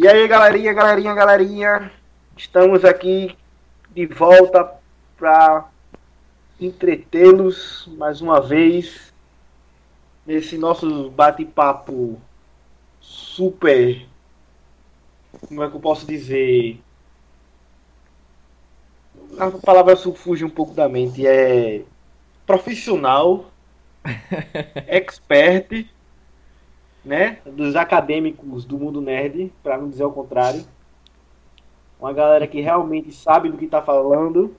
E aí, galerinha, galerinha, galerinha, estamos aqui de volta para entretê-los mais uma vez nesse nosso bate-papo super. Como é que eu posso dizer? A palavra fuge um pouco da mente. É profissional, expert, né? Dos acadêmicos do mundo nerd, para não dizer o contrário. Uma galera que realmente sabe do que está falando.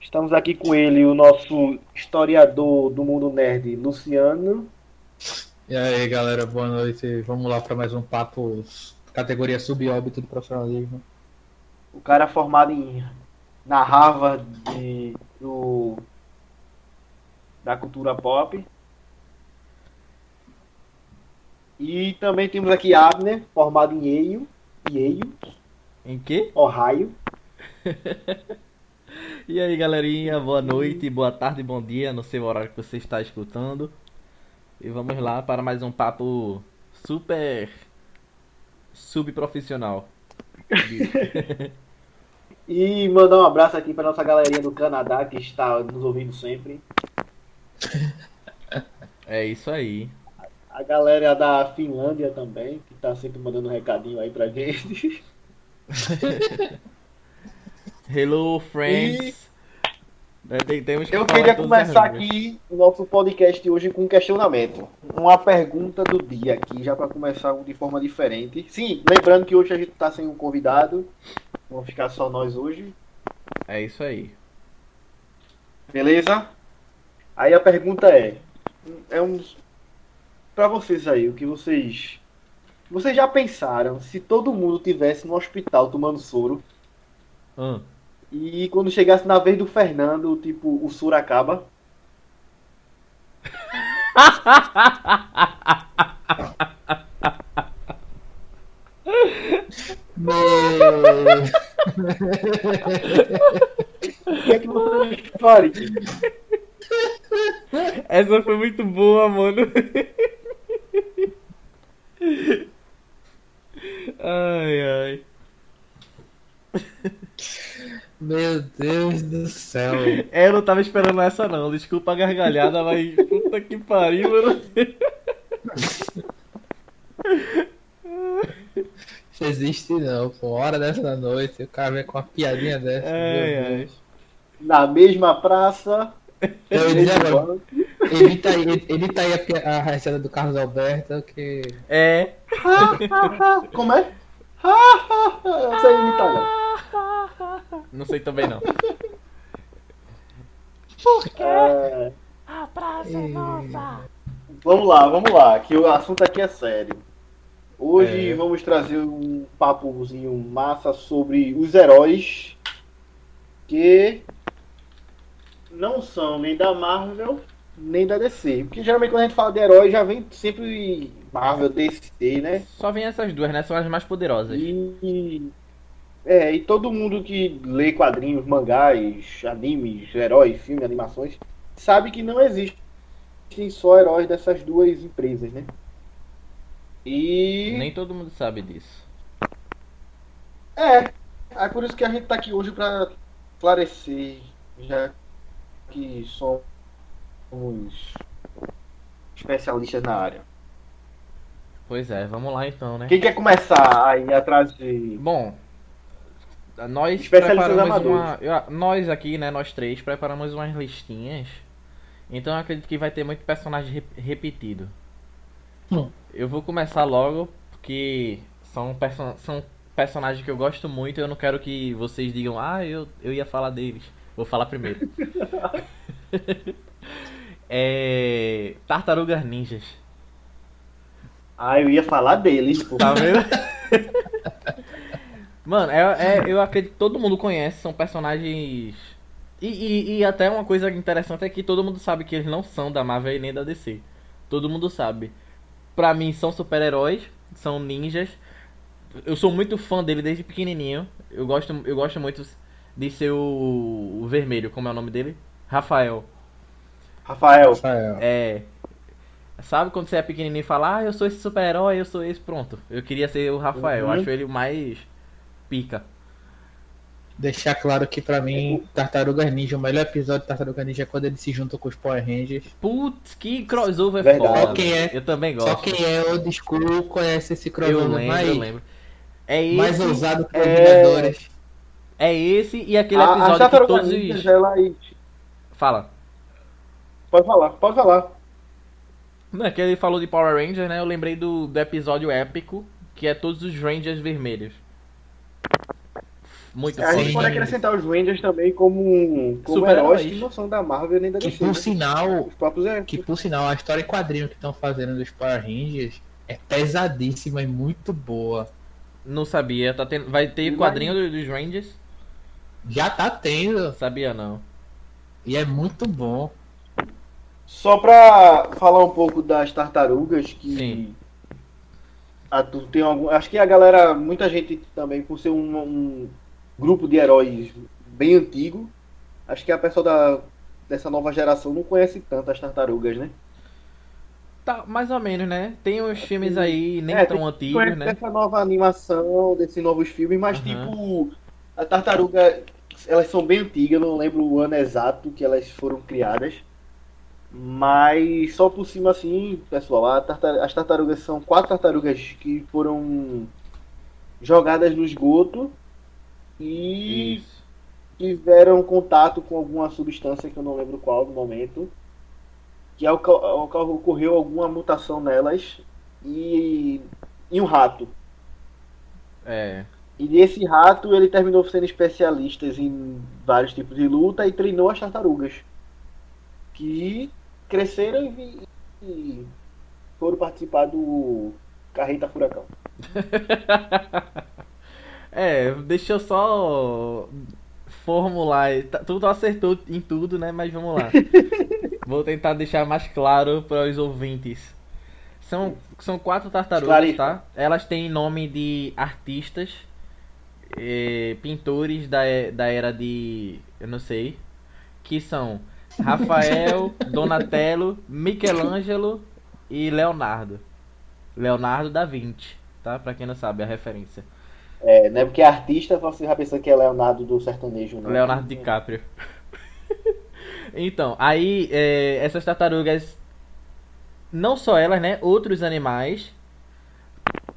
Estamos aqui com ele, o nosso historiador do mundo nerd, Luciano. E aí, galera, boa noite. Vamos lá para mais um papo categoria subóbito do profissionalismo. O cara formado em na Harvard de, do, da cultura pop. E também temos aqui Abner, formado em Yale. Yale. Em quê? Ohio. e aí, galerinha, boa noite, boa tarde, bom dia, no seu horário que você está escutando. E vamos lá para mais um papo super subprofissional. e mandar um abraço aqui para nossa galerinha do Canadá que está nos ouvindo sempre. É isso aí. A galera da Finlândia também, que está sempre mandando um recadinho aí pra gente. Hello, friends. É, tem, temos que Eu queria começar aqui o nosso podcast hoje com um questionamento. Uma pergunta do dia aqui, já para começar de forma diferente. Sim, lembrando que hoje a gente está sem um convidado. Vamos ficar só nós hoje. É isso aí. Beleza? Aí a pergunta é, é um para vocês aí, o que vocês vocês já pensaram se todo mundo tivesse no hospital tomando soro? Hum. E quando chegasse na vez do Fernando, tipo, o soro acaba? o que é que você faria? Essa foi muito boa, mano. Ai, ai. Meu Deus do céu. É, eu não tava esperando essa não. Desculpa a gargalhada, mas puta que pariu, mano. Não existe não, pô. Hora dessa da noite, o cara vem com uma piadinha dessa. Ai, ai. Na mesma praça. Eu ia agora, evita aí, evita aí a, a receita do Carlos Alberto, que. É. Como é? Eu sei imitar, não. Não sei também não. Por quê? É... A praça é nossa. Vamos lá, vamos lá, que o assunto aqui é sério. Hoje é. vamos trazer um papozinho massa sobre os heróis que não são nem da Marvel nem da DC. Porque geralmente quando a gente fala de herói já vem sempre Marvel, DC, né? Só vem essas duas, né? São as mais poderosas. E. É, e todo mundo que lê quadrinhos, mangás, animes, heróis, filmes, animações, sabe que não existem só heróis dessas duas empresas, né? E. Nem todo mundo sabe disso. É, é por isso que a gente tá aqui hoje para esclarecer, já que somos especialistas na área. Pois é, vamos lá então, né? Quem quer começar aí atrás de. Bom, nós preparamos uma. Nós aqui, né, nós três, preparamos umas listinhas. Então eu acredito que vai ter muito personagem repetido. Hum. Eu vou começar logo, porque são, perso são personagens que eu gosto muito e eu não quero que vocês digam, ah, eu, eu ia falar deles. Vou falar primeiro. é. Tartarugas Ninjas. Ah, eu ia falar deles, pô. Tá vendo? Mano, é, é, eu acredito que todo mundo conhece, são personagens. E, e, e, até uma coisa interessante é que todo mundo sabe que eles não são da Marvel e nem da DC. Todo mundo sabe. Pra mim, são super-heróis, são ninjas. Eu sou muito fã dele desde pequenininho. Eu gosto, eu gosto muito de ser o, o vermelho, como é o nome dele? Rafael. Rafael. É. Sabe quando você é pequenininho e fala, ah, eu sou esse super-herói, eu sou esse, pronto. Eu queria ser o Rafael, uhum. eu acho ele o mais pica. Deixar claro que pra mim, Tartarugas Ninja, o melhor episódio de Tartarugas Ninja é quando eles se juntam com os Power Rangers. Putz, que crossover Verdade. foda. quem é, eu também gosto. Só quem é o school conhece esse crossover eu lembro, mais, eu lembro. É esse, mais ousado que os é... Vingadores. É esse e aquele episódio a, a que todos os... Ela... Fala. Pode falar, pode falar. Não, é que ele falou de Power Ranger, né? Eu lembrei do, do episódio épico, que é todos os Rangers vermelhos. Muito A gente pode acrescentar os Rangers também como, como heróis que não são da Marvel nem da DC. Que por né? sinal, que por sinal, a história em quadrinho que estão fazendo dos Power Rangers é pesadíssima e muito boa. Não sabia, tá tendo, vai ter e quadrinho vai... dos Rangers? Já tá tendo. Sabia não. E é muito bom. Só pra falar um pouco das tartarugas, que. Sim. A, tem algum, acho que a galera, muita gente também, por ser um, um grupo de heróis bem antigo, acho que a pessoa da, dessa nova geração não conhece tanto as tartarugas, né? Tá, mais ou menos, né? Tem uns filmes aí nem é, tão antigos, né? Essa nova animação, desses novos filmes, mas uhum. tipo, a tartaruga, elas são bem antigas, não lembro o ano exato que elas foram criadas. Mas só por cima assim, pessoal, tartar as tartarugas são quatro tartarugas que foram jogadas no esgoto e Isso. tiveram contato com alguma substância que eu não lembro qual no momento. Que ocorreu alguma mutação nelas e, e um rato. É. E esse rato ele terminou sendo especialista em vários tipos de luta e treinou as tartarugas que cresceram e, e foram participar do Carreta Furacão. é, deixa eu só formular. Tá, tu acertou em tudo, né? Mas vamos lá. Vou tentar deixar mais claro para os ouvintes. São, são quatro tartarugas, tá? Elas têm nome de artistas, eh, pintores da, da era de. Eu não sei. Que são Rafael, Donatello, Michelangelo e Leonardo. Leonardo da Vinci, tá? Pra quem não sabe a referência. É, não é porque é artista, você já pensa que é Leonardo do sertanejo, né? Leonardo DiCaprio. então, aí é, essas tartarugas, não só elas, né? Outros animais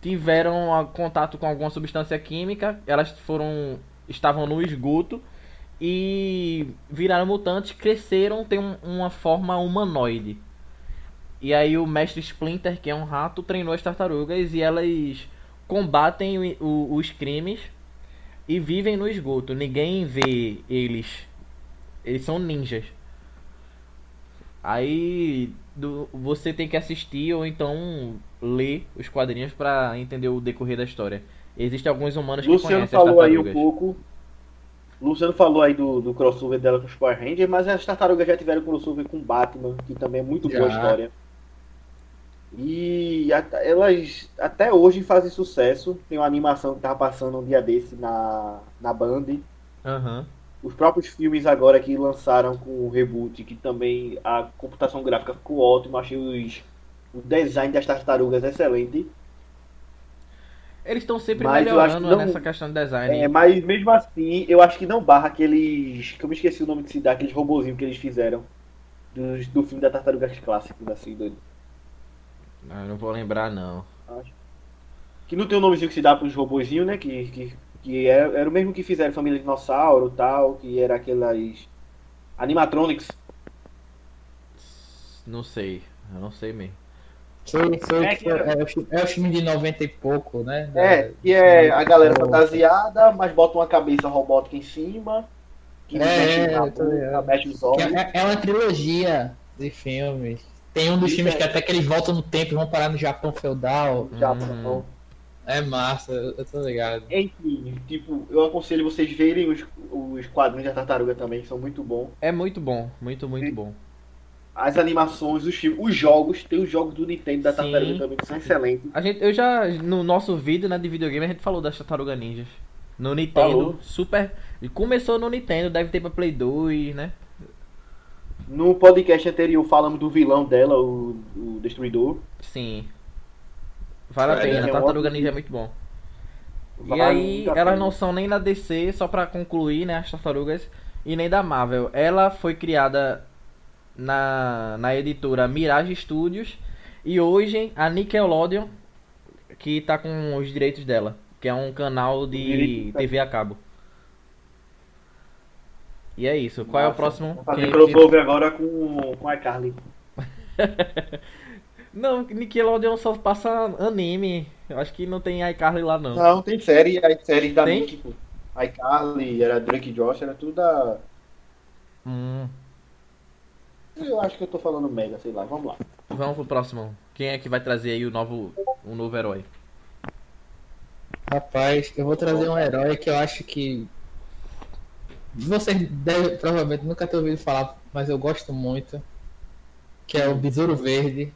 tiveram contato com alguma substância química, elas foram estavam no esgoto e viraram mutantes, cresceram, tem um, uma forma humanoide. E aí o mestre Splinter, que é um rato, treinou as tartarugas e elas combatem o, o, os crimes e vivem no esgoto. Ninguém vê eles. Eles são ninjas. Aí do, você tem que assistir ou então ler os quadrinhos para entender o decorrer da história. Existem alguns humanos Luciano que conhecem falou aí um pouco Luciano falou aí do, do crossover dela com os Power Rangers, mas as tartarugas já tiveram crossover com Batman, que também é muito já. boa história. E a, elas até hoje fazem sucesso. Tem uma animação que tava passando um dia desse na, na Band. Uhum. Os próprios filmes agora que lançaram com o reboot, que também a computação gráfica ficou ótima. Achei os, o design das tartarugas excelente. Eles estão sempre mas melhorando não, nessa questão de design. É, mas mesmo assim, eu acho que não barra aqueles. Que eu me esqueci o nome que se dá, aqueles robozinhos que eles fizeram. Do, do filme da Tartarugas Clássicos, assim, doido. Não, não vou lembrar, não. Que não tem o um nomezinho que se dá pros robozinhos, né? Que, que, que era, era o mesmo que fizeram Família Dinossauro tal, que era aquelas. Animatronics. Não sei, eu não sei mesmo. Sei, sei é, que é, é, o filme de 90 e pouco, né? É, que é a galera fantasiada, mas bota uma cabeça robótica em cima. Que é, mexe, na boca, mexe os olhos. É, é, uma trilogia de filmes. Tem um dos Isso filmes é. que até que eles voltam no tempo e vão parar no Japão feudal. Japão. Hum. É massa, eu tô ligado. Enfim, tipo, eu aconselho vocês verem os, os quadrinhos da tartaruga também, que são muito bons. É muito bom, muito, muito bom as animações, os filmes, os jogos, tem os jogos do Nintendo da Tartaruga também que são excelentes. A gente, eu já, no nosso vídeo né, de videogame, a gente falou das Tartaruga Ninjas. No Nintendo, falou. super. Começou no Nintendo, deve ter pra Play 2, né? No podcast anterior falamos do vilão dela, o, o Destruidor. Sim. Vale a é, pena, é Tartaruga Ninja é muito bom. Vale e aí, elas não são nem da DC, só pra concluir, né, as tartarugas, e nem da Marvel. Ela foi criada na, na editora Mirage Studios e hoje a Nickelodeon, que tá com os direitos dela, que é um canal de TV a cabo. E é isso. Qual Nossa, é o próximo? Fazer crossover agora com, com a Carly. não, Nickelodeon só passa anime. Eu acho que não tem iCarly lá não. Não, tem série, a série da tem? Nick, pô. iCarly, era Drake Josh, era tudo da. Hum. Eu acho que eu tô falando mega, sei lá. Vamos lá. Vamos pro próximo. Quem é que vai trazer aí o novo, um novo herói? Rapaz, eu vou trazer um herói que eu acho que vocês devem provavelmente nunca ter ouvido falar, mas eu gosto muito. Que é o Besouro Verde.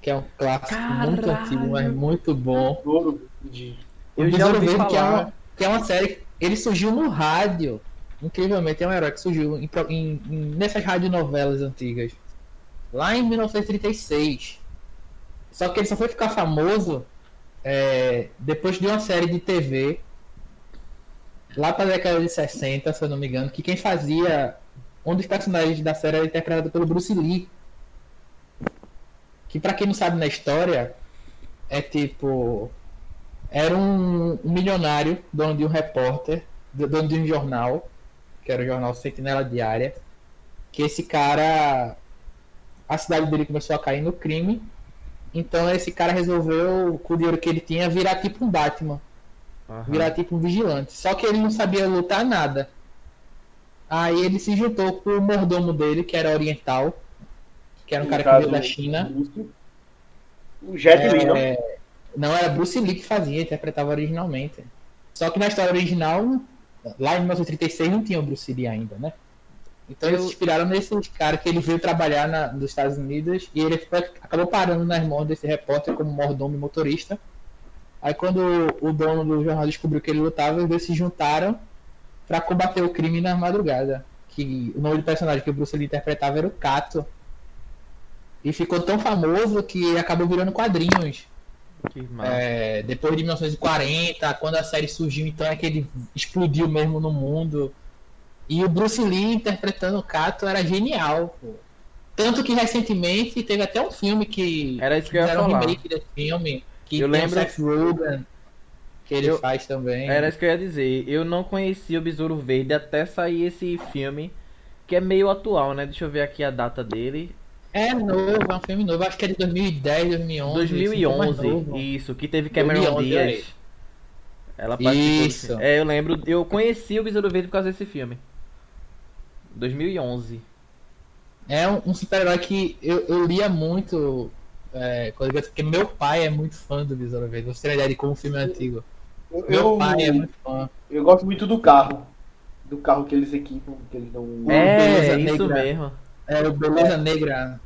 Que é um clássico Caralho. muito antigo, mas muito bom. O Besouro Verde, que é, uma, que é uma série. Ele surgiu no rádio. Incrivelmente, é um herói que surgiu em, em, nessas radionovelas antigas. Lá em 1936. Só que ele só foi ficar famoso é, depois de uma série de TV lá para a década de 60, se eu não me engano, que quem fazia um dos personagens da série era interpretado pelo Bruce Lee. Que para quem não sabe na história, é tipo. Era um, um milionário, dono de um repórter, dono de um jornal, que era o jornal Sentinela Diária, que esse cara. A cidade dele começou a cair no crime. Então esse cara resolveu, com o dinheiro que ele tinha, virar tipo um Batman Uhum. Virar tipo um vigilante. Só que ele não sabia lutar nada. Aí ele se juntou com o mordomo dele, que era oriental, que era um no cara que veio da China. O Jet Li, não? É, não, era Bruce Lee que fazia, interpretava originalmente. Só que na história original, lá em 1936 não tinha o Bruce Lee ainda, né? Então eles se inspiraram nesse cara que ele veio trabalhar na, nos Estados Unidos e ele acabou parando nas mãos desse repórter como mordomo e motorista. Aí quando o dono do jornal descobriu que ele lutava, os dois se juntaram para combater o crime na madrugada. Que o nome do personagem que o Bruce Lee interpretava era o Kato. E ficou tão famoso que acabou virando quadrinhos. É, depois de 1940, quando a série surgiu, então é que ele explodiu mesmo no mundo. E o Bruce Lee interpretando o Kato era genial. Pô. Tanto que recentemente teve até um filme que. Era isso que eu ia falar. um remake desse filme que eu lembro... Seth Rogen, que ele eu... faz também. Era isso que eu ia dizer. Eu não conhecia o Besouro Verde até sair esse filme, que é meio atual, né? Deixa eu ver aqui a data dele. É novo, é um filme novo. Acho que é de 2010, 2011. 2011, isso. Que teve Cameron 2011, Diaz. É. Ela participou. Isso. É, eu lembro. Eu conheci o Besouro Verde por causa desse filme. 2011. É um, um super-herói que eu, eu lia muito é, porque meu pai é muito fã do Besouro Verde. Você tem ideia de como o filme é antigo. Eu, meu pai é muito fã. Eu gosto muito do carro. Do carro que eles equipam, que eles dão. É, é isso negra. mesmo. É, o Beleza Negra.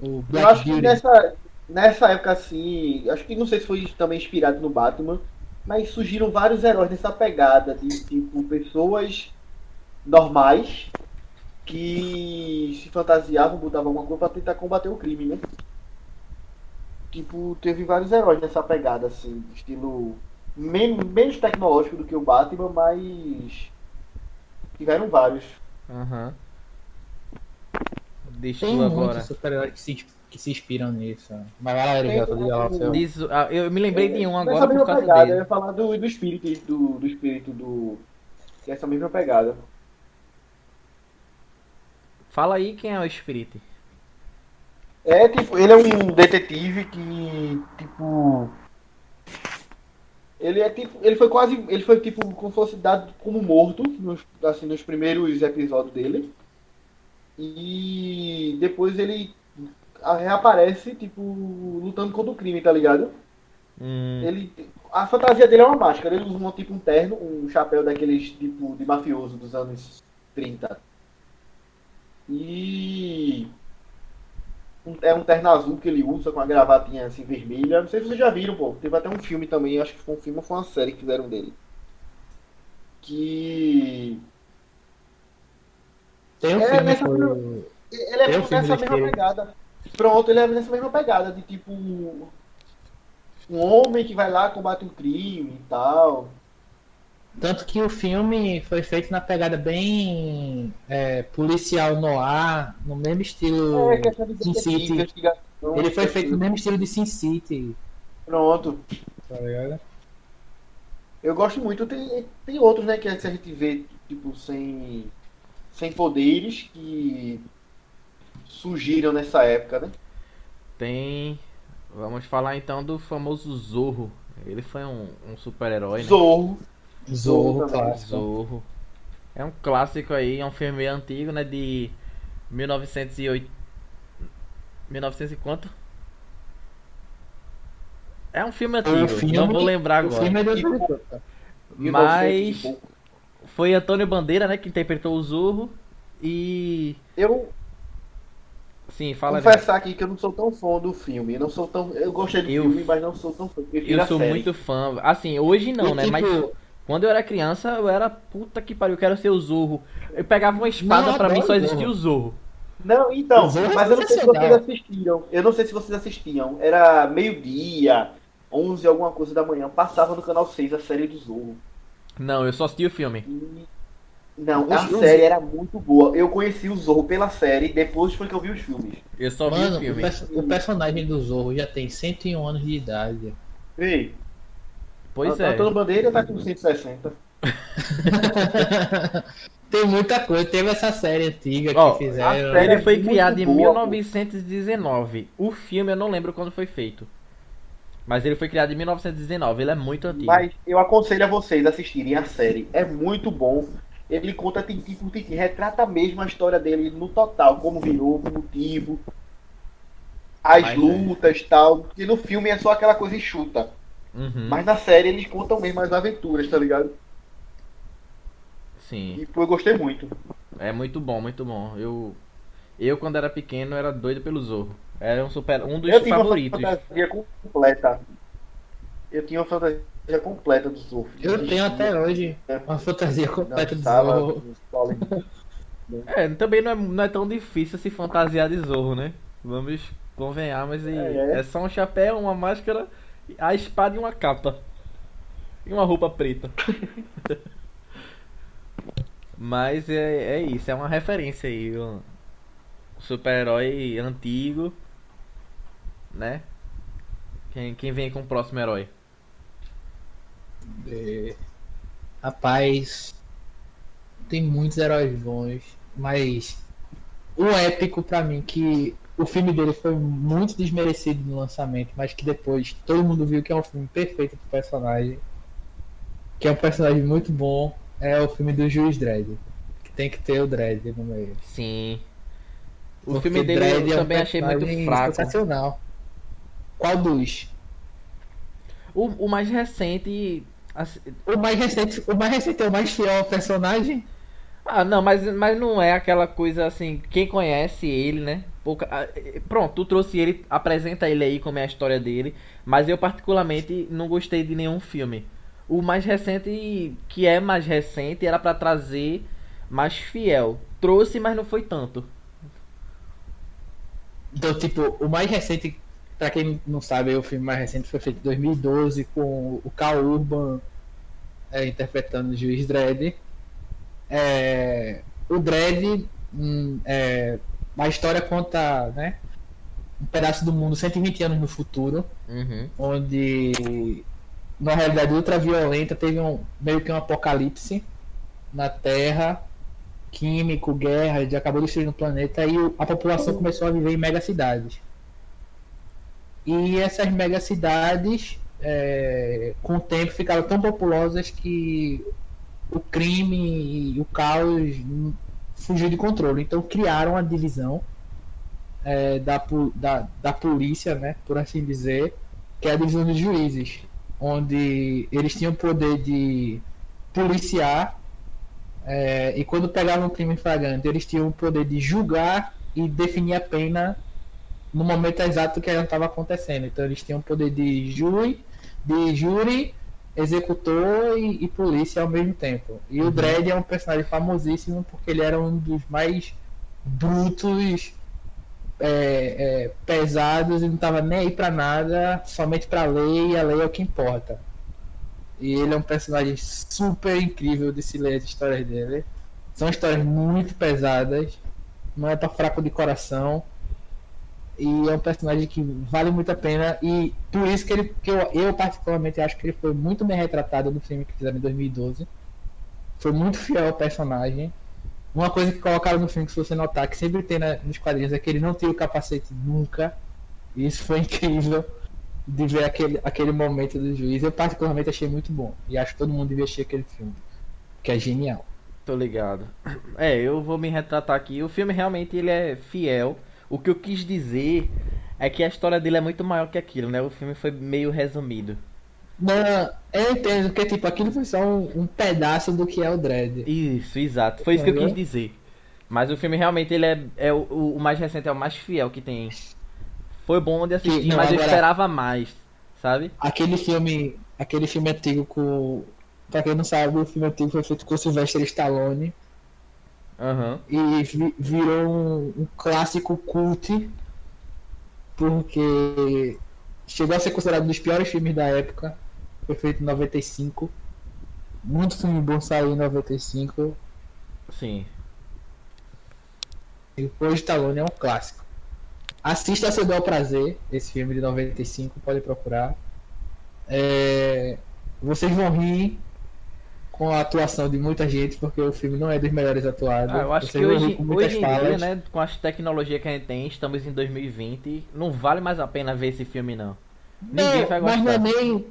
O Black eu acho Beauty. que nessa, nessa época, assim, acho que não sei se foi também inspirado no Batman, mas surgiram vários heróis nessa pegada de tipo pessoas normais que se fantasiavam, botavam alguma coisa pra tentar combater o crime, né? Tipo, teve vários heróis nessa pegada, assim, estilo menos, menos tecnológico do que o Batman, mas tiveram vários. Aham. Uhum. Deixa Tem agora. super-heróis que se, que se inspiram nisso. Mas vai lá, o seu. Diz, ah, eu me lembrei de um agora por causa pegada, dele. Eu ia falar do, do espírito, do, do espírito do... Que é essa mesma pegada. Fala aí quem é o Spirit. É, tipo, ele é um detetive que, tipo. Ele é tipo. Ele foi quase. Ele foi tipo como fosse dado como morto nos, assim, nos primeiros episódios dele. E depois ele reaparece, tipo, lutando contra o crime, tá ligado? Hum. Ele. A fantasia dele é uma máscara, ele usa um tipo um terno, um chapéu daqueles tipo de mafioso dos anos 30. E é um terno azul que ele usa com a gravatinha assim vermelha. Não sei se vocês já viram, pô. Teve até um filme também, acho que foi um filme ou foi uma série que fizeram dele. Que Tem um é, filme nessa, Ele é um nessa mesma pegada. Pronto, ele é nessa mesma pegada de tipo um homem que vai lá combate um crime e tal. Tanto que o filme foi feito na pegada bem é, policial no ar, no mesmo estilo é, Sin City. Ele foi feito no mesmo estilo de Sin City. Pronto. Tá ligado? Eu gosto muito. Tem, tem outros, né, que a gente vê, tipo, sem, sem poderes que surgiram nessa época, né? Tem. Vamos falar então do famoso Zorro. Ele foi um, um super-herói, né? Zorro. Zorro, clássico. Zorro. É um clássico aí, é um filme antigo, né? De 1908. 1900 e quanto? É um filme antigo, filme, não vou lembrar agora. filme é de Mas foi Antônio Bandeira, né, que interpretou o Zorro e eu Sim, fala. Confessar aqui que eu não sou tão fã do filme. Eu não sou tão. Eu gostei do eu... filme, mas não sou tão fã. Eu sou muito fã. Assim, hoje não, e, né? Tipo... Mas quando eu era criança, eu era puta que pariu, eu quero ser o Zorro. Eu pegava uma espada, para mim só existia o Zorro. Não, então, é mas eu não sei se vocês assistiram. Eu não sei se vocês assistiam. Era meio-dia, 11, alguma coisa da manhã. Passava no canal 6 a série do Zorro. Não, eu só assisti o filme. Não, a série era muito boa. Eu conheci o Zorro pela série, depois foi que eu vi os filmes. Eu só vi o filme. O, o personagem do Zorro já tem 101 anos de idade. Ei, Pois a, é. Antônio Bandeira tá com 160. Tem muita coisa. Teve essa série antiga oh, que fizeram. Ele é foi criado em boa, 1919. Pô. O filme eu não lembro quando foi feito. Mas ele foi criado em 1919. Ele é muito antigo. Mas eu aconselho a vocês assistirem a série. É muito bom. Ele conta tintim por tintim. Retrata mesmo a história dele no total. Como virou, o motivo. As Mas é. lutas e é. tal. Porque no filme é só aquela coisa enxuta. Uhum. Mas na série eles contam mesmo as aventuras, tá ligado? Sim. E pô, eu gostei muito. É muito bom, muito bom. Eu, eu quando era pequeno, era doido pelo Zorro. Era um, super, um dos eu favoritos. Tinha uma fantasia completa. Eu tinha uma fantasia completa do Zorro. Eu tenho até hoje uma fantasia completa do Zorro. É, também não é, não é tão difícil se fantasiar de Zorro, né? Vamos convenhar, mas é, é. é só um chapéu, uma máscara a espada e uma capa. E uma roupa preta. Mas é, é isso, é uma referência aí. Super-herói antigo. Né? Quem, quem vem com o próximo herói? É, rapaz, tem muitos heróis bons, mas o épico para mim que o filme dele foi muito desmerecido no lançamento, mas que depois todo mundo viu que é um filme perfeito pro personagem. Que é um personagem muito bom. É o filme do Juiz Dredd. Que tem que ter o Dredd no meio. Sim. O Porque filme dele Dredd eu é também um achei muito fraco. Sensacional. Qual dos? O, o mais recente. O mais recente, o mais recente é o mais fiel ao personagem? Ah, não, mas, mas não é aquela coisa assim. Quem conhece ele, né? Pouca... Ah, pronto, tu trouxe ele, apresenta ele aí como é a história dele. Mas eu, particularmente, não gostei de nenhum filme. O mais recente, que é mais recente, era para trazer mais fiel. Trouxe, mas não foi tanto. Então, tipo, o mais recente, pra quem não sabe, o filme mais recente foi feito em 2012 com o Cal Urban é, interpretando o Juiz Dredd. É, o Dredd, hum, é, a história conta né, um pedaço do mundo 120 anos no futuro, uhum. onde, na realidade ultra violenta, teve um, meio que um apocalipse na Terra, químico, guerra, já acabou destruindo o planeta, e a população começou a viver em megacidades. E essas megacidades, é, com o tempo, ficaram tão populosas que o crime e o caos fugiu de controle. Então criaram a divisão é, da, da, da polícia, né, por assim dizer, que é a divisão dos juízes, onde eles tinham o poder de policiar é, e quando pegavam um crime flagrante, eles tinham o poder de julgar e definir a pena no momento exato que ela estava acontecendo. Então eles tinham o poder de júri, de júri executor e, e, polícia ao mesmo tempo. E uhum. o Dredd é um personagem famosíssimo porque ele era um dos mais brutos, é, é, pesados e não tava nem aí pra nada, somente pra lei e a lei é o que importa. E ele é um personagem super incrível de se ler as histórias dele. São histórias muito pesadas, não é pra fraco de coração. E é um personagem que vale muito a pena. E por isso que, ele, que eu, eu particularmente acho que ele foi muito bem retratado no filme que fizeram em 2012. Foi muito fiel ao personagem. Uma coisa que colocaram no filme que se você notar, que sempre tem na, nos quadrinhos, é que ele não tem o capacete nunca. E isso foi incrível de ver aquele, aquele momento do juiz. Eu particularmente achei muito bom. E acho que todo mundo devia assistir aquele filme. Que é genial. Tô ligado. É, eu vou me retratar aqui. O filme realmente ele é fiel o que eu quis dizer é que a história dele é muito maior que aquilo, né? O filme foi meio resumido. Não, eu entendo que tipo, aquilo foi só um, um pedaço do que é o Dread. Isso, exato. Foi isso que eu quis dizer. Mas o filme realmente ele é, é o, o mais recente, é o mais fiel que tem. Foi bom de assistir, não, mas agora, eu esperava mais, sabe? Aquele filme. Aquele filme antigo com. Pra quem não sabe, o filme antigo foi feito com o Sylvester Stallone. Uhum. E virou um, um, clássico cult. Porque chegou a ser considerado um dos piores filmes da época. Foi feito em 95. Muito filme bom saiu em 95. Sim. E o Stallone é um clássico. Assista Se Deu Prazer, esse filme de 95, pode procurar. É... Vocês vão rir com a atuação de muita gente, porque o filme não é dos melhores atuados. Ah, eu acho que hoje, hoje em dia, né, com as tecnologias que a gente tem, estamos em 2020, não vale mais a pena ver esse filme, não. Ninguém não, vai gostar. Mas não é nem,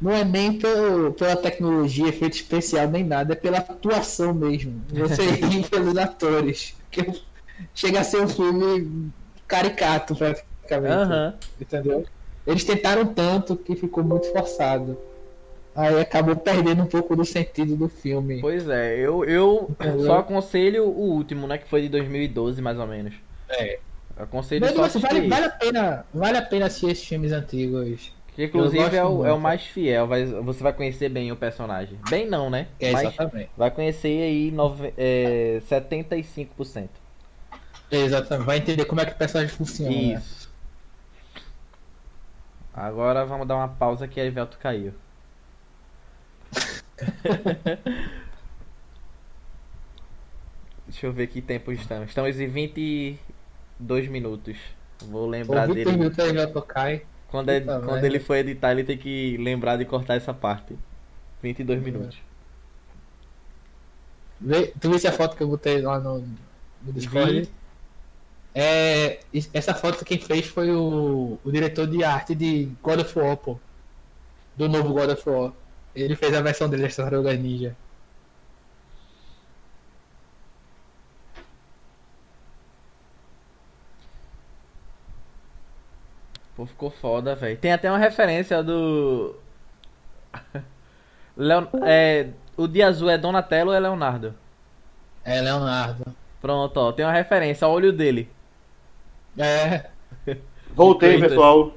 não é nem pelo, pela tecnologia, efeito especial, nem nada, é pela atuação mesmo. Você ri pelos atores. Que chega a ser um filme caricato, praticamente. Uhum. Entendeu? Eles tentaram tanto que ficou muito forçado. Aí acabou perdendo um pouco do sentido do filme. Pois é, eu, eu só aconselho o último, né? Que foi de 2012, mais ou menos. É. Aconselho Mas, só vale, vale, a pena, vale a pena assistir esses filmes antigos. Que inclusive é o, é o, mais fiel, vai, você vai conhecer bem o personagem. Bem não, né? É, exatamente. vai conhecer aí nove, é, 75%. Exatamente, vai entender como é que o personagem funciona. Né? Isso. Né? Agora vamos dar uma pausa que a Evelto caiu. Deixa eu ver que tempo estamos. Estamos em 22 minutos. Vou lembrar dele. Minutos já tocar, quando, é, quando ele for editar, ele tem que lembrar de cortar essa parte. 22 minutos. Vê, tu viu essa foto que eu botei lá no, no Discord? É, essa foto quem fez foi o, o diretor de arte de God of War, pô. Do novo God of War. Ele fez a versão dele das Tartarugas Ninja. Pô, ficou foda, velho. Tem até uma referência do. Leon... É... O de azul é Donatello ou é Leonardo? É Leonardo. Pronto, ó. Tem uma referência, olha o dele. É. Voltei, pessoal.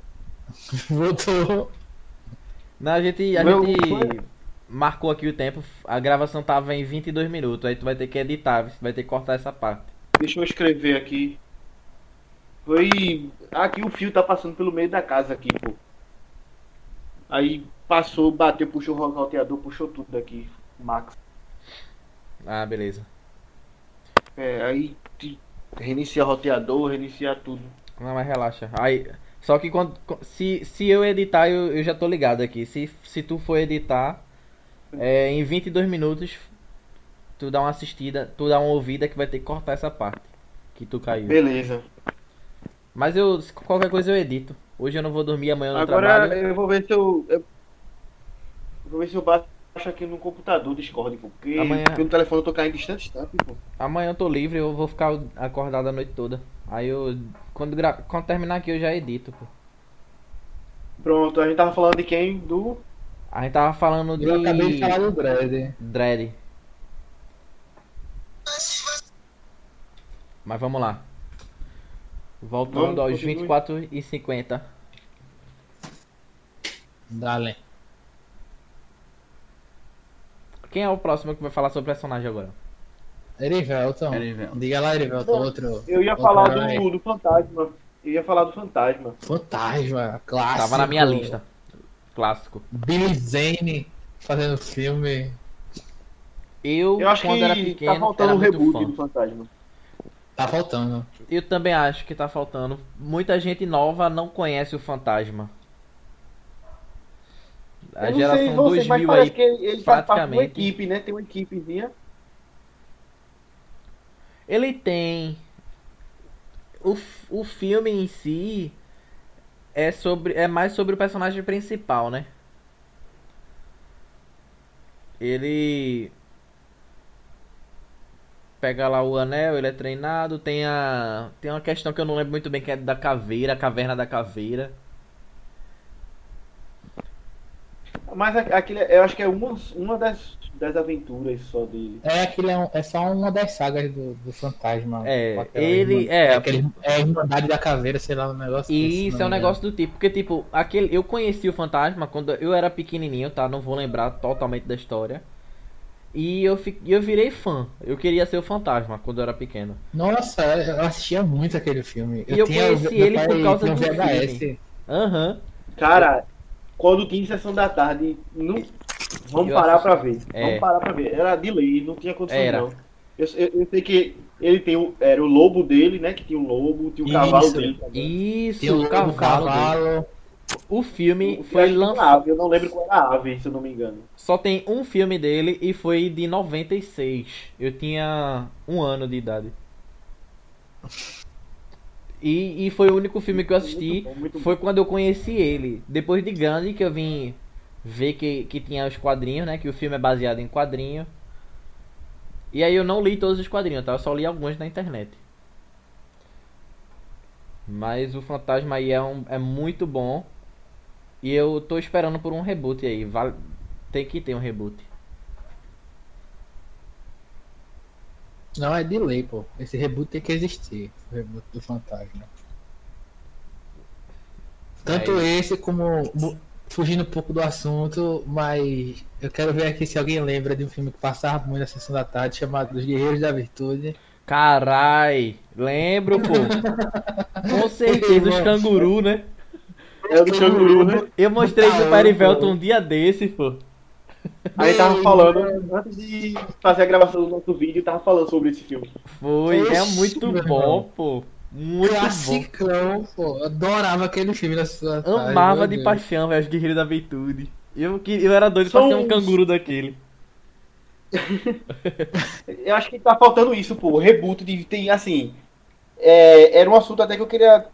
Voltou. Não, a gente, a Meu... gente marcou aqui o tempo, a gravação tava em 22 minutos, aí tu vai ter que editar, você vai ter que cortar essa parte. Deixa eu escrever aqui. Foi. Aqui o fio tá passando pelo meio da casa aqui, pô. Aí passou, bateu, puxou o roteador, puxou tudo daqui, Max. Ah, beleza. É, aí reinicia o roteador, reinicia tudo. Não, mas relaxa. Aí, só que quando, se, se eu editar, eu, eu já tô ligado aqui. Se, se tu for editar, é, em 22 minutos, tu dá uma assistida, tu dá uma ouvida que vai ter que cortar essa parte que tu caiu. Beleza. Mas eu, qualquer coisa eu edito. Hoje eu não vou dormir, amanhã eu Agora trabalho. eu vou ver se eu, eu vou ver se eu baixo aqui no computador Discord, porque amanhã... pelo telefone eu tô caindo distante, pô. Amanhã eu tô livre, eu vou ficar acordado a noite toda. Aí eu. Quando, gra... quando terminar aqui eu já edito, pô. Pronto, a gente tava falando de quem? Do. A gente tava falando de. Eu acabei de falar do Dredd. Dredd. Mas vamos lá. Voltando vamos, aos 24 e 50. Dale. Quem é o próximo que vai falar sobre o personagem agora? Erivelton. Erivelton. Diga lá, Erivelton, outro. Eu ia outro falar do, do fantasma. Eu ia falar do fantasma. Fantasma, clássico. Tava na minha lista. Clássico. Billy Zane fazendo filme. Eu, eu acho quando que era pequeno, tá faltando um reboot fã. do fantasma. Tá faltando. Eu também acho que tá faltando. Muita gente nova não conhece o fantasma. A eu geração sei você, 2000 mas aí, que ele, ele faz parte de uma praticamente. equipe, né? Tem uma equipezinha. Ele tem. O, o filme em si é sobre é mais sobre o personagem principal, né? Ele pega lá o anel, ele é treinado, tem a tem uma questão que eu não lembro muito bem que é da caveira, a caverna da caveira. Mas aquele, eu acho que é uma, uma das, das aventuras só dele. É, aquele é, um- é só uma das sagas do, do fantasma. É, ele- irmã- é. aquele, é a Irmandade da Caveira, sei lá, um negócio E desse, isso é um me negócio do tipo, porque tipo, aquele eu conheci o fantasma quando eu era pequenininho, tá? Não vou lembrar totalmente da história. E eu, fi- eu virei fã. Eu queria ser o fantasma quando eu era pequeno. Nossa, eu assistia muito aquele filme. E eu conheci ele por causa do VHS. Aham. Cara, quando tinha sessão da tarde, não... vamos parar pra ver. É. Vamos parar pra ver. Era de lei, não tinha condição Era. não. Eu, eu, eu sei que ele tem o, era o lobo dele, né? Que tinha um lobo, tinha o cavalo Isso. dele também. Isso, Tinha o o cavalo. cavalo. dele. O filme Eu foi lançado. Eu não lembro qual era a ave, se eu não me engano. Só tem um filme dele e foi de 96. Eu tinha um ano de idade. E, e foi o único filme que eu assisti. Muito bom, muito bom. Foi quando eu conheci ele. Depois de grande que eu vim ver que, que tinha os quadrinhos, né? Que o filme é baseado em quadrinho. E aí eu não li todos os quadrinhos, tá? Eu só li alguns na internet. Mas o Fantasma aí é, um, é muito bom. E eu tô esperando por um reboot aí. Vale, tem que ter um reboot. Não, é de lei, pô. Esse reboot tem que existir. O reboot do fantasma. Tanto É esse como. Fugindo um pouco do assunto, mas eu quero ver aqui se alguém lembra de um filme que passava muito na sessão da tarde, chamado Os Guerreiros da Virtude. Carai, lembro, pô. Com certeza os canguru, né? É o do canguru, né? Eu mostrei pro Caramba. Perivelton um dia desse, pô. Aí tava falando, antes de fazer a gravação do nosso vídeo, tava falando sobre esse filme. Foi, é muito meu bom, irmão. pô. Muito bom. Classicão, pô. Adorava aquele filme tarde. Amava meu de paixão, velho, os guerreiros da virtude. Eu, que- eu era doido São pra ser um uns- canguru daquele. Eu acho que tá faltando isso, pô. Reboot de. Tem, assim. é, era um assunto até que eu queria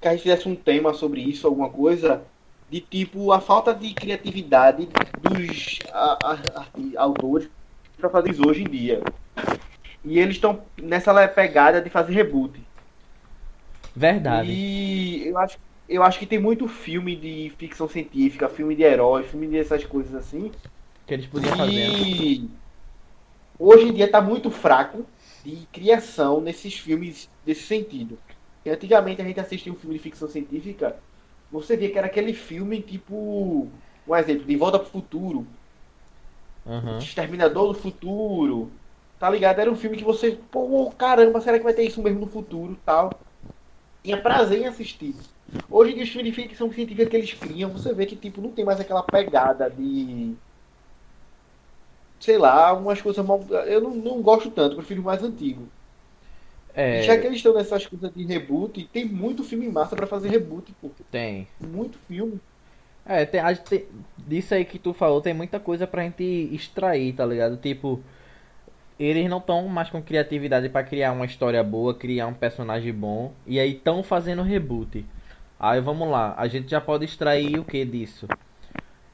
que a gente fizesse um tema sobre isso, alguma coisa. De tipo, a falta de criatividade dos a- a- arti- autores pra fazer isso hoje em dia. E eles estão nessa pegada de fazer reboot. Verdade. E eu acho, eu acho que tem muito filme de ficção científica, filme de herói, filme dessas coisas assim. Que eles podiam fazer. Hoje em dia tá muito fraco de criação nesses filmes desse sentido. E antigamente a gente assistia um filme de ficção científica, você via que era aquele filme tipo, um exemplo, De Volta pro Futuro, Aham. Exterminador do Futuro, tá ligado? Era um filme que você, pô, caramba, será que vai ter isso mesmo no futuro, tal. Tinha prazer em assistir. Hoje em dia os filmes de ficção científica que eles criam, você vê que tipo não tem mais aquela pegada de sei lá, algumas coisas mal. Eu não, não gosto tanto, prefiro o mais antigo. É, já que eles estão nessas coisas de reboot, tem muito filme massa pra fazer reboot, pô. tem. Muito filme. É, tem, a tem- disso aí que tu falou, tem muita coisa pra gente extrair, tá ligado? Tipo, eles não estão mais com criatividade pra criar uma história boa, criar um personagem bom, e aí estão fazendo reboot. Aí vamos lá, a gente já pode extrair o que disso?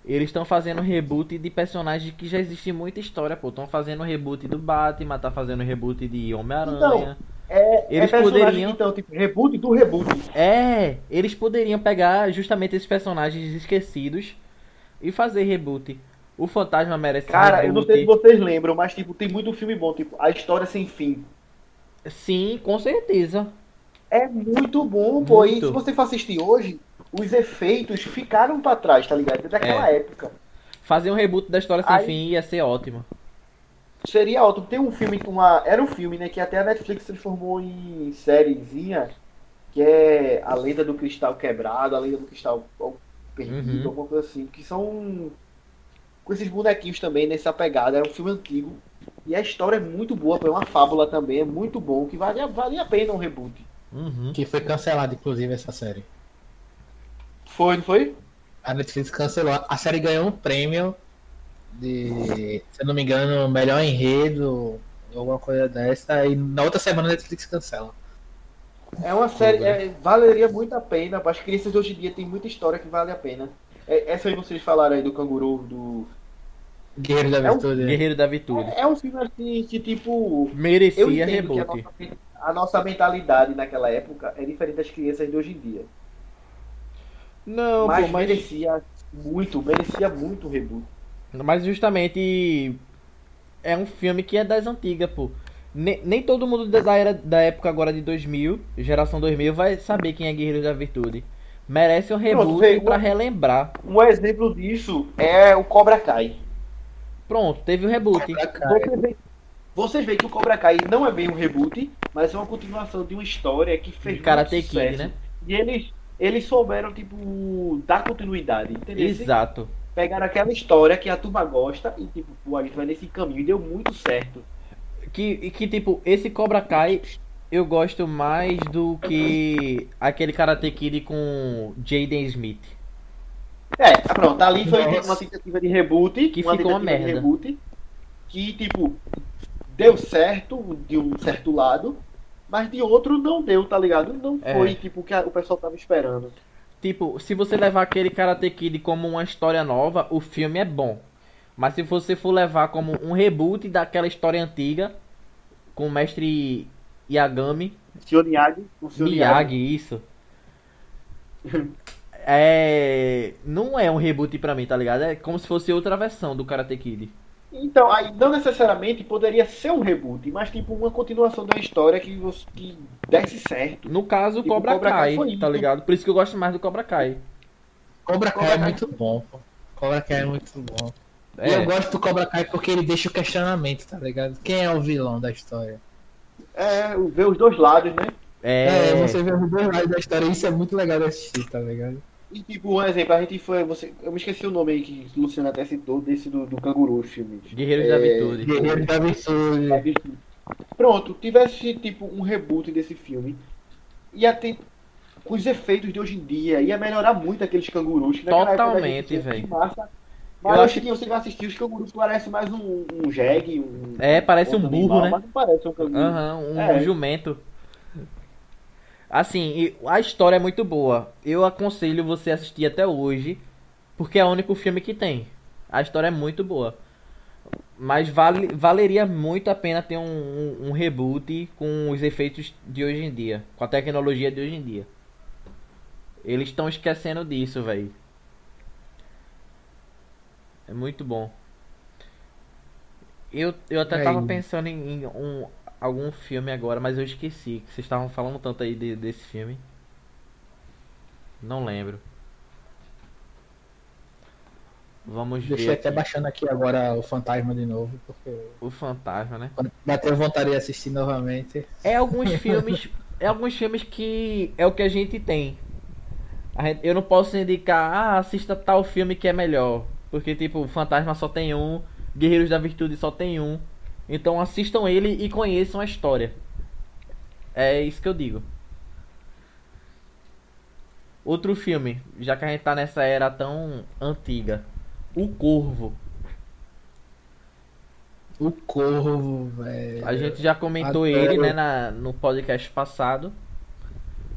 Eles estão fazendo reboot de personagens que já existe muita história, pô. Estão fazendo reboot do Batman, tá fazendo reboot de Homem-Aranha. É, Eles é poderiam- então, tipo, reboot do reboot. É, eles poderiam pegar justamente esses personagens esquecidos e fazer reboot. O Fantasma merece Cara, eu não reboot. sei se vocês lembram, mas tipo, tem muito filme bom, tipo, A História Sem Fim. Sim, com certeza. É muito bom, pô. E Muito. se você for assistir hoje, os efeitos ficaram pra trás, tá ligado? Daquela época. Fazer um reboot da história sem Aí- fim ia ser ótimo. Seria ótimo. Tem um filme, uma, era um filme, né, que até a Netflix transformou em sériezinha, que é A Lenda do Cristal Quebrado, A Lenda do Cristal Perdido, uhum. alguma coisa assim, que são com esses bonequinhos também nessa pegada. Era um filme antigo. E a história é muito boa, é uma fábula também, é muito bom, que vale, vale a pena um reboot. Uhum. Que foi cancelado, inclusive, essa série. Foi, não foi? A Netflix cancelou. A série ganhou um prêmio de, se eu não me engano, melhor enredo, alguma coisa dessa, e na outra semana a Netflix cancela. É uma série, é, valeria muito a pena. As crianças de hoje em dia tem muita história que vale a pena. É, essa aí vocês falaram aí do canguru, do. Guerreiro da Virtude. É um, Guerreiro da Virtude. É, é, um filme assim que, tipo. Merecia reboot. A nossa, a nossa mentalidade naquela época é diferente das crianças de hoje em dia. Não, mas, pô, mas... merecia muito, merecia muito reboot. Mas justamente é um filme que é das antigas, pô. Nem, nem todo mundo da, era, da época agora de 2000, geração 2000, vai saber quem é Guerreiro da Virtude. Merece um reboot pra relembrar. Um exemplo disso é o Cobra Kai. Pronto, teve o um reboot. Vocês veem, vocês veem que o Cobra Kai não é bem um reboot, mas é uma continuação de uma história que fez Karate Kid, né? E eles, eles souberam, tipo, dar continuidade, entendeu? Exato pegaram aquela história que a turma gosta e tipo, pô, a gente vai nesse caminho e deu muito certo. Que, que tipo, esse Cobra Kai eu gosto mais do que aquele Karate Kid com Jaden Smith. É, pronto, ali foi Nossa. uma tentativa de reboot, que uma ficou uma merda. reboot, que tipo deu certo de um certo lado, mas de outro não deu, tá ligado? Não é. foi tipo o que o pessoal tava esperando. Tipo, se você levar aquele Karate Kid como uma história nova, o filme é bom. Mas se você for levar como um reboot daquela história antiga, com o mestre Yagami. Senhor Miyagi. O Miyagi, Miyagi, isso. é. Não é um reboot pra mim, tá ligado? É como se fosse outra versão do Karate Kid. Então, aí não necessariamente poderia ser um reboot, mas tipo uma continuação da história que, que desse certo. No caso, tipo, Cobra, Cobra Kai, Kai tá ligado? Por isso que eu gosto mais do Cobra Kai. Cobra Kai é muito bom, pô. Cobra Kai é muito bom. É. E eu gosto do Cobra Kai porque ele deixa o questionamento, tá ligado? Quem é o vilão da história? É, ver os dois lados, né? É, é você vê os dois lados da história, isso é muito legal de assistir, tá ligado? E tipo, um exemplo, a gente foi. Você, eu me esqueci o nome aí que o Luciano até citou desse do, do canguru filme. Guerreiros é, da Virtude. Guerreiros da Virtude. Pronto, tivesse tipo um reboot desse filme. Ia ter. Com os efeitos de hoje em dia, ia melhorar muito aqueles cangurus. Totalmente, velho. Mas eu acho que você vai assistir, os cangurus parecem mais um, um jegue. Um, é, parece um burro, animal, né? Mas não parece um canguru. Uhum, um é. jumento. Assim, a história é muito boa. Eu aconselho você assistir até hoje, porque é o único filme que tem. A história é muito boa. Mas vale, valeria muito a pena ter um, um, um reboot com os efeitos de hoje em dia, com a tecnologia de hoje em dia. Eles estão esquecendo disso, velho. É muito bom. Eu, eu até é tava pensando em, em um, algum filme agora, mas eu esqueci. Vocês estavam falando tanto aí de, desse filme. Não lembro. Vamos Deixei ver. Deixei até baixando aqui agora o Fantasma de novo. Porque... O Fantasma, né? Quando bater vontade de assistir novamente. É alguns filmes. é alguns filmes que é o que a gente tem. A gente, eu não posso indicar, ah, assista tal filme que é melhor. Porque, tipo, o Fantasma só tem um, Guerreiros da Virtude só tem um. Então assistam ele e conheçam a história. É isso que eu digo. Outro filme, já que a gente tá nessa era tão antiga. O Corvo. O Corvo, velho. A gente já comentou Adoro. ele, né, na, no podcast passado.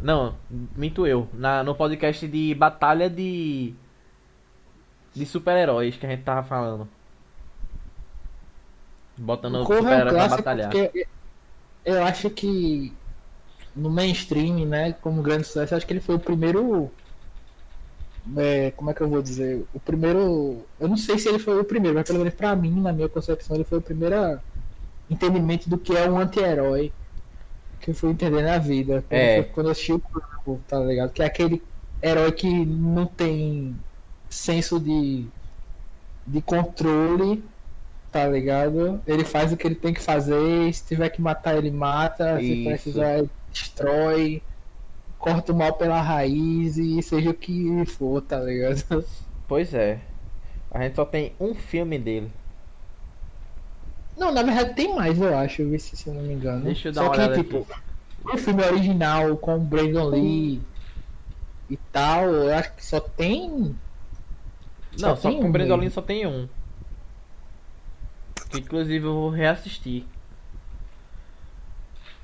Não, minto eu. Na, no podcast de Batalha de. De super-heróis que a gente tava falando. Botando o Corvo é um pra batalhar. Eu acho que no mainstream, né, como grande sucesso, acho que ele foi o primeiro. É, como é que eu vou dizer? O primeiro. Eu não sei se ele foi o primeiro, mas pelo menos pra mim, na minha concepção, ele foi o primeiro entendimento do que é um anti-herói que eu fui entender na vida. Quando, é. eu, quando eu assisti o Corvo, tá ligado? Que é aquele herói que não tem senso de, de controle tá ligado? Ele faz o que ele tem que fazer, se tiver que matar, ele mata, Isso. se precisar, destrói, corta o mal pela raiz e seja o que for, tá ligado? Pois é. A gente só tem um filme dele. Não, na verdade tem mais, eu acho, se eu não me engano. Deixa eu dar só uma que, olhada tipo, aqui. o filme original com o Brandon Lee e tal, eu acho que só tem. Não, só, só com o Brandon Lee só tem um. Inclusive eu vou reassistir.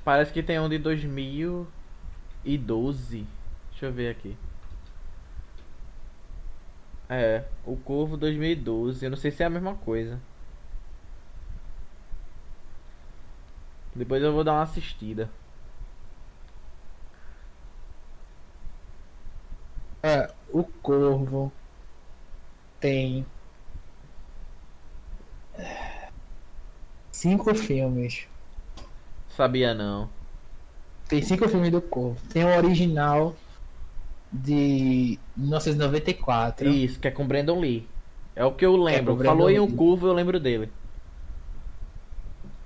Parece que tem um de 2012. Deixa eu ver aqui. É, o Corvo 2012. Eu não sei se é a mesma coisa. Depois eu vou dar uma assistida. É, o Corvo tem cinco filmes. Sabia não. Tem cinco filmes do Corvo. Tem o original de 1994. Isso, que é com Brandon Lee. É o que eu lembro. É Falou em um curvo, eu lembro dele.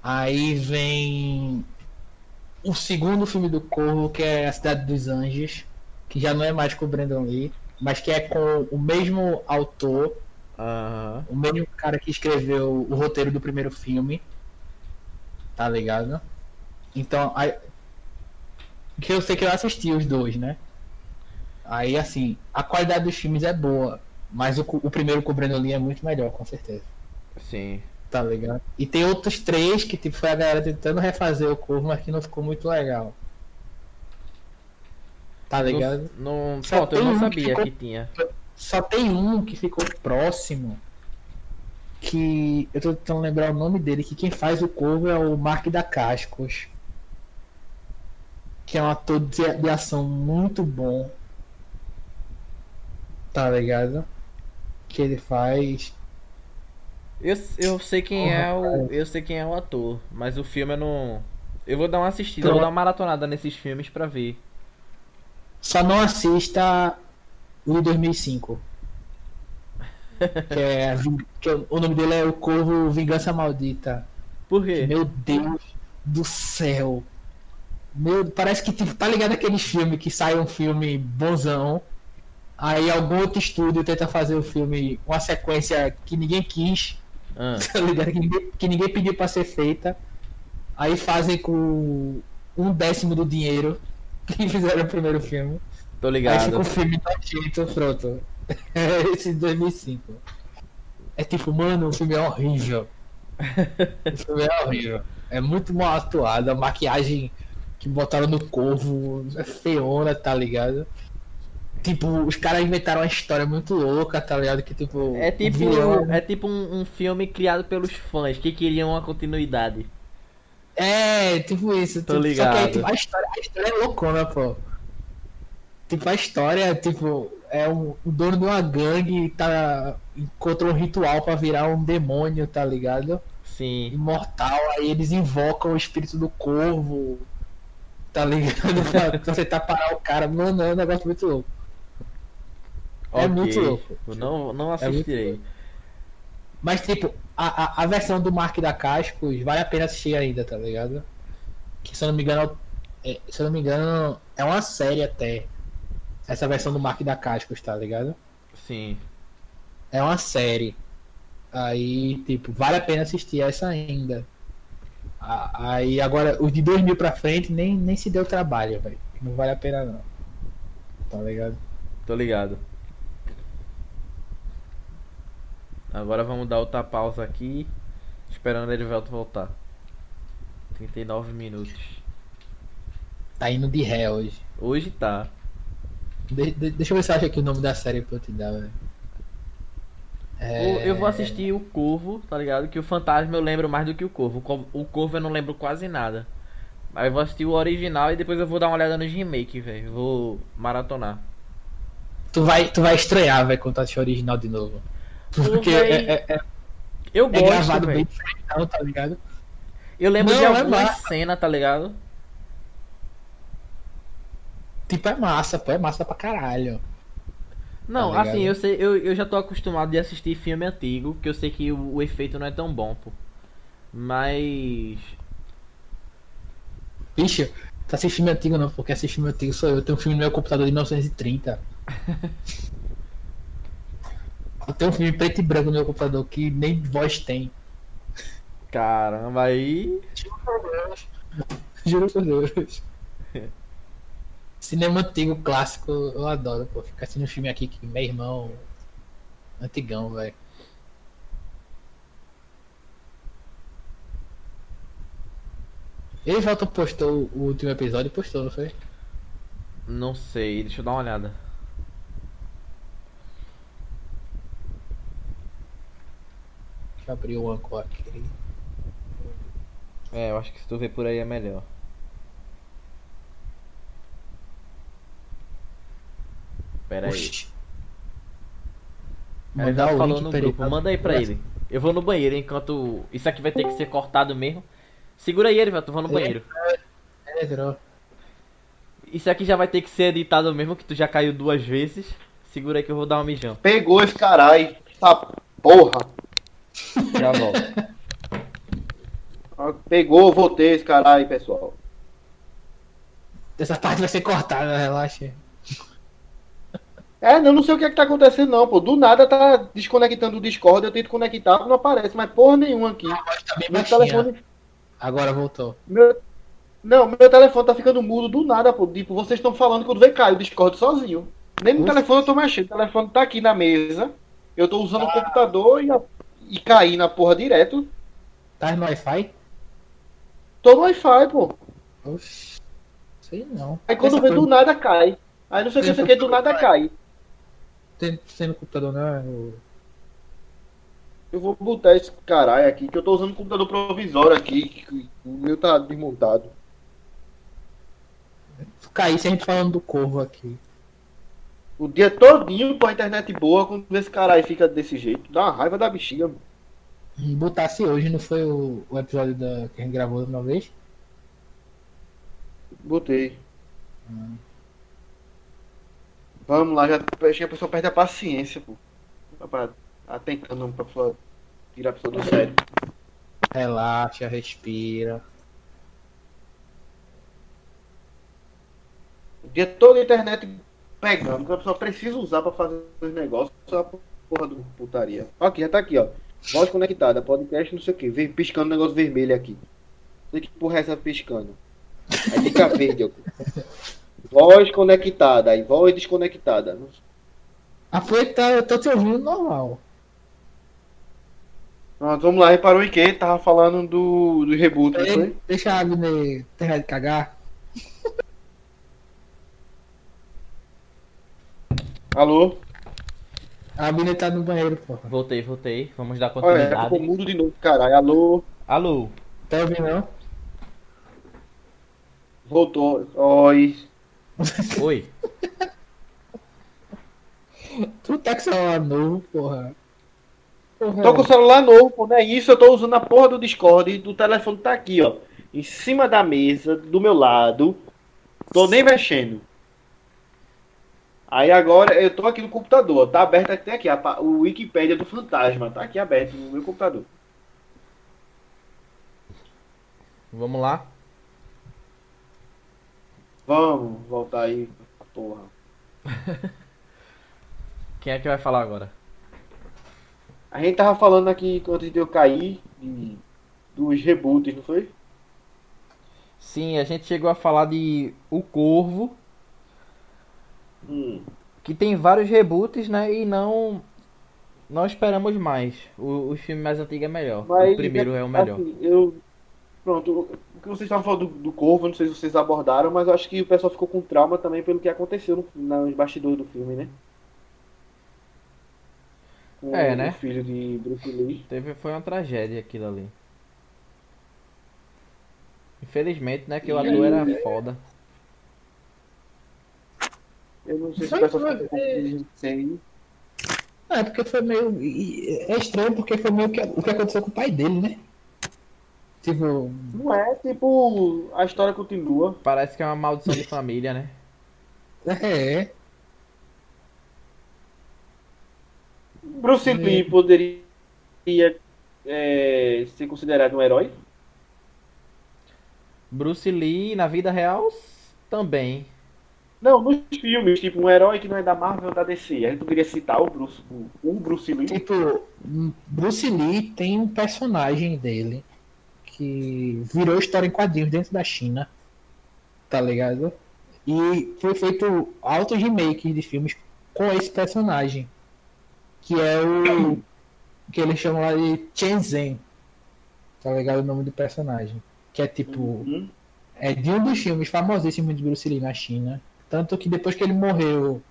Aí vem o segundo filme do Corvo, que é A Cidade dos Anjos, que já não é mais com o Brandon Lee, mas que é com o mesmo autor, o mesmo cara que escreveu o roteiro do primeiro filme. Tá ligado? Então, aí, que eu sei que eu assisti os dois, né? Aí, assim, a qualidade dos filmes é boa, mas o, o primeiro com o Brandon Lee é muito melhor, com certeza. Sim. Tá ligado? E tem outros três que, tipo, foi a galera tentando refazer o Corvo, mas que não ficou muito legal. Tá ligado? Não, não... Pronto, eu não sabia que, ficou... que tinha. Só tem um que ficou próximo. Que eu tô tentando lembrar o nome dele, que quem faz o Corvo é o Mark da Cascos. Que é um ator de, de ação muito bom tá ligado? Que ele faz. Eu, eu sei quem é o. Eu sei quem é o ator, mas o filme eu não. Eu vou dar uma assistida, eu vou dar uma maratonada nesses filmes pra ver. Só não assista o de 2005. Que é, que é, o nome dele é O Corvo Vingança Maldita. Por quê? Meu Deus do céu. Meu, parece que tipo, tá ligado aquele filme que sai um filme bonzão Aí algum outro estúdio tenta fazer o filme, uma sequência que ninguém quis, ah. tá ligado? Que ninguém, que ninguém pediu pra ser feita. Aí fazem com um décimo do dinheiro que fizeram o primeiro filme. Tô ligado. Aí fica o filme jeito, pronto. Esse 2005. É tipo, mano, o filme é horrível. o filme é horrível. É muito mal atuado, a maquiagem que botaram no corvo é feona, tá ligado? Tipo, os caras inventaram uma história muito louca, tá ligado? Que tipo. É tipo, vilão... é tipo um, um, filme criado pelos fãs que queriam uma continuidade. É, tipo isso. Tô tipo, ligado. Só que tipo, a, história, a história é loucona, pô. Tipo, a história, tipo, é um, o dono de uma gangue tá. encontrou um ritual para virar um demônio, tá ligado? Sim. Imortal, aí eles invocam o espírito do corvo, tá ligado? pra tentar parar o cara. Mano, é um negócio muito louco. É okay. muito louco. não, não é assistirei. É Mas, tipo, a, a, a, versão do Mark da Cascos vale a pena assistir ainda, tá ligado? Que se eu não me engano, é, se eu não me engano, é uma série até. Essa versão do Mark da Cascos, tá ligado? Sim. É uma série. Aí, tipo, vale a pena assistir essa ainda. Aí agora, os de 2000 pra frente nem, nem se deu trabalho, velho. Não vale a pena não. Tá ligado? Tô ligado. Agora vamos dar outra pausa aqui. Esperando ele voltar. 39 minutos. Tá indo de ré hoje. Hoje tá. De, de, deixa eu ver se acha aqui o nome da série pra eu te dar, velho. É... Eu vou assistir o Corvo, tá ligado? Que o Fantasma eu lembro mais do que o Corvo. O Corvo eu não lembro quase nada. Mas eu vou assistir o original e depois eu vou dar uma olhada no remake, velho. Vou maratonar. Tu vai, tu vai estranhar, velho, quando tu assistir o original de novo. Porque é, é, é, eu é gosto, gravado véio. bem tá ligado? Eu lembro Não, de alguma é cena, tá ligado? Tipo, é massa, pô, é massa pra caralho. Não, tá assim, eu sei, eu, eu já tô acostumado de assistir filme antigo, que eu sei que o, o efeito não é tão bom, pô. Mas. Bicho, tá assistindo filme antigo não, porque assistir filme antigo sou eu. Eu tenho um filme no meu computador de 1930. eu tenho um filme preto e branco no meu computador que nem voz tem. Caramba, aí. Juro por Deus. Juro por Deus. Cinema antigo, clássico, eu adoro, pô. Ficar assistindo um filme aqui que meu irmão. Antigão, velho. Ele volta postou o último episódio postou, não foi? Não sei, deixa eu dar uma olhada. Deixa eu abrir o Anchor aqui. É, eu acho que se tu ver por aí é melhor. Pera aí. Ele já falou no grupo, manda aí pra ele. Eu vou no banheiro enquanto. Isso aqui vai ter que ser cortado mesmo. Segura aí, Erivelto, eu vou no banheiro. É, é, Isso aqui já vai ter que ser editado mesmo, que tu já caiu duas vezes. Segura aí que eu vou dar um mijão. Pegou esse caralho. Essa porra. Já volto. Pegou, voltei esse caralho, pessoal. Essa parte vai ser cortada, relaxa. É, eu não sei o que é que tá acontecendo, não, pô. Do nada tá desconectando o Discord, eu tento conectar, não aparece, mas porra nenhuma aqui. Tá meu telefone. Agora voltou. Meu... Não, meu telefone tá ficando mudo do nada, pô. Tipo, vocês estão falando quando vem cai o Discord sozinho. Nem no Ufa. telefone eu tô mexendo. O telefone tá aqui na mesa. Eu tô usando ah. o computador e, a... e caí na porra direto. Tá no Wi-Fi? Tô no Wi-Fi, pô. Oxi. Sei não. Aí quando vem do nada cai. Aí não sei o que, que do nada cai tem, tem no computador, né? Eu... eu vou botar esse caralho aqui, que eu tô usando um computador provisório aqui, que o meu tá desmontado. Caísse a gente falando do corvo aqui. O dia todinho com a internet boa, quando esse caralho fica desse jeito, dá uma raiva da bexiga. Botasse hoje, não foi o, o episódio da, que a gente gravou uma vez? Botei. Hum. Vamos lá, já a pessoa perde a paciência, pô. Pra, tá tentando pra pessoa tirar a pessoa do sério. Relaxa, respira. O dia todo a internet pegando, que a pessoa precisa usar pra fazer os negócios, só porra do putaria. Aqui, já tá aqui, ó. Voz conectada, podcast, não sei o que. Vem piscando um negócio vermelho aqui. Não sei que porra é essa piscando. Aí fica verde, ó. Voz conectada, aí voz desconectada. A foi tá, eu tô te ouvindo normal. Pronto, vamos lá, reparou em quem? Tava falando do, do reboot, não foi? Deixa a Agnes terminar de cagar. Alô? A Agnes tá no banheiro, porra. Voltei, voltei. Vamos dar continuidade. Olha, ficou mudo de novo, caralho. Alô? Alô? Tá ouvindo, não? Voltou. Oi. Oi. tu tá com celular novo, porra. porra. Tô com o celular novo, pô, não é isso. Eu tô usando a porra do Discord e do telefone tá aqui, ó. Em cima da mesa, do meu lado. Tô nem mexendo. Aí agora eu tô aqui no computador. Tá aberto até aqui. A, o Wikipedia do Fantasma. Tá aqui aberto no meu computador. Vamos lá. Vamos voltar aí, porra. Quem é que vai falar agora? A gente tava falando aqui antes de eu cair de, dos reboots, não foi? Sim, a gente chegou a falar de O Corvo. Hum. Que tem vários reboots, né? E não. Não esperamos mais. O, o filme mais antigo é melhor. Mas, o primeiro é o melhor. Assim, eu. Pronto, o que vocês estavam falando do, do Corvo, não sei se vocês abordaram, mas eu acho que o pessoal ficou com trauma também pelo que aconteceu no, nos bastidores do filme, né? Com é, né? O filho de Bruce Lee. Teve, foi uma tragédia aquilo ali. Infelizmente, né? Que o ator era foda. Eu não sei se o pessoal ficou com sem. É, porque foi meio. É estranho porque foi meio que o que aconteceu com o pai dele, né? Tipo. Não é, tipo, a história continua. Parece que é uma maldição de família, né? É. Bruce Lee poderia é, ser considerado um herói? Bruce Lee, na vida real, também. Não, nos filmes, tipo, um herói que não é da Marvel ou da DC. A gente poderia citar o Bruce, o, Bruce Lee. Tipo, Bruce Lee tem um personagem dele que virou história em quadrinhos dentro da China. Tá ligado? E foi feito altos remakes de filmes com esse personagem. Que é o. que eles chamam lá de Chen Zhen. Tá ligado? O nome do personagem. Que é tipo. Uhum. É de um dos filmes famosíssimos de Bruce Lee na China. Tanto que depois que ele morreu,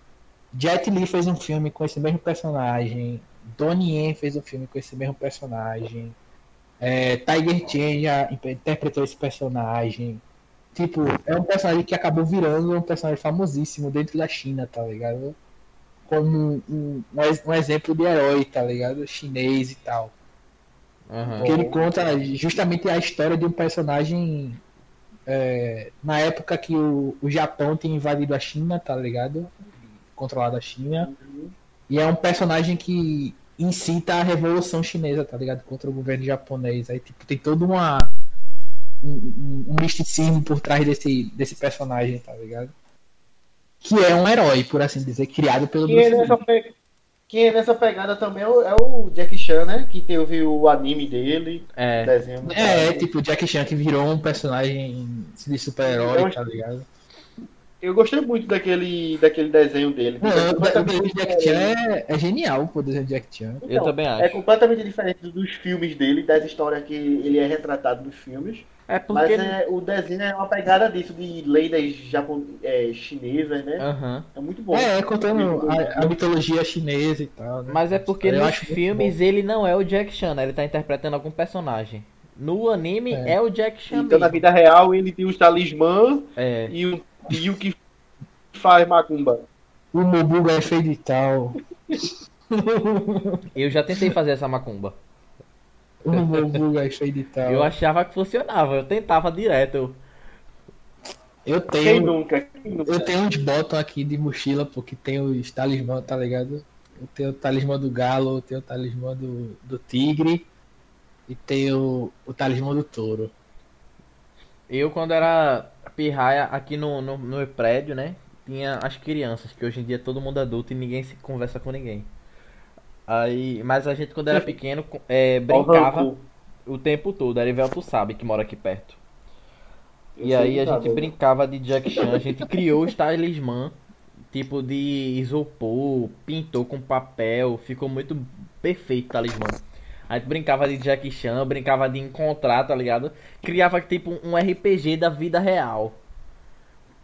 Jet Li fez um filme com esse mesmo personagem. Donnie Yen fez um filme com esse mesmo personagem. É, Tiger Chen já interpretou esse personagem. Tipo, é um personagem que acabou virando um personagem famosíssimo dentro da China, tá ligado? Como um, um, um exemplo de herói, tá ligado? Chinês e tal. Uhum. Que ele conta justamente a história de um personagem é, na época que o, o Japão tinha invadido a China, tá ligado? Controlado a China. Uhum. E é um personagem que incita a revolução chinesa, tá ligado? Contra o governo japonês. Aí, tipo, tem todo uma, um, um misticismo por trás desse, desse personagem, tá ligado? Que é um herói, por assim dizer, criado pelo Bruce Lee. Quem é nessa pegada também é o, é o, Jack Chan, né? Que teve o anime dele, é. desenho. É, é, tipo o Jack Chan que virou um personagem de super-herói, tá ligado? Eu gostei muito daquele, daquele desenho dele. Não, o desenho de Jack Chan é, é, genial, o desenho de Jack Chan. Então, eu também acho. É completamente diferente dos filmes dele, das histórias que ele é retratado nos filmes. É porque... Mas é, o desenho é uma pegada disso, de lendas japon... É, chinesas, né? Uhum. É muito bom. É, é contando a, a, mitologia chinesa e tal. Né? Mas é porque nos filmes ele não é o Jack Chan, né? Ele tá interpretando algum personagem. No anime é, é o Jack Chan. Então mesmo. na vida real ele tem os talismãs é. E o que faz macumba. O Mobuga é feio de tal. Eu já tentei fazer essa macumba. O Mobuga é feio de tal. Eu achava que funcionava, eu tentava direto. Eu tenho. Quem nunca? Quem nunca? Eu tenho uns botões aqui de mochila, porque tem os talismã, tá ligado? Eu tenho o talismã do galo, eu tenho o talismã do, do tigre e tenho o talismã do touro. Eu, quando era pirraia aqui no, no, no prédio, né? Tinha as crianças, que hoje em dia todo mundo é adulto e ninguém se conversa com ninguém. Aí, mas a gente, quando era pequeno, é, brincava o tempo todo. Erivelto sabe que mora aqui perto. Eu e aí a gente né? brincava de Jack Chan. A gente criou os talismã, tipo de isopor, pintou com papel. Ficou muito perfeito o talismã. A gente brincava de Jack Chan, brincava de encontrar, tá ligado? Criava tipo um RPG da vida real.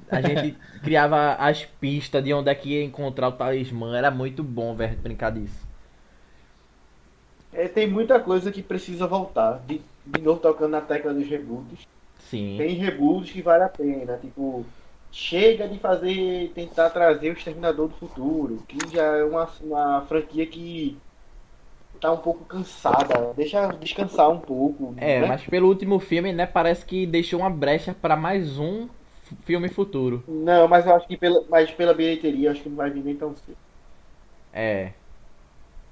A gente criava as pistas de onde é que ia encontrar o talismã. Era muito bom, velho, brincar disso. É, tem muita coisa que precisa voltar. De, de novo tocando na tecla dos reboots. Sim. Tem reboots que vale a pena. Tipo, chega de fazer. tentar trazer o Exterminador do Futuro. Que já é uma, uma franquia que tá um pouco cansada. Deixa descansar um pouco. É, né? mas pelo último filme, né, parece que deixou uma brecha para mais um filme futuro. Não, mas eu acho que pela, mas pela bilheteria, acho que não vai vir nem tão cedo. É.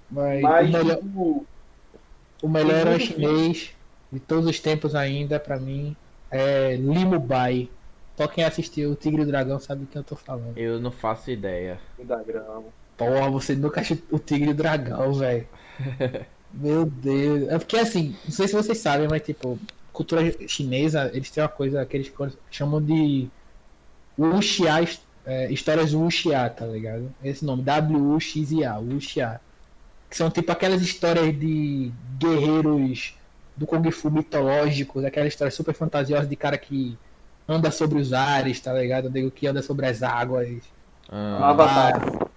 Mas, mas o melhor, tipo, o melhor herói chinês de todos os tempos ainda, para mim, é Limo Bai. Só quem assistiu o Tigre e o Dragão sabe o que eu tô falando. Eu não faço ideia. O dragão. Porra, você nunca assistiu o Tigre e o Dragão, velho. Meu Deus. É porque assim, não sei se vocês sabem, mas tipo, cultura chinesa, eles têm uma coisa que eles chamam de Wuxia, é, histórias Wuxia, tá ligado? Esse nome, W-U-X-I-A, Wuxia que são tipo aquelas histórias de guerreiros do Kung Fu mitológico, aquela história super fantasiosa de cara que anda sobre os ares, tá ligado? Digo que anda sobre as águas. Ah. Avatar.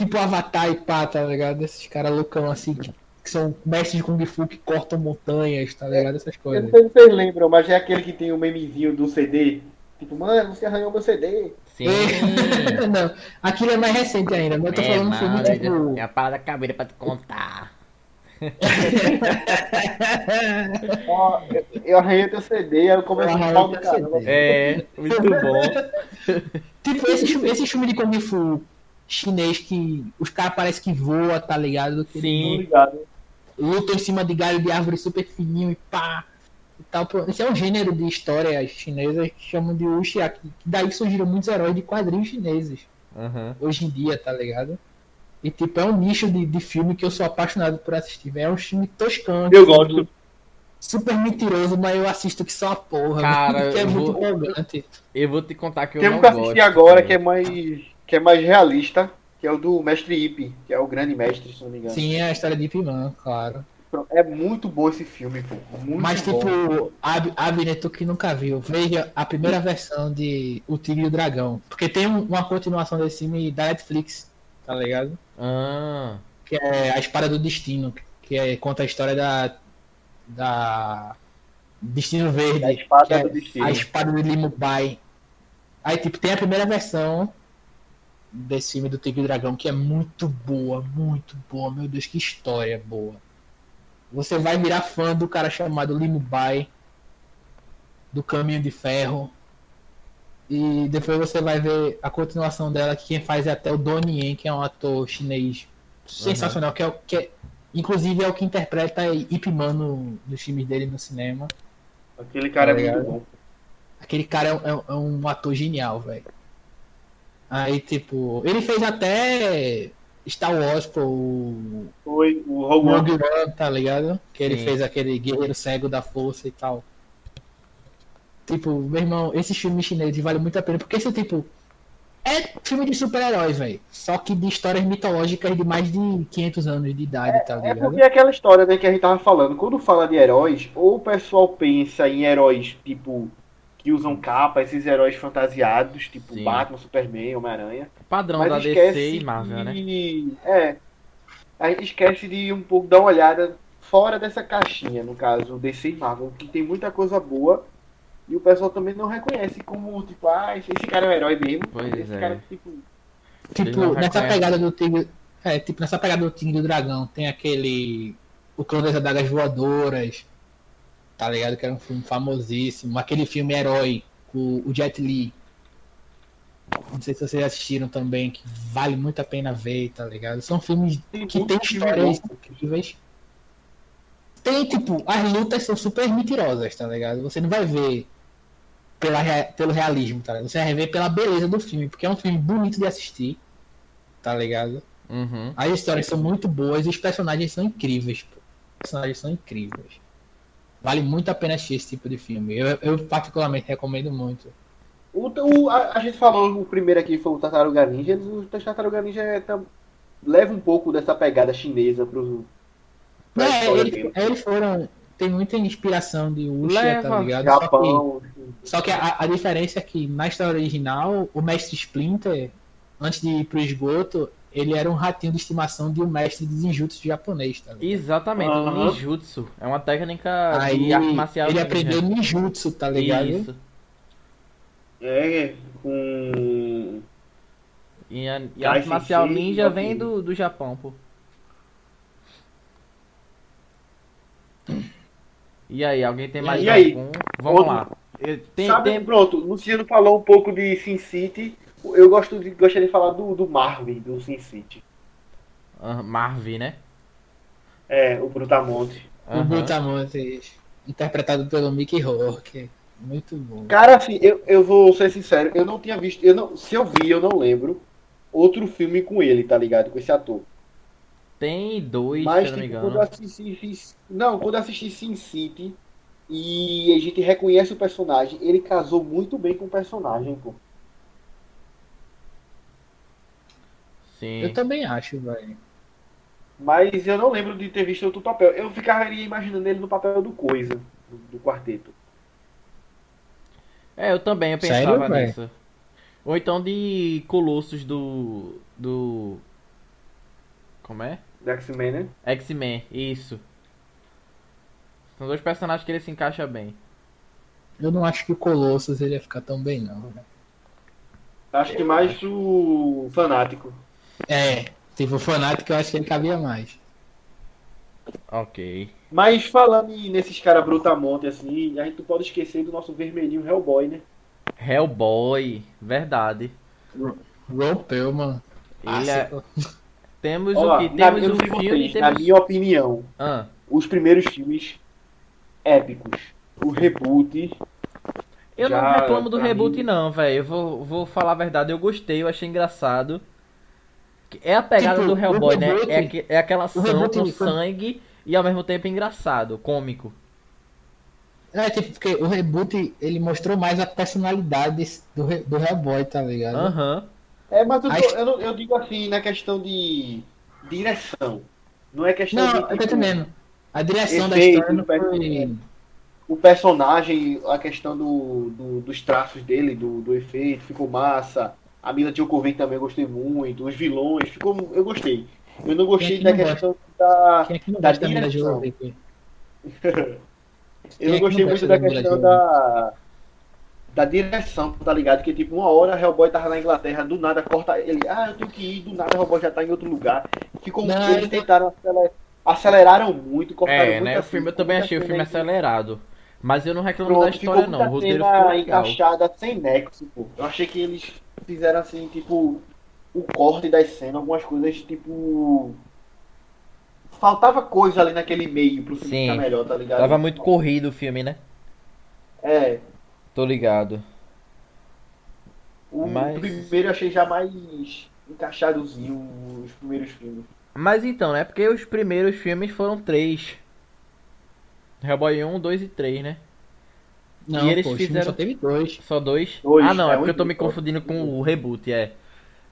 Tipo Avatar e pá, tá ligado? Esses caras loucão assim, que, que, são mestres de Kung Fu que cortam montanhas, tá ligado? Essas coisas. Eu não sei se vocês lembram, mas é aquele que tem o um memezinho do CD. Tipo, mano, você arranhou meu CD. Sim. não, aquilo é mais recente ainda, mas eu tô é, falando filme tipo. É a parada da cabeça pra te contar. Ó, eu arranhei teu CD, aí eu comecei a falar do É, muito bom. tipo, esse, esse filme de Kung Fu chinês que os caras parecem que voa, tá ligado? Que Sim. Obrigado. lutam em cima de galho de árvore super fininho e pá. E tal. Esse é um gênero de histórias chinesas que chamam de wuxia, que que daí surgiram muitos heróis de quadrinhos chineses Aham. hoje em dia, tá ligado? E tipo, é um nicho de, de filme que eu sou apaixonado por assistir. É um filme toscão. Eu tipo, gosto. Super mentiroso, mas eu assisto que só a porra. Cara, é eu muito vou- empolgante. Eu vou te contar que eu Temos não que assistir agora que é mais que é mais realista, que é o do Mestre Ip, que é o grande mestre, se não me engano. Sim, é a história de Ip Man, claro. É muito bom esse filme, pô. Muito Mas, bom. tipo, Ab- Abner, tu que nunca viu, veja a primeira versão de O Tigre e o Dragão. Porque tem um- uma continuação desse filme da Netflix, tá ligado? Ah, Que é A Espada do Destino, que é, conta a história da. da. Destino Verde. A espada é do destino. A Espada de Limubai. Aí, tipo, tem a primeira versão desse filme do Tigre e Dragão, que é muito boa, muito boa. Meu Deus, que história boa. Você vai virar fã do cara chamado Limubai, do Caminho de Ferro. E depois você vai ver a continuação dela, que quem faz é até o Donnie Yen, que é um ator chinês sensacional, que é, que é, inclusive é o que interpreta Ip Man no, nos filmes dele no cinema. Aquele cara Tá é muito bom. Aquele cara é, é é um ator genial, velho. Aí, tipo, ele fez até Star Wars, pô, o Foi o Rogue One. Tá ligado? Que ele Sim. fez aquele guerreiro cego da força e tal. Tipo, meu irmão, esses filmes chineses valem muito a pena, porque esse tipo. É filme de super-heróis, velho. Só que de histórias mitológicas de mais de 500 anos de idade, tá É ligado? porque é aquela história né, que a gente tava falando. Quando fala de heróis, ou o pessoal pensa em heróis tipo que usam capa, esses heróis fantasiados, tipo Sim. Batman, Superman, Homem-Aranha. padrão Mas da DC e Marvel, né? de... É. A gente esquece de um pouco dar uma olhada fora dessa caixinha, no caso, DC e Marvel, que tem muita coisa boa. E o pessoal também não reconhece como, tipo, ah, esse cara é um herói mesmo. Pois esse é. cara, tipo, Tipo, não nessa pegada do Tigre. É, tipo, nessa pegada do Tigre do Dragão, tem aquele. O Clã das Adagas Voadoras. Tá ligado? Que era um filme famosíssimo. Aquele filme Herói, com o Jet Li. Não sei se vocês assistiram também, que vale muito a pena ver, tá ligado? São filmes que filme histórias incríveis. Tem, tipo, as lutas são super mentirosas, tá ligado? Você não vai ver pela, pelo realismo, tá ligado? Você vai ver pela beleza do filme, porque é um filme bonito de assistir, tá ligado? Uhum. As histórias são muito boas e os personagens são incríveis, pô. Os personagens são incríveis. Vale muito a pena assistir esse tipo de filme. Eu, eu particularmente recomendo muito. O, o- a, a gente falou, o primeiro aqui foi o Tartaruga Ninja. eles- O Tartaruga Ninja é, tam- leva um pouco dessa pegada chinesa pro. pra É, eles, eles foram. Tem muita inspiração de Leva. tá ligado? Só que- Japão. Só que a, a diferença é que na história original, o mestre Splinter, antes de ir pro esgoto, ele era um ratinho de estimação de um mestre de ninjutsu japonês, tá ligado? Exatamente, o Aham. ninjutsu. É uma técnica Aí de arte marcial. ele aprendeu ninjutsu, tá ligado? Isso. É, com. E a, e a arte marcial ninja vem do, do Japão, pô. E aí, alguém tem mais? E aí? algum? Vamos Outro- lá. Tem, Sabe, tem... pronto, o Luciano falou um pouco de Sin City. Eu gosto de, gostaria de falar do, do Marvin, do Sin City. Ah, Marvin, né? É, o Brutamonte. O Aham. Brutamontes, interpretado pelo Mickey Rourke. Muito bom. Cara, assim, eu, eu vou ser sincero, eu não tinha visto. Eu não, se eu vi, eu não lembro outro filme com ele, tá ligado? Com esse ator. Tem dois, Mas, se eu não me tipo, quando engano. eu assisti. Não, quando eu assisti Sin City e a gente reconhece o personagem, ele casou muito bem com o personagem, pô. Sim. Eu também acho, velho. Mas eu não lembro de ter visto outro papel. Eu ficaria imaginando ele no papel do Coisa, do, do quarteto. É, eu também, eu Sério, pensava véi? nisso. Ou então de Colossus do. do. Como é? Do X-Men, né? X-Men, isso. São dois personagens que ele se encaixa bem. Eu não acho que o Colossus ele ia ficar tão bem, não. né? Acho que mais pro fanático. É, tipo, o Fanatic eu acho que ele cabia mais. Ok. Mas falando nesses caras brutamonte, assim, a gente não pode esquecer do nosso vermelhinho Hellboy, né? Hellboy, verdade. Ron Perlman. Ele é... Temos o que? Temos o filme vocês, temos... Na minha opinião, ah. os primeiros filmes épicos. O reboot. Eu já, não reclamo do reboot, mim... não, velho. Eu vou, vou falar a verdade, eu gostei, eu achei engraçado. É a pegada tipo, do Hellboy, né? É, é aquela ação com sangue e ao mesmo tempo engraçado, cômico. É, tipo, porque o reboot ele mostrou mais a personalidade do, do Hellboy, tá ligado? Aham. Uhum. É, mas eu, tô, eu, eu, digo assim, na questão de direção. Não é questão não, de. Não, tipo, eu tô tipo, entendendo. A direção da história não foi. O personagem, a questão do, do, dos traços dele, do, do efeito, ficou massa. A Mila Djokovic também eu gostei muito. Os vilões, ficou, eu gostei. Eu não gostei da questão da, da direção. eu não gostei muito da questão da, da direção, tá ligado? Que tipo, uma hora Hellboy tava na Inglaterra, do nada corta ele, ah, eu tenho que ir, do nada Hellboy já tá em outro lugar. Ficou, não, eles tentaram acelerar, aceleraram muito, cortaram é, muito. né? O filme eu também achei o filme acelerado. Mas eu não reclamo Pronto, da história não, o roteiro ficou encaixada sem nexo, pô. Eu achei que eles fizeram assim, tipo, o corte das cenas, algumas coisas, tipo. Faltava coisa ali naquele meio pro filme Sim. ficar melhor, tá ligado? Tava muito corrido o filme, né? É. Tô ligado. O Mas... primeiro eu achei já mais encaixadozinho os primeiros filmes. Mas então, né? Porque os primeiros filmes foram três. Hellboy 1, 2 e 3, né? Não, e eles pô, fizeram. Só teve dois. Só dois? dois ah, não, é, é porque eu tô me confundindo com o reboot, é.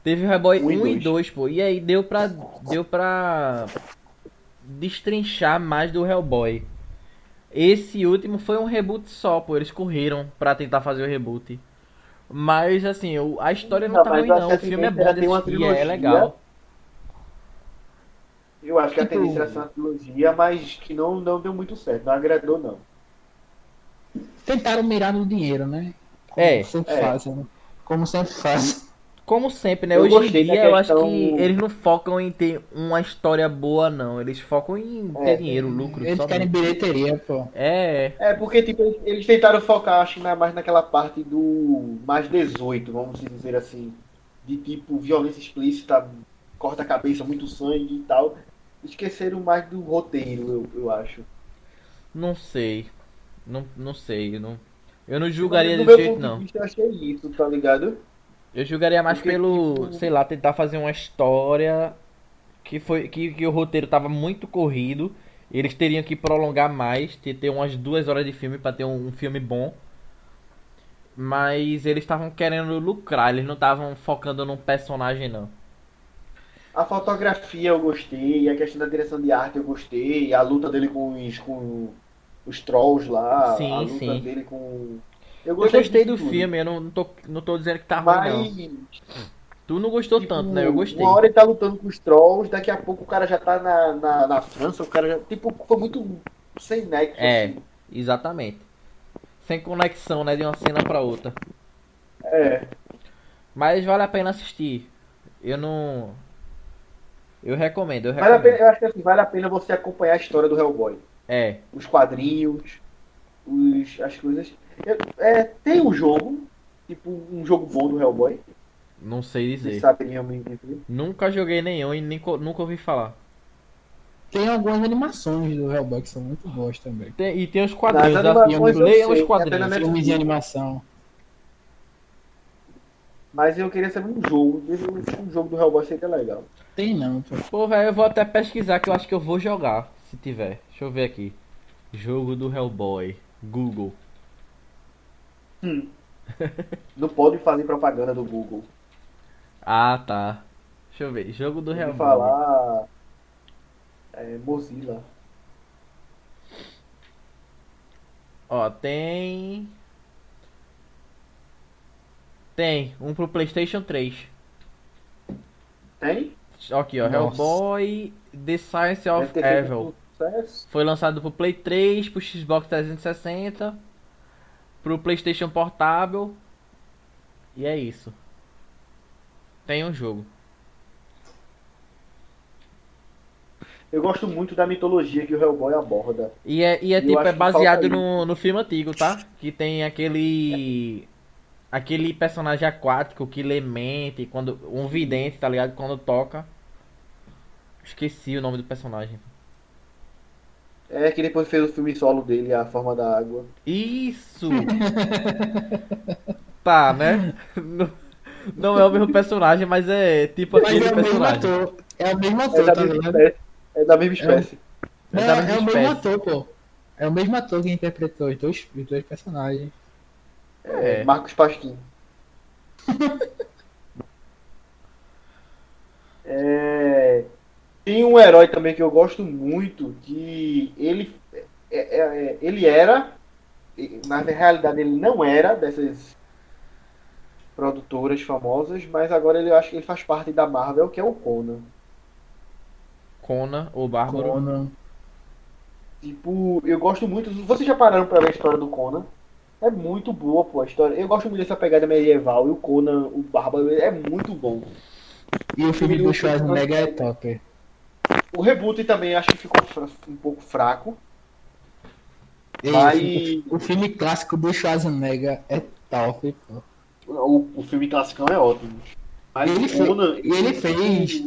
Teve o Hellboy 1 e 2, pô. E aí deu pra. Deu pra. destrinchar mais do Hellboy. Esse último foi um reboot só, pô. Eles correram pra tentar fazer o reboot. Mas assim, a história não, não tá ruim não. O filme é bom de assistir, é legal. Eu acho que tipo... a tendência era ser uma trilogia, mas que não, não deu muito certo, não agradou não. Tentaram mirar no dinheiro, né? Como é. Sempre é. fazem, né? Como sempre fazem. Como sempre, né? Eu Hoje em dia eu acho que eles não focam em ter uma história boa, não. Eles focam em é. ter dinheiro, lucro. Eles querem bilheteria, pô. É. É, porque tipo, eles tentaram focar, acho que mais naquela parte do mais 18, vamos dizer assim. De tipo, violência explícita, corta a cabeça, muito sangue e tal. Esqueceram mais do roteiro, eu, eu acho. Não sei. Não, não sei. Não... Eu não julgaria desse jeito, não. eu achei isso, tá ligado? Eu julgaria mais Porque, pelo, tipo... sei lá, tentar fazer uma história que foi que, que o roteiro tava muito corrido. Eles teriam que prolongar mais, ter, ter umas duas horas de filme para ter um, um, filme bom. Mas eles estavam querendo lucrar, eles não estavam focando num personagem não. A fotografia eu gostei, a questão da direção de arte eu gostei, a luta dele com os, com os trolls lá, sim, a luta sim. dele com eu gostei, eu gostei do tudo. filme, eu não, tô, não tô dizendo que tá Mas... ruim, não. Tu não gostou tipo, tanto, né? Eu gostei. Uma hora ele tá lutando com os trolls, daqui a pouco o cara já tá na, na, na França, o cara já. Tipo, foi muito sem nexo. É, assim. exatamente. Sem conexão, né? De uma cena pra outra. É. Mas vale a pena assistir. Eu não. Eu recomendo, eu recomendo. Vale a pena, eu acho que assim, vale a pena você acompanhar a história do Hellboy. É. Os quadrinhos, os, as coisas. É, tem um jogo, tipo um jogo bom do Hellboy. Não sei dizer. Você sabe realmente. Nunca joguei nenhum e nem, nunca ouvi falar. Tem algumas animações do Hellboy que são muito boas também. Tem, e tem os quadrinhos, da Leiam os quadrinhos. Filmes de animação. Mas eu queria saber um jogo. Um jogo do Hellboy seria legal. Tem não, pô. Pô, velho, eu vou até pesquisar que eu acho que eu vou jogar. Se tiver. Deixa eu ver aqui. Jogo do Hellboy. Google. Hum. Não pode fazer propaganda do Google. Ah, tá. Deixa eu ver. Jogo do Hellboy. falar. É, Mozilla. Ó, tem. Tem. Um pro PlayStation 3. Tem? Aqui, ó. Nossa. Hellboy The Science of Evil. Foi lançado pro Play 3, pro Xbox 360, pro PlayStation Portável. E é isso. Tem um jogo. Eu gosto muito da mitologia que o Hellboy aborda. E é, e é tipo, é baseado no, no filme antigo, tá? Que tem aquele. Aquele personagem aquático que lê mente, quando um vidente, tá ligado? Quando toca. Esqueci o nome do personagem. É que depois fez o filme solo dele, A Forma da Água. Isso! tá, né? Não, não, é o mesmo personagem, mas é tipo mas aquele é personagem. Ator. É o mesmo ator, é da tá mesma ligado? espécie. É da mesma espécie. É é, mesma é o mesmo ator, pô. É o mesmo ator que interpretou os dois, os dois personagens. É. Marcos Pasquim. É, Tem um herói também que eu gosto muito, que ele, é- é- é- ele era, na realidade ele não era dessas produtoras famosas, mas agora ele eu acho que ele faz parte da Marvel, que é o Conan. Conan, o Bárbaro. Conan. Tipo, eu gosto muito. Vocês já pararam pra ver a história do Conan? É muito boa, pô, a história. Eu gosto muito dessa pegada medieval e o Conan, o Bárbaro, é muito bom. E o filme do Schwarzenegger é top. O reboot também acho que ficou um pouco fraco. E Mas O filme clássico do Schwarzenegger é top, pô. o, o filme classicão é ótimo. Mas Ele Conan. e ele fez-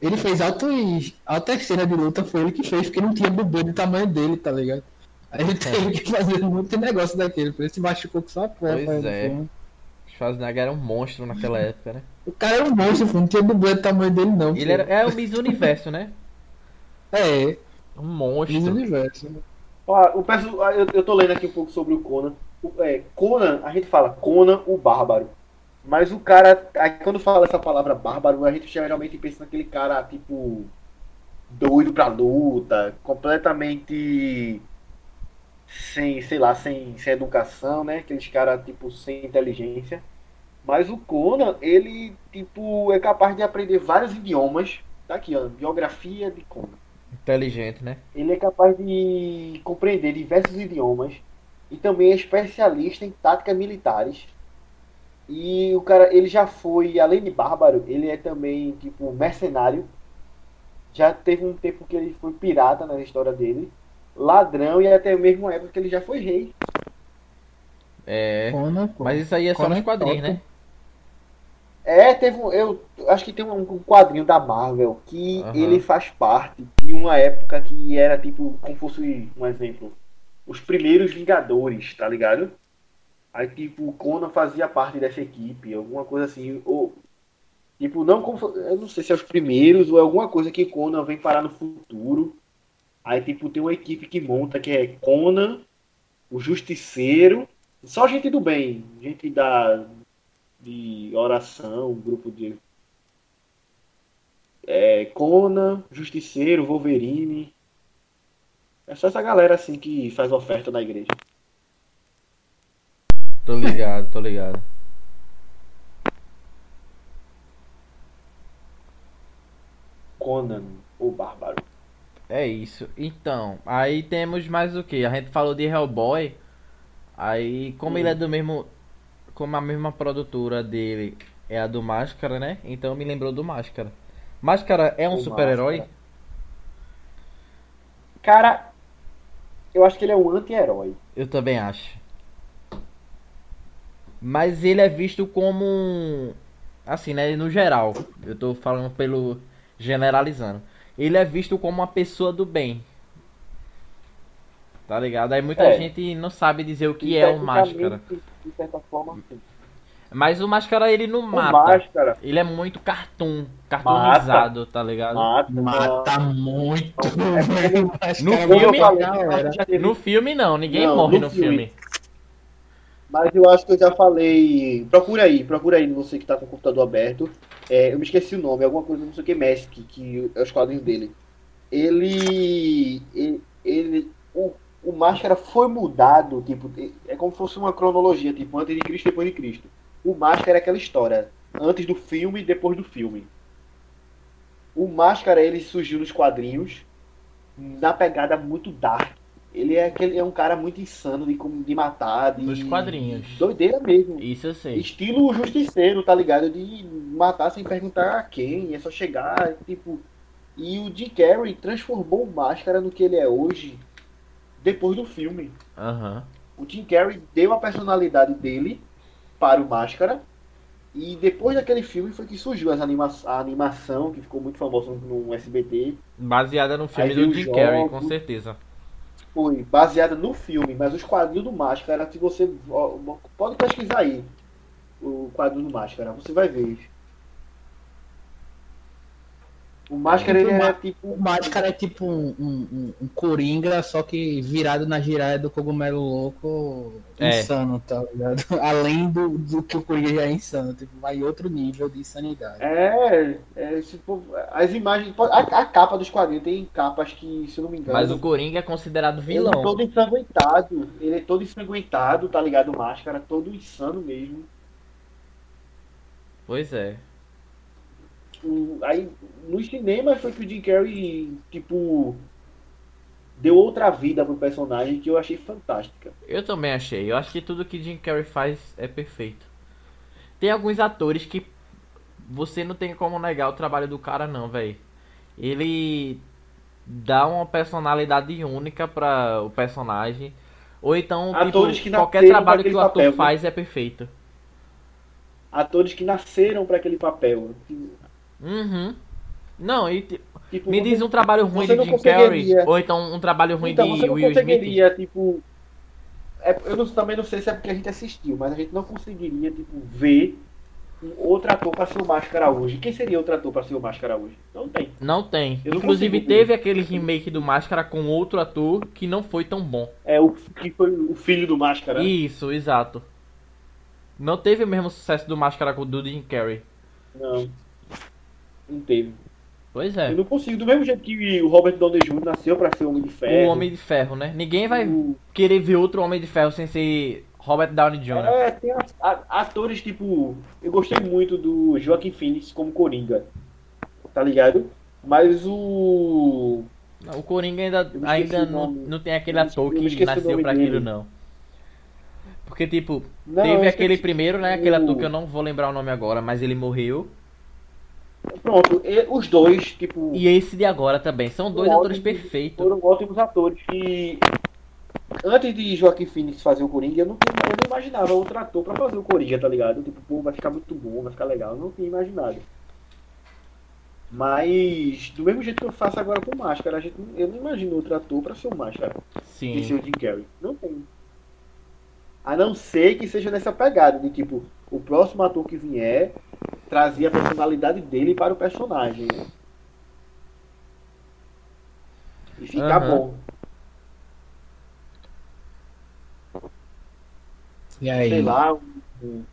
Ele fez altos, altas cenas de luta, foi ele que fez, porque não tinha dublê do tamanho dele, tá ligado? Aí ele teve que fazer muito negócio daquele, por isso se machucou com só a pé. Pois fazendo é. filme. Schwarzenegger era um monstro naquela época, né? O cara era um monstro, pô, não tinha dublê do tamanho dele, não. Ele era, é o Miss Universo, né? É, Um Miss monstro. Universo. Ó, o ah, eu, eu tô lendo aqui um pouco sobre o Conan. O- é, Conan, a gente fala Conan o Bárbaro. Mas o cara, aí quando fala essa palavra bárbaro, a gente geralmente pensa naquele cara, tipo, doido pra luta, completamente sem, sei lá, sem, sem educação, né? Aqueles caras, tipo, sem inteligência. Mas o Conan, ele, tipo, é capaz de aprender vários idiomas. Tá aqui, ó, biografia de Conan. Inteligente, né? Ele é capaz de compreender diversos idiomas e também é especialista em táticas militares. E o cara, ele já foi, além de bárbaro, ele é também tipo mercenário. Já teve um tempo que ele foi pirata na história dele, ladrão e até mesmo uma época que ele já foi rei. É. Conan. Mas isso aí é só Conan nos quadrinhos, top. né? É, teve um, eu acho que tem um, um quadrinho da Marvel que Aham. ele faz parte de uma época que era tipo, como fosse um exemplo, os primeiros Vingadores, tá ligado? Aí tipo, o Conan fazia parte dessa equipe, alguma coisa assim, ou tipo, não como, eu não sei se é os primeiros ou é alguma coisa que Conan vem parar no futuro. Aí tipo, tem uma equipe que monta que é Conan, o Justiceiro, só gente do bem, gente da de oração, grupo de é, Conan, Justiceiro, Wolverine. É só essa galera assim que faz oferta na igreja. Tô ligado, tô ligado. Conan, o Bárbaro. É isso. Então, aí temos mais o que? A gente falou de Hellboy. Aí, como Hum. ele é do mesmo. Como a mesma produtora dele é a do Máscara, né? Então me lembrou do Máscara. Máscara é um super-herói? Cara, eu acho que ele é um anti-herói. Eu também acho. Mas ele é visto como um. Assim, né? No geral. Eu tô falando pelo. Generalizando. Ele é visto como uma pessoa do bem. Tá ligado? Aí muita É. gente não sabe dizer o que é o Máscara. De certa forma, sim. Mas o Máscara ele não O mata. Máscara Ele é muito cartoon. Cartoonizado, tá ligado? mata. Mata muito. Mas, No filme- mata No filme não, ninguém Não, morre no no filme. filme. Mas eu acho que eu já falei. Procura aí, procura aí, você que tá com o computador aberto. É, eu me esqueci o nome, alguma coisa, não sei o que, Mask, que é os quadrinhos dele. Ele. Ele. ele- o, o Máscara foi mudado, tipo, é como se fosse uma cronologia, tipo, antes de Cristo e depois de Cristo. O Máscara é aquela história, antes do filme e depois do filme. O Máscara, ele surgiu nos quadrinhos, na pegada muito dark. Ele é, aquele, é um cara muito insano de, de matar, de. Nos quadrinhos. Doideira mesmo. Isso eu sei. Estilo justiceiro, tá ligado? De matar sem perguntar a quem, é só chegar, tipo. E o Jim Carrey transformou o Máscara no que ele é hoje depois do filme. Aham. O Jim Carrey deu a personalidade dele para o Máscara. E depois daquele filme foi que surgiu as anima a animação, que ficou muito famosa no SBT. Baseada no filme do Jim Carrey, com certeza. Foi, baseada no filme, mas os quadrinhos do Máscara, se você. Pode pesquisar aí o quadrinho do Máscara, você vai ver. O Máscara ele é tipo. O Máscara é tipo um, um, um, Coringa, só que virado na giraia do cogumelo louco é. insano, tá ligado? Além do, do que o Coringa já é insano, tipo, vai outro nível de insanidade. É, é tipo, as imagens. A, a, capa dos quadrinhos tem capas que, se eu não me engano. Mas o Coringa é considerado vilão. Ele é todo ensanguentado. Ele é todo ensanguentado, tá ligado? O Máscara, todo insano mesmo. Pois é tipo, aí no cinema foi que o Jim Carrey, tipo, deu outra vida pro personagem que eu achei fantástica. Eu também achei. Eu acho que tudo que Jim Carrey faz é perfeito. Tem alguns atores que você não tem como negar o trabalho do cara não, velho. Ele dá uma personalidade única para o personagem. Ou então, tipo, qualquer trabalho que o ator papel, faz é perfeito. Atores que nasceram para aquele papel. Uhum. Não, e tipo, me diz um trabalho ruim de Jim Carrey ou então um trabalho ruim então, de Will Smith. Tipo, é, eu não, também não sei se é porque a gente assistiu, mas a gente não conseguiria tipo ver um outro ator para ser o Máscara hoje. Quem seria outro ator para ser o Máscara hoje? Não tem. Não tem. Eu Inclusive teve ver. aquele remake do Máscara com outro ator que não foi tão bom. É o que foi o filho do Máscara. Isso, exato. Não teve o mesmo sucesso do Máscara com o do Jim Carrey. Não. Não teve. Pois é. Eu não consigo, do mesmo jeito que o Robert Downey Jr. nasceu pra ser Homem de Ferro. O Homem de Ferro, né? Ninguém vai o... querer ver outro Homem de Ferro sem ser Robert Downey Jr. É, tem atores tipo. Eu gostei muito do Joaquim Phoenix como Coringa. Tá ligado? Mas o. O Coringa ainda, ainda não, não tem aquele ator que nasceu pra aquilo, não. Porque, tipo, não, teve aquele primeiro, né? Aquele ator que eu não vou lembrar o nome agora, mas ele morreu. Pronto, os dois, tipo. E esse de agora também, são dois atores perfeitos. Foram ótimos atores. E antes de Joaquim Phoenix fazer o Coringa, eu não, eu não imaginava outro ator pra fazer o Coringa, tá ligado? Tipo, pô, vai ficar muito bom, vai ficar legal. Eu não tinha imaginado. Mas, do mesmo jeito que eu faço agora com Máscara, a gente, eu não imagino outro ator pra ser o Máscara. Sim. E ser o Jim Carrey. Não tem. A não ser que seja nessa pegada de tipo, o próximo ator que vier trazia a personalidade dele para o personagem. E ficar uhum. bom. E aí? Sei lá, um,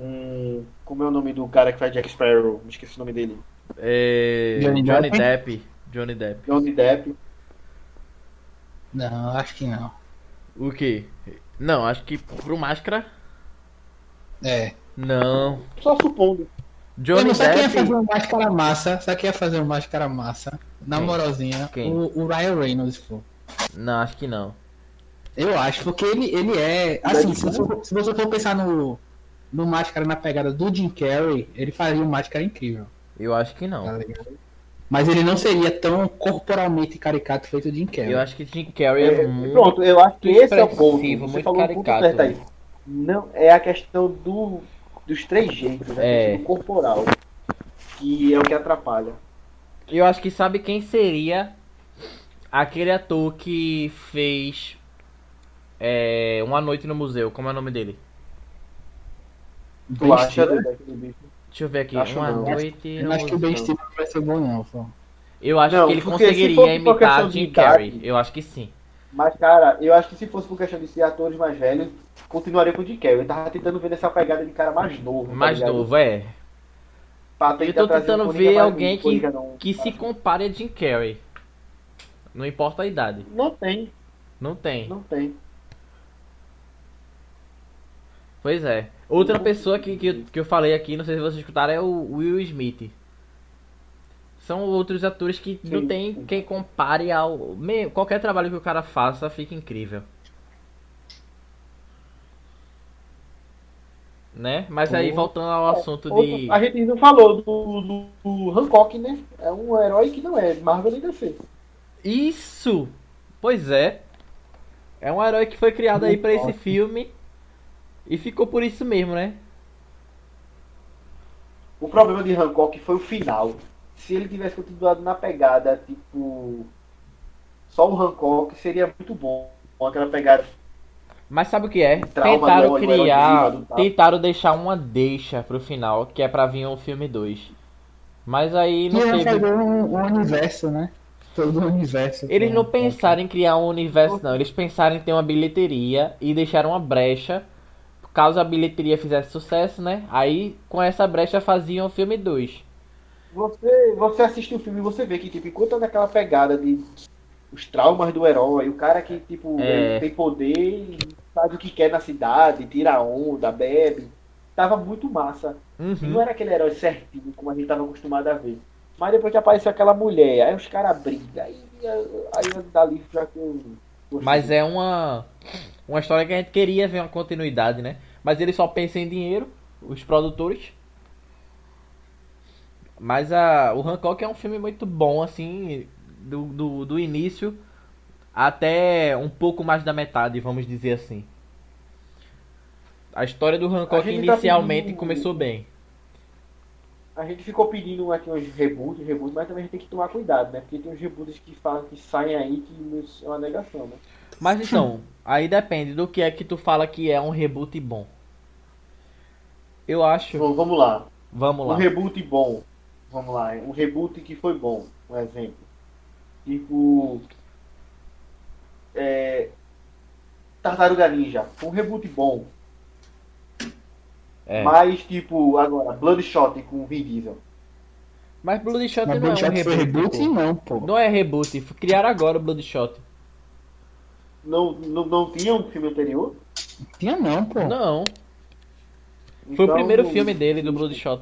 um, Como é o nome do cara que faz Jack Sparrow? Me esqueci o nome dele. É... Johnny, Johnny Depp. Johnny Depp. Johnny Depp. Não, acho que não. O que? Não, acho que pro Máscara. É. Não. Só supondo. Johnny Depp. Sabe quem ia fazer um máscara massa? Sabe quem ia fazer um máscara massa? Na moralzinha, o, o, Ryan Reynolds, pô. Não, acho que não. Eu acho, porque ele, ele é. Assim, se você, se você for pensar no, no máscara na pegada do Jim Carrey, ele faria um máscara incrível. Eu acho que não. Tá mas ele não seria tão corporalmente caricato feito Jim Carrey. Eu acho que Jim Carrey é, é muito. Pronto, eu acho que esse é o ponto. Você muito falou caricato. Certo aí. Não, é a questão do, dos três jeitos, a é. questão corporal. Que é o que atrapalha. Eu acho que sabe quem seria aquele ator que fez é, Uma Noite no Museu. Como é o nome dele? Tu acha Deixa eu ver aqui. Acho uma não. noite. Eu acho que o Ben Stiller vai ser bom, não. Pô. Eu acho não, que ele conseguiria imitar Jim Carrey. Eu acho que sim. Mas, cara, eu acho que se fosse por questão de ser atores mais velhos, continuaria com o Jim Carrey. Eu tava tentando ver nessa pegada de cara mais novo. Tá mais tá novo, é. Eu tô tentando ver alguém que, que se compare a Jim Carrey. Não importa a idade. Não tem. Não tem. Não tem. Pois é. Outra pessoa que, que, que eu falei aqui, não sei se vocês escutaram, é o Will Smith. São outros atores que Sim. não tem quem compare ao. Qualquer trabalho que o cara faça fica incrível. Né? Mas aí voltando ao é, assunto de. A gente não falou do, do, do, Hancock, né? É um herói que não é Marvel nem DC. Isso! Pois é. É um herói que foi criado aí para esse filme e ficou por isso mesmo, né? O problema de Hancock foi o final. Se ele tivesse continuado na pegada, tipo. Só o Hancock seria muito bom. Com aquela pegada. Mas sabe o que é? Tentaram criar. Tentaram deixar uma deixa pro final, que é pra vir um filme 2. Mas aí não que teve. Um, um universo, né? Todo o universo. Eles não pensaram em criar um universo, não. Eles pensaram em ter uma bilheteria e deixaram uma brecha caso a bilheteria fizesse sucesso, né? Aí com essa brecha faziam o filme 2. Você, você assiste o filme e você vê que, tipo, enquanto naquela pegada de os traumas do herói, o cara que, tipo, é... tem poder, faz o que quer na cidade, tira onda, bebe. Tava muito massa. Uhum. Não era aquele herói certinho, como a gente tava acostumado a ver. Mas depois que apareceu aquela mulher, aí os caras brigam, aí, aí dali já com. Mas é uma, uma história que a gente queria ver uma continuidade, né? Mas ele só pensa em dinheiro, os produtores. Mas a, o Hancock é um filme muito bom, assim, do, do, do início até um pouco mais da metade, vamos dizer assim. A história do Hancock tá inicialmente tá começou bem. A gente ficou pedindo aqui uns reboots, reboots, mas também a gente tem que tomar cuidado, né? Porque tem uns reboots que falam que saem aí que é uma negação, né? Mas então, aí depende do que é que tu fala que é um reboot bom. Eu acho. Bom, vamos lá. Vamos lá. Um reboot bom. Vamos lá. Um reboot que foi bom. Um exemplo. Tipo. É, Tartaruga Ninja. Um reboot bom. É. Mas, tipo, agora, Bloodshot com Vin Diesel. Mas Bloodshot Mas não Bloodshot é um reboot. reboot não, pô. Não é reboot. Criaram agora o Bloodshot. Não, não, não tinha um filme anterior? Tinha não, pô. Não. Foi então, o primeiro filme dele, do Bloodshot.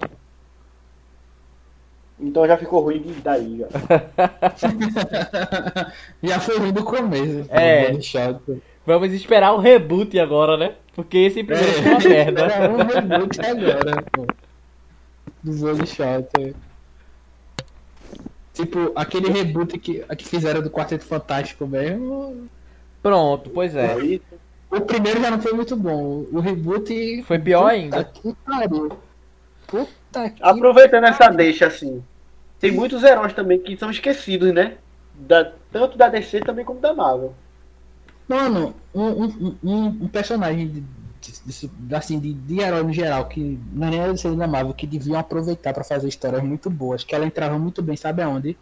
Então já ficou ruim daí, já. já foi ruim do começo. É. Vamos esperar o reboot agora, né? Porque esse primeiro é, foi uma merda. É um reboot agora, pô. Do Bloodshot. É. Tipo, aquele reboot que, que fizeram do Quarteto Fantástico mesmo. Pronto, pois é. O primeiro já não foi muito bom. O reboot. Foi pior ainda. Que pariu. Puta que Aproveitando essa deixa, assim. Tem muitos heróis também que são esquecidos, né? Da, tanto da DC também como da Marvel. Mano, um, um, um, um personagem de, de, de, assim, de, de herói no geral, que não é nem DC da Marvel, que deviam aproveitar para fazer histórias muito boas, que ela entrava muito bem, sabe aonde?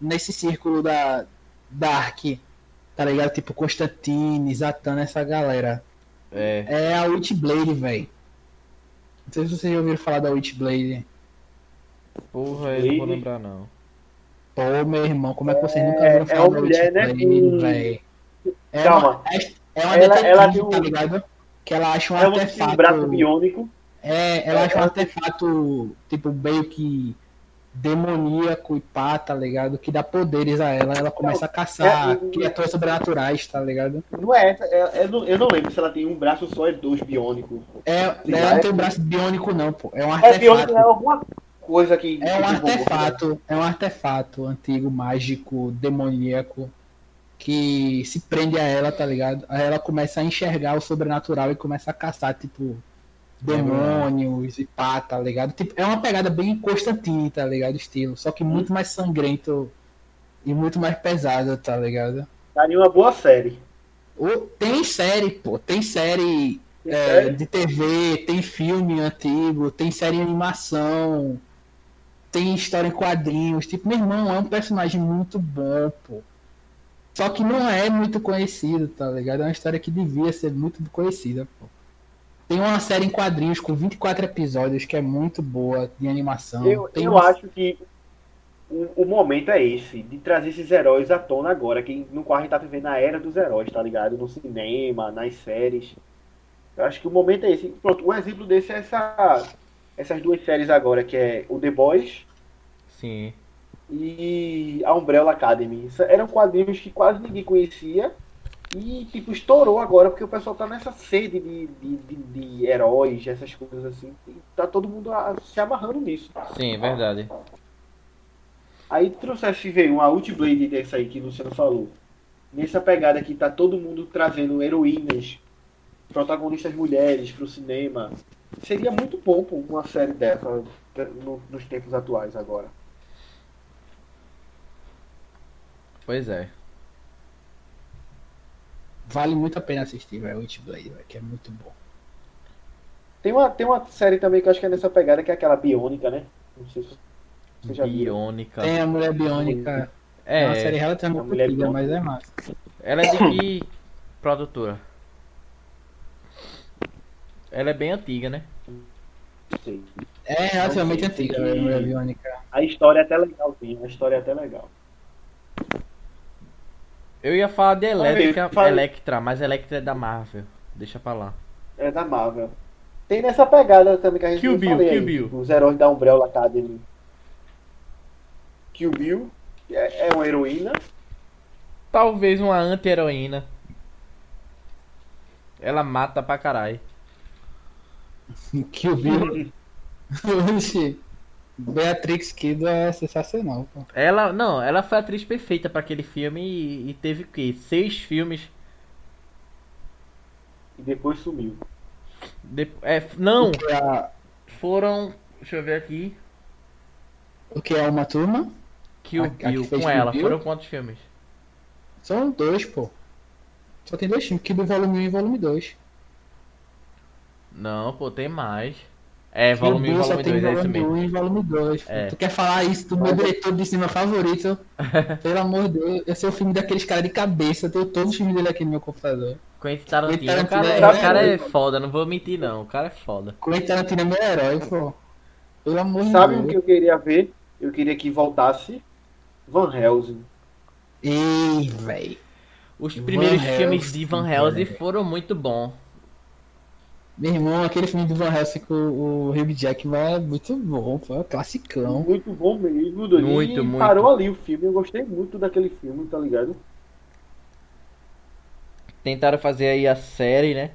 Nesse círculo da Dark tá ligado? Tipo Constantine, Zatanna, essa galera. É. É a Witchblade, velho. Não sei se vocês já ouviram falar da Witchblade. Porra, eu não vou lembrar não. Pô, meu irmão, como é que vocês nunca ouviram é, falar é da mulher, né? É Calma. Uma, é, é uma ela, ela tem um, tá ligado? Que ela acha um ela artefato. Um braço biônico. É, ela acha um artefato, tipo, meio que demoníaco e pá, tá ligado? Que dá poderes a ela, ela começa a caçar é, criaturas sobrenaturais, tá ligado? Não é essa, é, é, eu não lembro se ela tem um braço só e dois biônicos. É, ela não tem um braço biônico não, pô. É um artefato. É biônico, é alguma coisa que. É um artefato, é um artefato antigo, mágico, demoníaco. Que se prende a ela, tá ligado? Aí ela começa a enxergar o sobrenatural e começa a caçar, tipo, demônios e pá, tá ligado? Tipo, é uma pegada bem Constantine, tá ligado? Estilo. Só que muito mais sangrento e muito mais pesada, tá ligado? Daria uma boa série. tem série, pô. Tem série, tem é, série de TV, tem filme antigo, tem série em animação, tem história em quadrinhos. Tipo, meu irmão é um personagem muito bom, pô. Só que não é muito conhecido, tá ligado? É uma história que devia ser muito conhecida, pô. Tem uma série em quadrinhos com 24 episódios que é muito boa de animação. Eu, Tem eu uma... acho que o, o, momento é esse, de trazer esses heróis à tona agora, que no qual a gente tá vivendo a era dos heróis, tá ligado? No cinema, nas séries. Eu acho que o momento é esse. Pronto, um exemplo desse é essa, essas duas séries agora, que é o The Boys. Sim. E a Umbrella Academy. Eram quadrinhos que quase ninguém conhecia e, tipo, estourou agora, porque o pessoal tá nessa sede de, de, de, de heróis, essas coisas assim. tá todo mundo se amarrando nisso. Sim, verdade. Aí trouxesse, veio uma Outblade dessa aí que o Luciano falou. Nessa pegada que tá todo mundo trazendo heroínas, protagonistas mulheres pro cinema. Seria muito bom pô, uma série dessa no, nos tempos atuais agora. Pois é. Vale muito a pena assistir, velho, Witchblade, que é muito bom. Tem uma, tem uma série também que eu acho que é nessa pegada, que é aquela Biônica, né? Não sei se você já viu. Biônica. Tem a Mulher Biônica. É, é uma série relativamente antiga, mas é massa. Ela é de que produtora? Ela é bem antiga, né? Sim. É relativamente antiga, a Mulher Biônica. A história é até legalzinha, a história é até legal. Eu ia falar de Electra, fala... Electra, mas Electra é da Marvel. Deixa pra lá. É da Marvel. Tem nessa pegada também que a gente Kill Bill, Kill Bill. Os heróis da Umbrella Academy. Kill Bill é, é uma heroína. Talvez uma anti-heroína. Ela mata pra caralho. Kill Bill. Oxi. Beatrix Kiddo é sensacional, pô. Ela, não, ela foi a atriz perfeita para aquele filme e, e teve o quê? Seis filmes. E depois sumiu. De, é, não. É Foram. Deixa eu ver aqui. O que é uma turma? Kill Bill, com ela. Bill? Foram quantos filmes? São dois, pô. Só tem dois filmes, Kill Bill Volume 1 e Volume 2. Não, pô, tem mais. É, volume 1 e volume 2, é isso mesmo. e volume 2. É. Tu quer falar isso do meu diretor de cinema favorito? Pelo amor de Deus, esse é o filme daqueles caras de cabeça. Eu tenho todos os filmes dele aqui no meu computador. Quentin Tarantino, Tarantino, o cara, é, o cara é foda, não vou mentir não, o cara é foda. Quentin Tarantino é meu herói, pô. Pelo amor de Deus. Sabe o que eu queria ver? Eu queria que voltasse Van Helsing. Ei, véi. Os primeiros Van filmes Helsing, de Van Helsing foram muito bons. Meu irmão, aquele filme do Van Helsing com o Hugh Jackman é muito bom, foi um classicão. Muito bom mesmo, Dani. Muito, muito. parou ali o filme, eu gostei muito daquele filme, tá ligado? Tentaram fazer aí a série, né?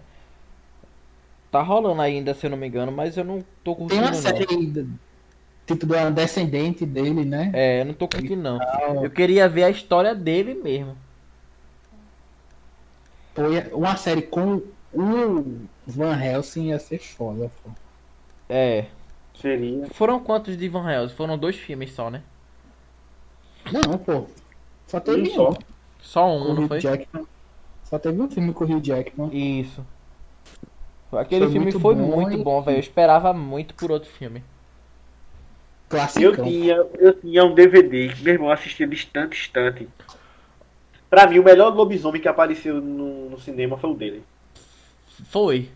Tá rolando ainda, se eu não me engano, mas eu não tô curtindo Tem uma série ainda, tipo do descendente dele, né? É, eu não tô curtindo não. Eu queria ver a história dele mesmo. Foi uma série com o Van Helsing ia ser foda, pô. É. Seria. Foram quantos de Van Helsing? Foram dois filmes só, né? Não, pô. Só teve um. Só, só um, não foi? Jackman. Só teve um filme com o Hugh Jackman. Isso. Aquele foi filme muito foi bom, muito bom, velho. Eu esperava muito por outro filme. Clássico. Eu tinha, eu tinha um DVD que meu irmão assistia distante, distante. Pra mim, o melhor lobisomem que apareceu no, no cinema foi o dele. Foi.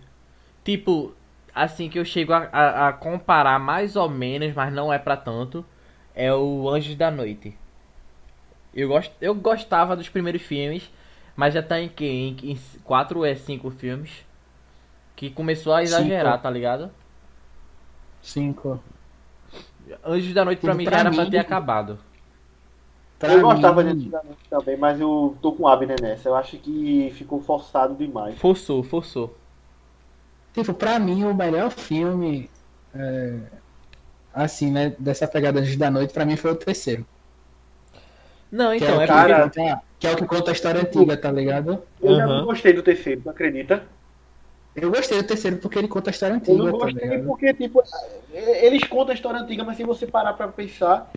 Tipo, assim que eu chego a, a, a comparar mais ou menos, mas não é para tanto, é o Anjos da Noite. Eu, gost, eu gostava dos primeiros filmes, mas já tá em que? Em, em 4 ou 5 filmes. Que começou a exagerar, cinco. tá ligado? 5. Anjos da Noite pra mim já era pra ter acabado. Pra eu gostava de antigamente também, mas eu tô com Abner nessa. Eu acho que ficou forçado demais. Forçou, forçou. Tipo, pra mim, o melhor filme, é, assim, né, dessa pegada Anjos da Noite, pra mim foi o terceiro. Não, então, é, é cara, porque... que é o que conta a história antiga, tá ligado? Eu uhum. já não gostei do terceiro, tu acredita? Eu gostei do terceiro porque ele conta a história antiga. Eu não tá gostei tá porque, tipo, eles contam a história antiga, mas se você parar pra pensar,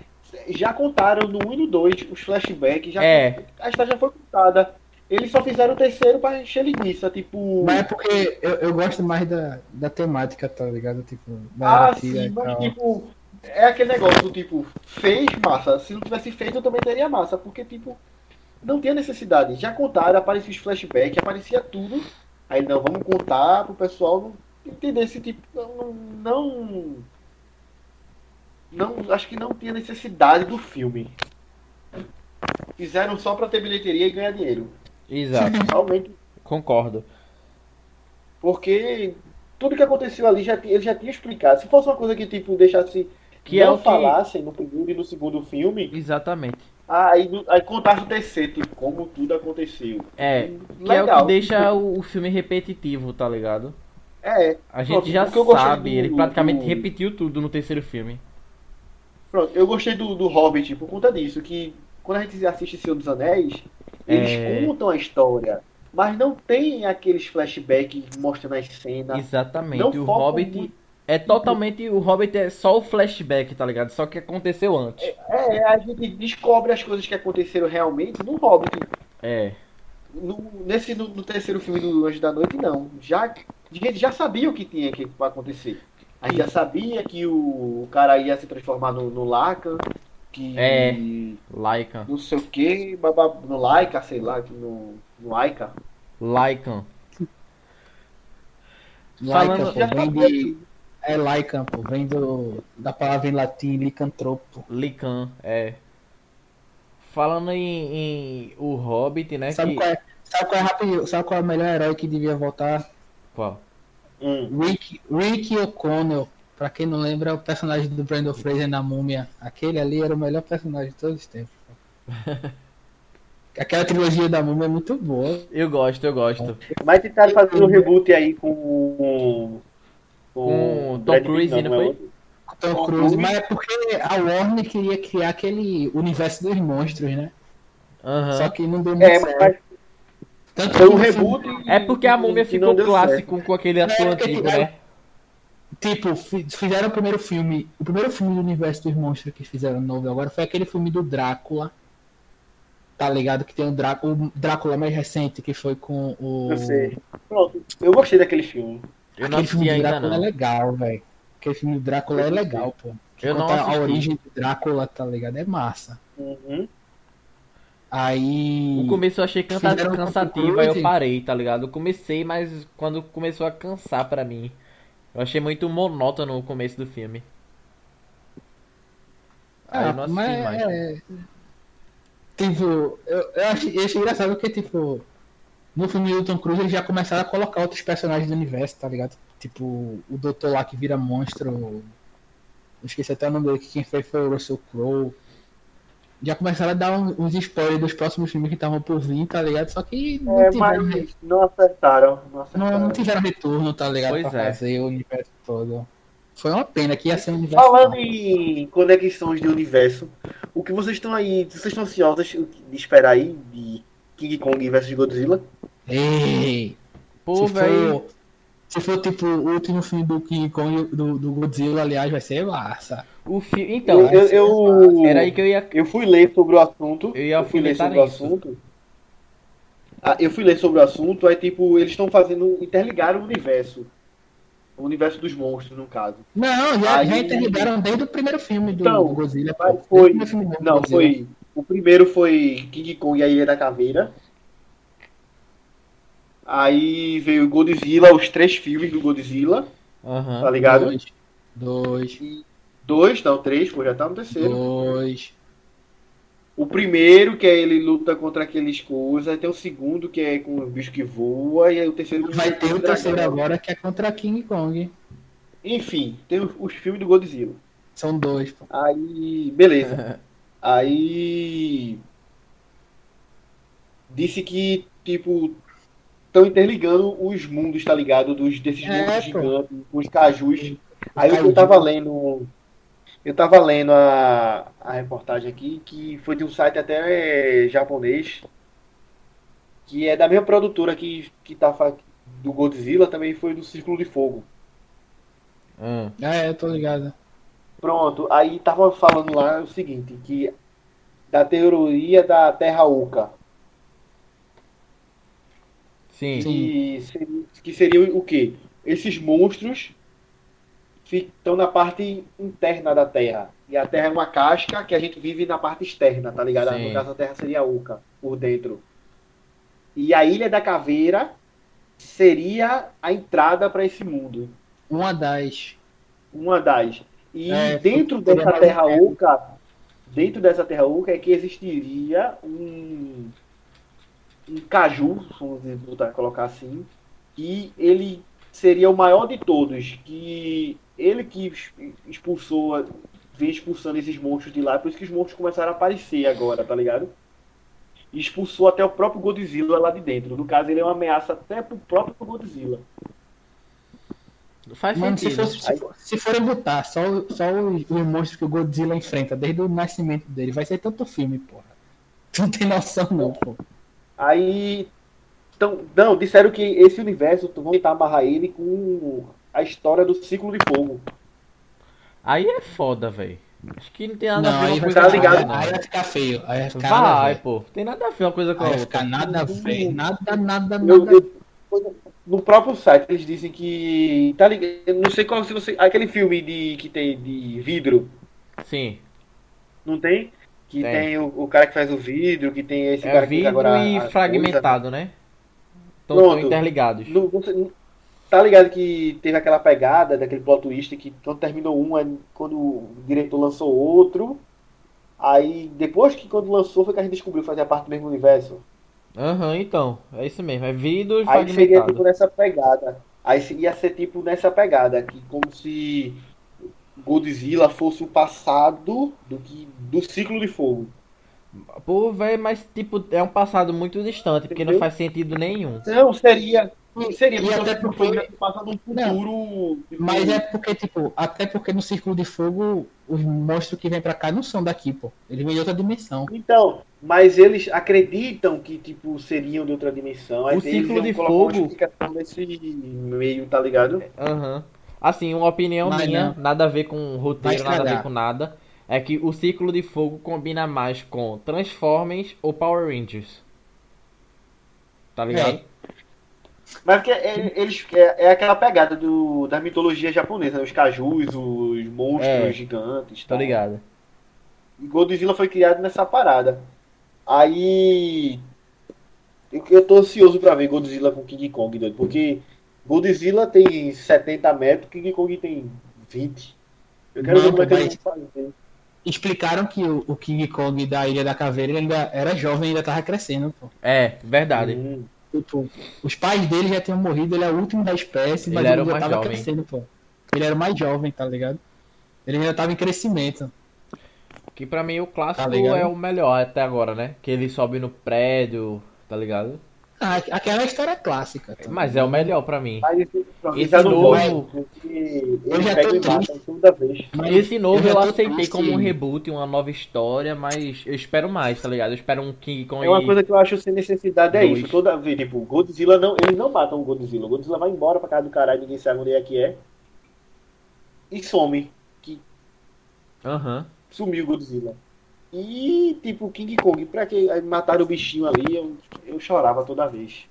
já contaram no 1 e no 2 os flashbacks, já, é. a história já foi contada. Eles só fizeram o terceiro pra encher linguiça, tipo. Mas é porque eu, eu gosto mais da, da temática, tá ligado? Tipo, da ah, sim, mas tipo, é aquele negócio do tipo, fez massa. Se não tivesse feito, eu também teria massa. Porque, tipo, não tinha necessidade. Já contaram, aparecia os flashbacks, aparecia tudo. Aí não, vamos contar pro pessoal não entender esse tipo. Não, não não, acho que não tinha necessidade do filme. Fizeram só pra ter bilheteria e ganhar dinheiro. Exato. Realmente. Concordo. Porque tudo que aconteceu ali já, ele já tinha explicado. Se fosse uma coisa que tipo deixasse que é não é falassem que... no primeiro e no segundo filme. Exatamente. Aí, aí contasse o terceiro, tipo, como tudo aconteceu. É, Legal. que é o que deixa o, o filme repetitivo, tá ligado? É. A gente já sabe, do, ele praticamente do... repetiu tudo no terceiro filme. Pronto, eu gostei do, do Hobbit por conta disso, que quando a gente assiste Senhor dos Anéis, eles é... contam a história. mas não tem aqueles flashbacks mostrando as cenas. Exatamente. Não o Hobbit muito... é totalmente. O Hobbit é só o flashback, tá ligado? Só que aconteceu antes. É, é a gente descobre as coisas que aconteceram realmente no Hobbit. É. No, nesse, no, no, terceiro filme do Anjo da Noite, não. Já, a gente já sabia o que tinha que acontecer. A gente já sabia que o, o cara ia se transformar no, no Lacan, que. É. Laika. Não sei o que, no Laika, sei lá, no, no Laika. Laikan. Falando. Laika, pô, vem de, é Laikan, pô, vem do, da palavra em latim licantropo. Lican, é. Falando em, em, o Hobbit, né? Sabe, que... qual é, sabe qual é rápido, sabe qual é o melhor herói que devia voltar? Qual? Hum. Rick, Rick O'Connell. Pra quem não lembra, é o personagem do Brandon Fraser na Múmia. Aquele ali era o melhor personagem de todos os tempos. Aquela trilogia da Múmia é muito boa. Eu gosto, eu gosto. Mas tentaram fazer um reboot aí com. Com, com Tom Cruise, não, não foi? Tom Cruise, mas é porque a Warner queria criar aquele universo dos monstros, né? Uhum. Só que não deu muito é, certo. Mas... Tanto foi um reboot. É porque a múmia ficou clássico certo. com aquele ator é, antigo, né? Tipo, fizeram o primeiro filme. O primeiro filme do universo dos monstros que fizeram novo agora foi aquele filme do Drácula. Tá ligado? Que tem o Drácula, o Drácula mais recente, que foi com o. Eu sei. Pronto, eu gostei daquele filme. Eu não aquele filme do Drácula não. é legal, velho. Aquele filme do Drácula é legal, pô. Que eu não a origem do Drácula, tá ligado? É massa. Uhum. Aí. No começo eu achei cansativo, aí eu parei, tá ligado? Eu comecei, mas quando começou a cansar pra mim. Eu achei muito monótono o começo do filme. Aí ah, eu não assisti mas mais. É... Tipo, eu, eu, achei, eu achei engraçado porque, tipo, no filme do Tom Cruise eles já começaram a colocar outros personagens do universo, tá ligado? Tipo, o doutor lá que vira monstro. Esqueci até o nome dele, que quem fez foi o Russell Crowe já começaram a dar uns spoilers dos próximos filmes que estavam por vir, tá ligado? Só que não, é, tiveram, mas não acertaram. Não, acertaram. Não, não, tiveram retorno, tá ligado? Pois pra é. fazer o universo todo. Foi uma pena que ia ser um universo. Falando em conexões de universo, o que vocês estão aí. Vocês estão ansiosos de esperar aí de King Kong vs Godzilla? Ei! Pô, velho. Se for tipo o último filme do King Kong do, do Godzilla, aliás, vai ser massa. O fi... Então, eu, eu, era aí que eu ia. Eu fui ler sobre o assunto. Eu, ia eu fui ler sobre o assunto. Ah, eu fui ler sobre o assunto, aí tipo, eles estão fazendo. interligar o universo. O universo dos monstros, no caso. Não, já, aí, já interligaram desde o primeiro filme do, então, do Godzilla. Foi, não, foi. O primeiro foi King Kong e a Ilha da Caveira. Aí veio Godzilla, os três filmes do Godzilla. Uhum. Tá ligado? Dois. Dois. E dois, não, três, pô, já tá no terceiro. Dois. O primeiro, que é ele luta contra aqueles coisas, tem o segundo, que é com o bicho que voa, e aí o terceiro Vai ter o terceiro agora, que é contra King Kong. Enfim, tem os, os filmes do Godzilla. São dois, pô. Aí, beleza. aí. Disse que, tipo, estão interligando os mundos, tá ligado? Dos, desses é, mundos gigantes, com os cajus. Aí eu tava lendo. Eu tava lendo a, a reportagem aqui, que foi de um site até japonês, que é da mesma produtora que, que tá do Godzilla, também foi do Círculo de Fogo. Hum. É, eu tô ligado. Pronto, aí tava falando lá o seguinte, que da teoria da Terra Oca. Sim. Que seria, que seria o quê? Esses monstros estão na parte interna da Terra. E a Terra é uma casca que a gente vive na parte externa, tá ligado? Sim. No caso, a Terra seria a Oca, por dentro. E a Ilha da Caveira seria a entrada para esse mundo. Uma das. Uma das. E é, dentro dessa Terra Oca, dentro dessa Terra Oca é que existiria um um caju, vamos botar, colocar assim, que ele seria o maior de todos, que ele que expulsou, vem expulsando esses monstros de lá, por isso que os monstros começaram a aparecer agora, tá ligado? E expulsou até o próprio Godzilla lá de dentro. No caso, ele é uma ameaça até pro próprio Godzilla. Faz Mano, sentido. Se, for, se, se forem botar só, só os, os monstros que o Godzilla enfrenta desde o nascimento dele, vai ser tanto filme, porra. Tu não tem noção não, pô. Aí tão, não, disseram que esse universo vão tentar amarrar ele com a história do ciclo de fogo. Aí é foda, velho. Acho que não tem nada Não, a ver aí uma vai, coisa tá ligado, aí vai ficar feio. Aí vai ficar Vai, nada pô. Tem nada a ver uma coisa com a outra. ficar nada a ver. Nada, nada, nada. Eu, eu- no próprio site eles dizem que. Tá ligado? Eu não sei qual se você. Aquele filme de, que tem de vidro, Sim. não tem? Que Tem. tem, o, o cara que faz o vidro, que tem esse É cara que vidro agora. e a- a fragmentado, né? Estão interligados. Não, você- tá ligado que teve aquela pegada daquele plot twist que quando terminou um, aí quando o diretor lançou outro, aí depois que quando lançou foi que a gente descobriu que fazia parte do mesmo universo. Aham, então. É isso mesmo. É vidro e Aí seria tipo nessa pegada. Aí ia ser tipo nessa pegada, que como se Godzilla fosse o passado do que do ciclo de fogo. Pô, velho, mas tipo, é um passado muito distante, porque não Entendeu? faz sentido nenhum. Não, seria. Seria E até porque- passa num futuro. tipo, Mas é porque, tipo, até porque no Círculo de Fogo, os monstros que vêm pra cá não são daqui, pô. Eles vêm de outra dimensão. Então, mas eles acreditam que, tipo, seriam de outra dimensão. Aí O iam de fogo- nesse meio, tá ligado? Aham. Assim, uma opinião Mas minha, não. nada a ver com roteiro, nada a ver com nada. É que o ciclo de fogo combina mais com Transformers ou Power Rangers. Tá ligado? É. Mas porque é, eles, é, é aquela pegada do, da mitologia japonesa, né? Os cajus, os monstros É. gigantes. Tal. ligado. E Godzilla foi criado nessa parada. Aí. Eu, eu tô ansioso pra ver Godzilla com King Kong, doido, porque Godzilla tem 70 metros, King Kong tem 20. Eu quero Não, ver como é que eles vão fazer. Explicaram que o, o King Kong da Ilha da Caveira ainda era jovem e ainda tava crescendo, pô. É, verdade. Hum. Tipo, os pais dele já tinham morrido, ele é o último da espécie, Ele mas era ele já mais tava jovem. crescendo, pô. Ele era o mais jovem, tá ligado? Ele ainda tava em crescimento. Que pra mim o clássico Tá é o melhor até agora, né? Que ele sobe no prédio, tá ligado? Ah, aquela história clássica. tá Mas é o melhor pra mim. Mas esse, novo- porque Eu ele já pega tô toda vez. Mas Esse novo eu aceitei triste. como um reboot, uma nova história, mas eu espero mais, tá ligado? Eu espero um King Kong É uma coisa que eu acho sem necessidade, é Dois. isso. Toda vez, tipo, Godzilla não. Eles não matam o Godzilla. O Godzilla vai embora pra casa do caralho, ninguém sabe onde é que é. E some. Que Aham. sumiu o Godzilla. E, tipo, King Kong, pra que mataram o bichinho ali, eu, eu chorava toda vez.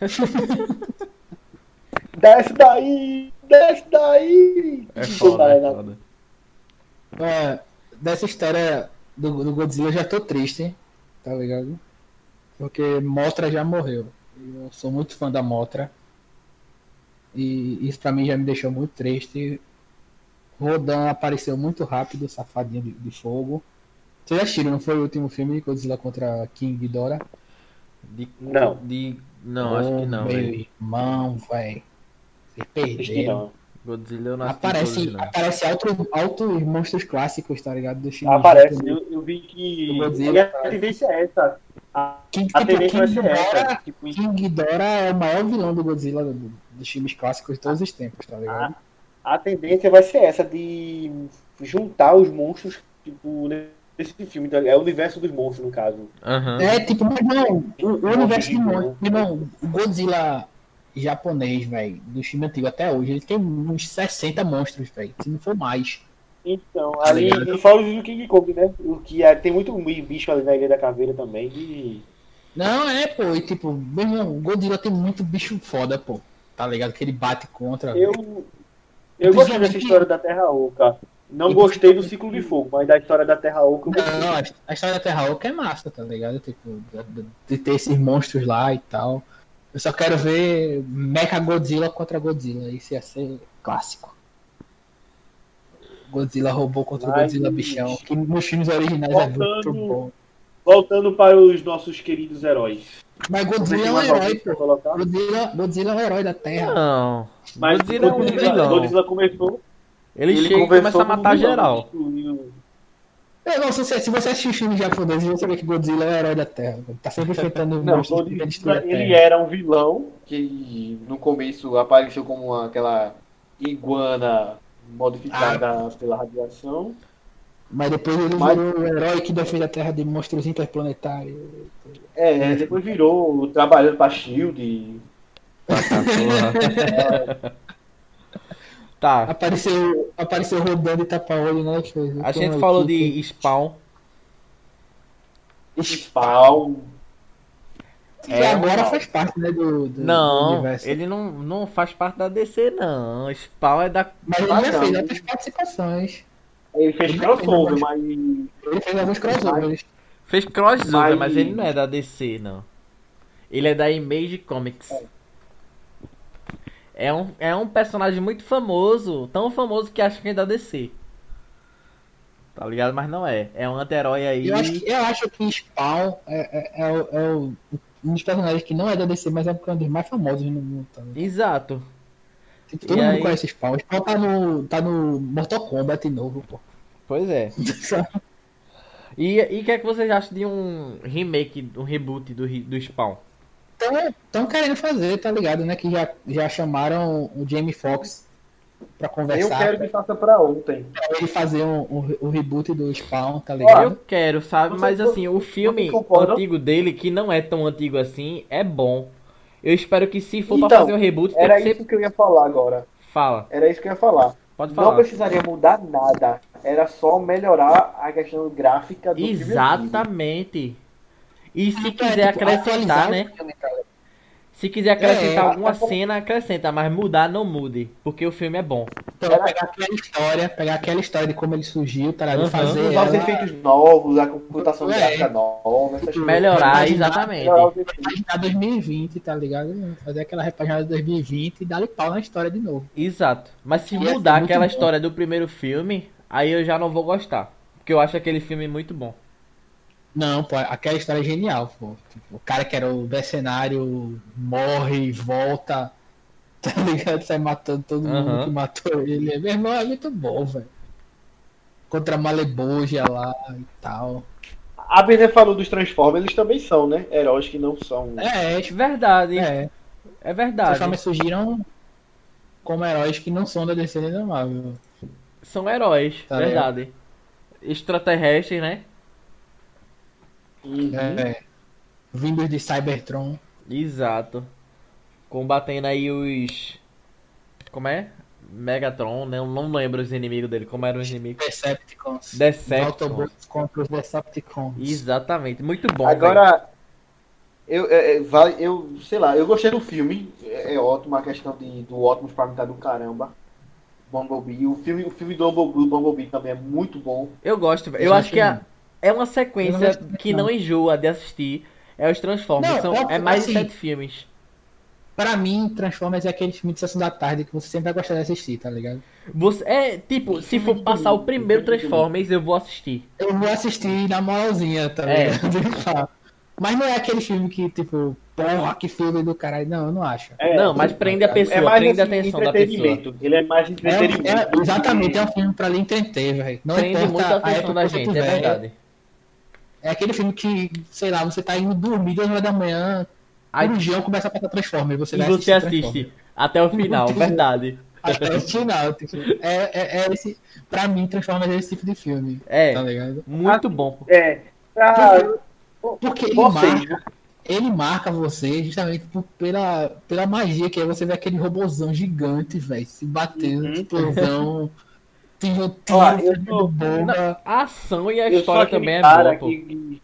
desce daí! Desce daí! É King foda, é foda. É, dessa história do, do Godzilla eu já tô triste, tá ligado? Porque Motra já morreu. Eu sou muito fã da Motra. E isso pra mim já me deixou muito triste. Rodan apareceu muito rápido, safadinho de, de fogo. Vocês assistiram, não foi o último filme de Godzilla contra King Ghidorah? De, Não. De, não, acho que não, Meu velho. irmão, velho. Vocês perderam. não. Godzilla eu não Aparece, não. aparece altos, altos monstros clássicos, tá ligado? Do filme Aparece, eu, eu vi que. Godzilla, a cara. tendência é essa. A, King, a tipo, tendência vai King ser essa. Ghidorah, Tipo, King Ghidorah é o maior vilão do Godzilla do- dos filmes clássicos de todos os tempos, tá ligado? a tendência vai ser essa de juntar os monstros, tipo, nesse filme. ligado? É o universo dos monstros, no caso. Aham. É, tipo, mas não, o, o universo Monstro monstros, não, o Godzilla japonês, velho, do filme antigo até hoje, ele tem uns 60 monstros, velho, se não for mais. Então, Tá ali, ligado? e fora o do King Kong, né? O que é, tem muito bicho ali na Ilha da Caveira também. De... Não, é, pô, e tipo, meu irmão, o Godzilla tem muito bicho foda, pô, tá ligado? Que ele bate contra. Eu, eu gostei dessa história da Terra Oca. Não E gostei do ciclo de fogo, mas da história da Terra Oca eu gostei. Não, a- história da Terra Oca é massa, tá ligado? Tipo, de, ter esses monstros lá e tal. Eu só quero ver Mecha Godzilla contra Godzilla. Isso ia ser clássico. Godzilla robô contra o Mas- Godzilla bichão. Que nos filmes originais é muito Voltando- bom. Voltando para os nossos queridos heróis. Mas Godzilla é um herói? Godzilla, Godzilla é um herói da Terra. Não. Mas Godzilla é um Godzilla. Godzilla começou. Ele, chega e começa a matar vilão, geral. destruiu- Eu não, se, você, se você assistir filmes japoneses, você vai ver que Godzilla é o herói da Terra. Tá sempre enfrentando Não, Godzilla, ele era um vilão que no começo apareceu como uma- aquela iguana modificada pela radiação. Mas depois ele Mas... virou o herói que defende a Terra de monstros interplanetários. É, depois virou trabalhando pra Shield. tá. Apareceu, apareceu rodando e tapa-olho, né? A gente falou de Spawn. Spawn. Que é, agora faz parte, né, do, do Não, do ele não, não faz parte da DC, não. Spawn é da. Mas ele já fez outras participações. Ele fez crossover, mas. Ele fez alguns crossovers. Fez crossover, mas... mas ele não é da DC, não. Ele é da Image Comics. É um, é um personagem muito famoso, tão famoso que acho que é da DC. Tá ligado? Mas não é. É um anti-herói aí. Eu acho, que, eu acho que Spawn é, é, é, é, um dos personagens que não é da DC, mas é um dos mais famosos no mundo. Tá Exato. Todo e mundo aí... conhece Spawn. Spawn tá no, tá no Mortal Kombat novo, pô. Pois é. e o que é que vocês acham de um remake, um reboot do, do Spawn? Estão querendo fazer, tá ligado, né? Que já, já chamaram o Jamie Foxx pra conversar. Eu quero que faça pra ontem. Pra ele fazer um, um, um reboot do Spawn, tá ligado? Eu quero, sabe? Mas assim, o filme antigo dele, que não é tão antigo assim, é bom. Eu espero que se for então, pra fazer o um reboot... Era isso ser... que eu ia falar agora. Fala. Era isso que eu ia falar. Pode falar. Não precisaria mudar nada. Era só melhorar a questão gráfica do Exatamente. E se quiser é, tipo, acrescentar, né? Se quiser acrescentar é, alguma é, cena, acrescenta, mas mudar não mude, porque o filme é bom. Então, pegar aquela história, pegar aquela história de como ele surgiu, tá ligado? Uhum. Fazer usar ela... os efeitos novos, a computação é. gráfica nova, essas Melhorar, coisas. exatamente. Repaginar 2020, tá ligado? Fazer aquela repaginada de 2020 e dar-lhe pau na história de novo. Exato. Mas se e mudar aquela bom. história do primeiro filme, aí eu já não vou gostar. Porque eu acho aquele filme muito bom. Não, pô, aquela história é genial, pô. Tipo, o cara que era o mercenário morre, volta, tá ligado? Sai matando todo uhum. mundo que matou ele. Meu irmão é muito bom, velho. Contra a Maleboja lá e tal. A Bené falou dos Transformers, eles também são, né? Heróis que não são. É, é verdade. É, é verdade. Os Transformers surgiram como heróis que não são da DC nem da Marvel. São heróis, tá verdade. Ligado? Extraterrestres, né? Uhum. É, vindos de Cybertron. Exato. Combatendo aí os. Como é? Megatron, né? Eu não lembro os inimigos dele, como eram os inimigos. Decepticons. Decepticons. contra os Decepticons. Exatamente, muito bom. Agora, eu, eu, eu, eu, sei lá, eu gostei do filme, é, é ótimo, a questão de, do Optimus Prime tá do caramba. Bumblebee, o filme, o filme do Bumblebee, Bumblebee também é muito bom. Eu gosto, eu, eu acho que a, é uma sequência não que não. enjoa de assistir. É os Transformers. Não, São, é mais assim, de sete filmes. Pra mim, Transformers é aquele filme de sessão da tarde que você sempre vai gostar de assistir, tá ligado? Você, é, tipo, se for passar o primeiro Transformers, eu vou assistir. Eu vou assistir na moralzinha, tá é. ligado? Mas não é aquele filme que, tipo, porra, que filme do caralho. Não, eu não acho. É, não, mas prende a pessoa, é mais prende a assim, atenção da pessoa. Ele é mais entretenimento. É, é, exatamente, é um filme pra lhe entreter, velho. Não prende muito a atenção da gente, é verdade. É aquele filme que, sei lá, você tá indo dormir duas horas da manhã, Aí... o Jean começa a passar Transformers. Você e você assiste até o final, verdade. Até o final. Tipo, é, é, é, esse, pra mim, Transformers é esse tipo de filme. É, tá ligado? muito bom. É. Ah, porque, porque ele, marca, ele marca você justamente por, pela, pela magia que é você ver aquele robozão gigante, velho, se batendo, uhum. explosão. Tem roteiro, A ação e a história também é boa. Que...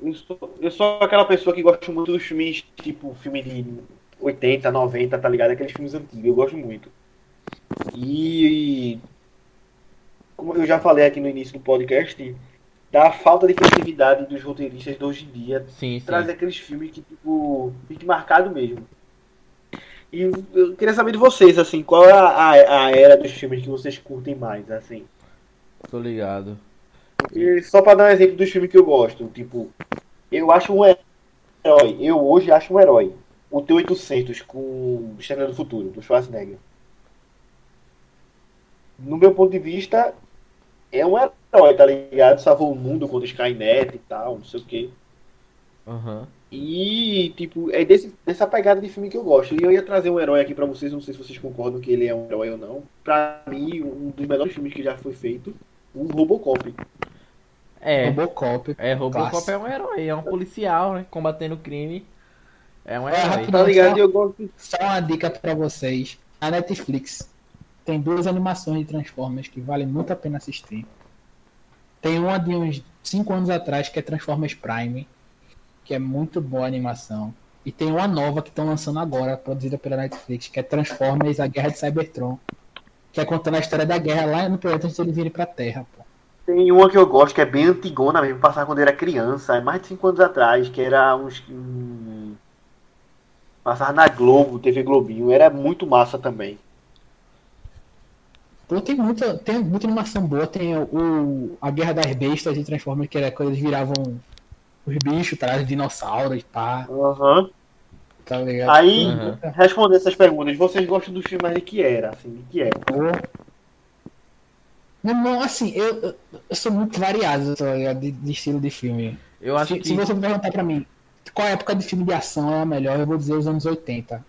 Eu, sou, eu sou aquela pessoa que gosta muito dos filmes, tipo, filme de 80, 90, tá ligado? Aqueles filmes antigos, eu gosto muito. E, como eu já falei aqui no início do podcast, da falta de criatividade dos roteiristas de hoje em dia, sim, sim. traz aqueles filmes que, tipo, fique marcado mesmo. E eu queria saber de vocês, assim, qual é a, a era dos filmes que vocês curtem mais, assim? Tô ligado. E só pra dar um exemplo dos filmes que eu gosto, tipo, eu acho um herói, eu hoje acho um herói, o T-800 com Estrela do Futuro, do Schwarzenegger. No meu ponto de vista, é um herói, tá ligado? Salvou o mundo contra Skynet e tal, não sei o que. Aham. Uhum. E, tipo, é desse, dessa pegada de filme que eu gosto. E eu ia trazer um herói aqui para vocês, não sei se vocês concordam que ele é um herói ou não. Pra mim, um dos melhores filmes que já foi feito, O Robocop. É. Robocop. É, Robocop é um herói, é um policial, né? Combatendo crime. É um É, herói. rapidão, Tá ligado? só- eu gosto. Só uma dica pra vocês. A Netflix tem duas animações de Transformers que valem muito a pena assistir. Tem uma de uns 5 anos atrás que é Transformers Prime, que é muito boa a animação. E tem uma nova que estão lançando agora, produzida pela Netflix, que é Transformers A Guerra de Cybertron. Que é contando a história da guerra lá no planeta antes de eles virem pra Terra, pô. Tem uma que eu gosto, que é bem antigona mesmo, passava quando eu era criança, é mais de 5 anos atrás, que era uns. Um... Passava na Globo, TV Globinho, era muito massa também. Pô, tem muita, tem muita animação boa. Tem o, o- a Guerra das Bestas de Transformers, que era quando eles viravam os bichos, traz dinossauros, pá, Aham. tá ligado? Aí, Uhum. responder essas perguntas, vocês gostam dos filmes de que era, assim, de que era? Meu irmão, assim, eu, eu, sou muito variado, tá ligado? De, de estilo de filme. Eu acho se, que. se você me perguntar pra mim qual época de filme de ação é a melhor, eu vou dizer os anos 80.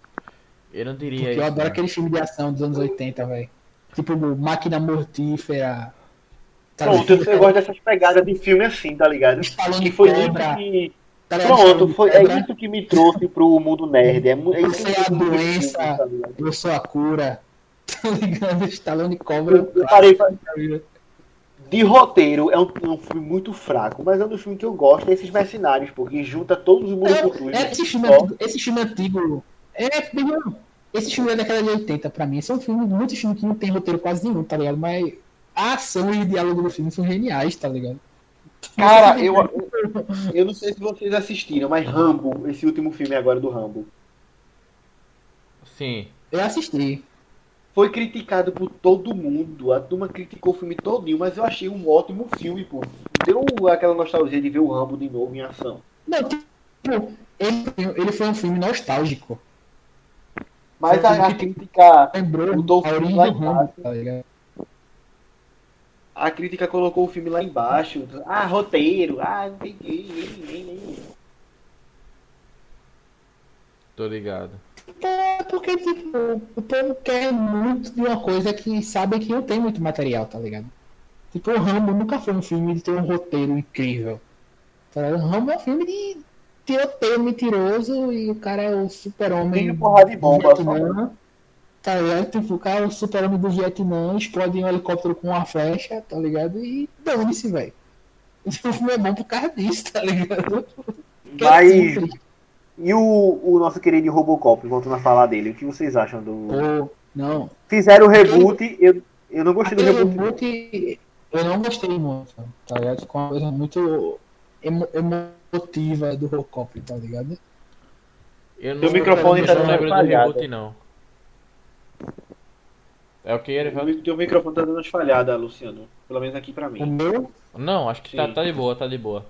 Eu não diria Porque isso. eu adoro não. aquele filme de ação dos anos 80, velho. Tipo, Máquina Mortífera. Tá Pronto, ligado? eu gosto dessas pegadas de filme assim, tá ligado? Estalão Que foi isso que. tá? Pronto, foi, é isso que me trouxe pro mundo nerd. É, é a eu gosto de doença. filme, tá? Eu sou a cura. Tá ligado? Estalão de cobra. Eu, eu parei pra, De roteiro, é um, um filme muito fraco, mas é um dos filmes que eu gosto, é esses mercenários, porque junta todos os mundos É, é, esse, filme antigo, esse filme antigo. É, meu, esse filme é da década de 80 pra mim. Esse é um filme, muitos filmes que não tem roteiro quase nenhum, tá ligado? Mas a ação e o diálogo do filme são geniais, tá ligado? Cara, eu, eu não sei se vocês assistiram, mas Rambo, esse último filme agora do Rambo, Sim. Eu assisti. foi criticado por todo mundo. A turma criticou o filme todinho, mas eu achei um ótimo filme, pô. Deu aquela nostalgia de ver o Rambo de novo em ação. Não, tipo, ele, ele foi um filme nostálgico. Mas a, a crítica, Lembrou Mudou o do Rambo, tá ligado? A crítica colocou o filme lá embaixo. Ah, roteiro, ah, não tem que. Tô ligado. É porque, tipo, o povo quer muito de uma coisa que sabe que não tem muito material, tá ligado? Tipo, o Rambo nunca foi um filme de ter um roteiro incrível. Tá ligado? O Rambo é um filme de tiroteio mentiroso e o cara é o super-homem Tiro, porrada e bomba. Tá ligado? Tipo, o cara é o super-homem do Vietnã, explode um helicóptero com uma flecha, tá ligado? E dane-se, velho. O filme é bom por causa disso, tá ligado? Que é Mas, simples. e o, o nosso querido Robocop, voltando a falar dele, o que vocês acham do... Pô, não, Fizeram o reboot, eu, eu não gostei do Aquele reboot. reboot eu não gostei muito, tá ligado? Ficou uma coisa muito emo- emotiva do Robocop, tá ligado? Eu não, Teu microfone tá não dando lembro do falhada. reboot, não. É o que? O teu microfone tá dando umas falhadas, Luciano. Pelo menos aqui pra O mim. meu, Não, acho que tá, tá de boa, tá de boa.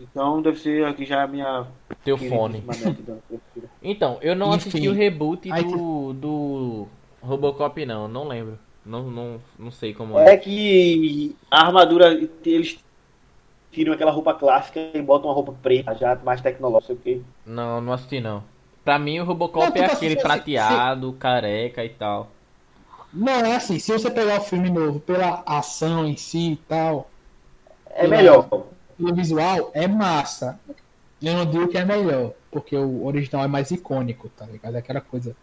Então deve ser aqui já a minha. Teu fone. Então, eu não Enfim. assisti o reboot do, do Robocop, não. Não lembro. Não, não, não sei como é. É que a armadura, eles tiram aquela roupa clássica e botam uma roupa preta, já mais tecnológica. Porque Não, não assisti, não. Pra mim, o Robocop Não, é aquele prateado, careca e tal. Não é assim, se você pegar o filme novo pela ação em si e tal, é melhor. pelo visual, é massa. Eu não digo que é melhor, porque o original é mais icônico, tá ligado? É Aquela coisa.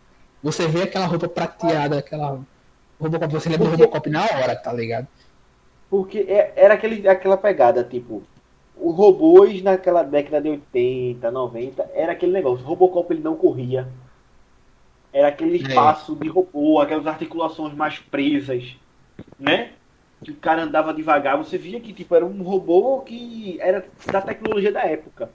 Você vê aquela roupa prateada, aquela. Robocop, você lembra do Porque- Robocop na hora, tá ligado? Porque é- era aquele, aquela pegada, tipo, os robôs naquela década de 80, 90, era aquele negócio. O Robocop ele não corria. Era aquele É. espaço de robô, aquelas articulações mais presas, né? Que o cara andava devagar. Você via que tipo, era um robô que era da tecnologia da época.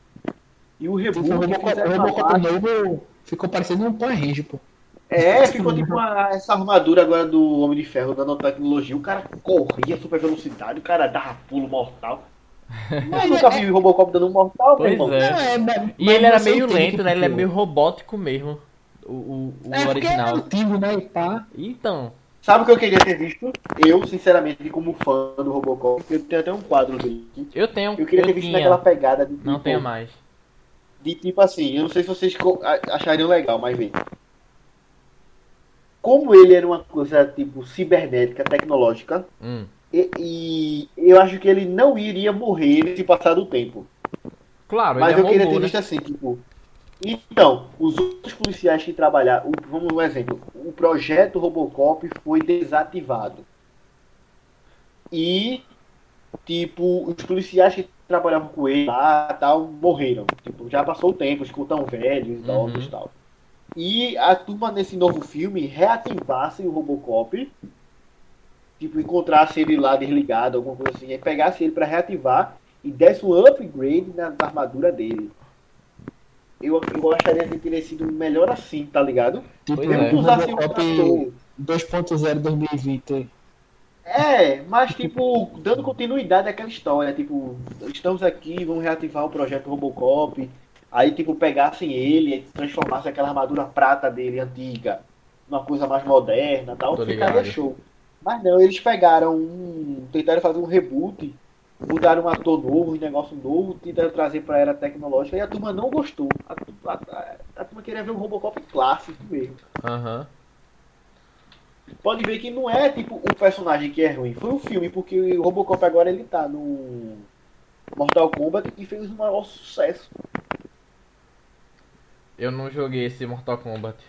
E o reboot Robocop, fizeram o uma Robocop parte- novo ficou parecendo um Power Ranger, pô. É, ficou tipo uma- essa armadura agora do Homem de Ferro da nanotecnologia. O cara corria super velocidade, o cara dava pulo mortal. Mas Eu nunca é- vi o Robocop dando um mortal, meu Pois irmão. é. Não, é, mas- E mas ele era meio lento, que, né? Ele é tipo, meio robótico mesmo. O, o, o É, porque é original. antigo, né? E pá. Então, Sabe o que eu queria ter visto? Eu, sinceramente, como fã do Robocop, eu tenho até um quadro dele aqui. eu tenho. Eu queria ter visto tinha, naquela pegada de tipo, Não tenho mais. de tipo assim, eu não sei se vocês achariam legal, mas vê. Como ele era uma coisa tipo cibernética, tecnológica, Hum. E, e, eu acho que ele não iria morrer se passar do tempo. Claro, Mas é eu queria robô, ter né? visto assim, tipo. Então, os outros policiais que trabalharam. Vamos um exemplo. O projeto Robocop foi desativado. E, tipo, os policiais que trabalhavam com ele lá tal, morreram. Tipo, já passou o tempo, os estão velhos, idosos e Uhum. tal. E a turma nesse novo filme reativasse o Robocop. Tipo, encontrasse ele lá desligado, alguma coisa assim, aí pegasse ele pra reativar e desse um upgrade na, na armadura dele. Eu, eu acharia que teria sido melhor assim, tá ligado? Tipo, Mesmo é. que usasse um Robocop ator. 2.0 2020. É, mas tipo, dando continuidade àquela história, tipo, estamos aqui, vamos reativar o projeto Robocop, aí tipo, pegassem ele e transformassem aquela armadura prata dele antiga numa coisa mais moderna tal, Tô ficaria ligado. show. Mas não, eles pegaram um. tentaram fazer um reboot, mudaram um ator novo, um negócio novo, tentaram trazer pra era tecnológica e a turma não gostou. A, a, a, a turma queria ver um Robocop clássico mesmo. Aham. Pode ver que não é tipo o personagem que é ruim, foi o filme, porque o Robocop agora ele tá no Mortal Kombat e fez um maior sucesso. Eu não joguei esse Mortal Kombat.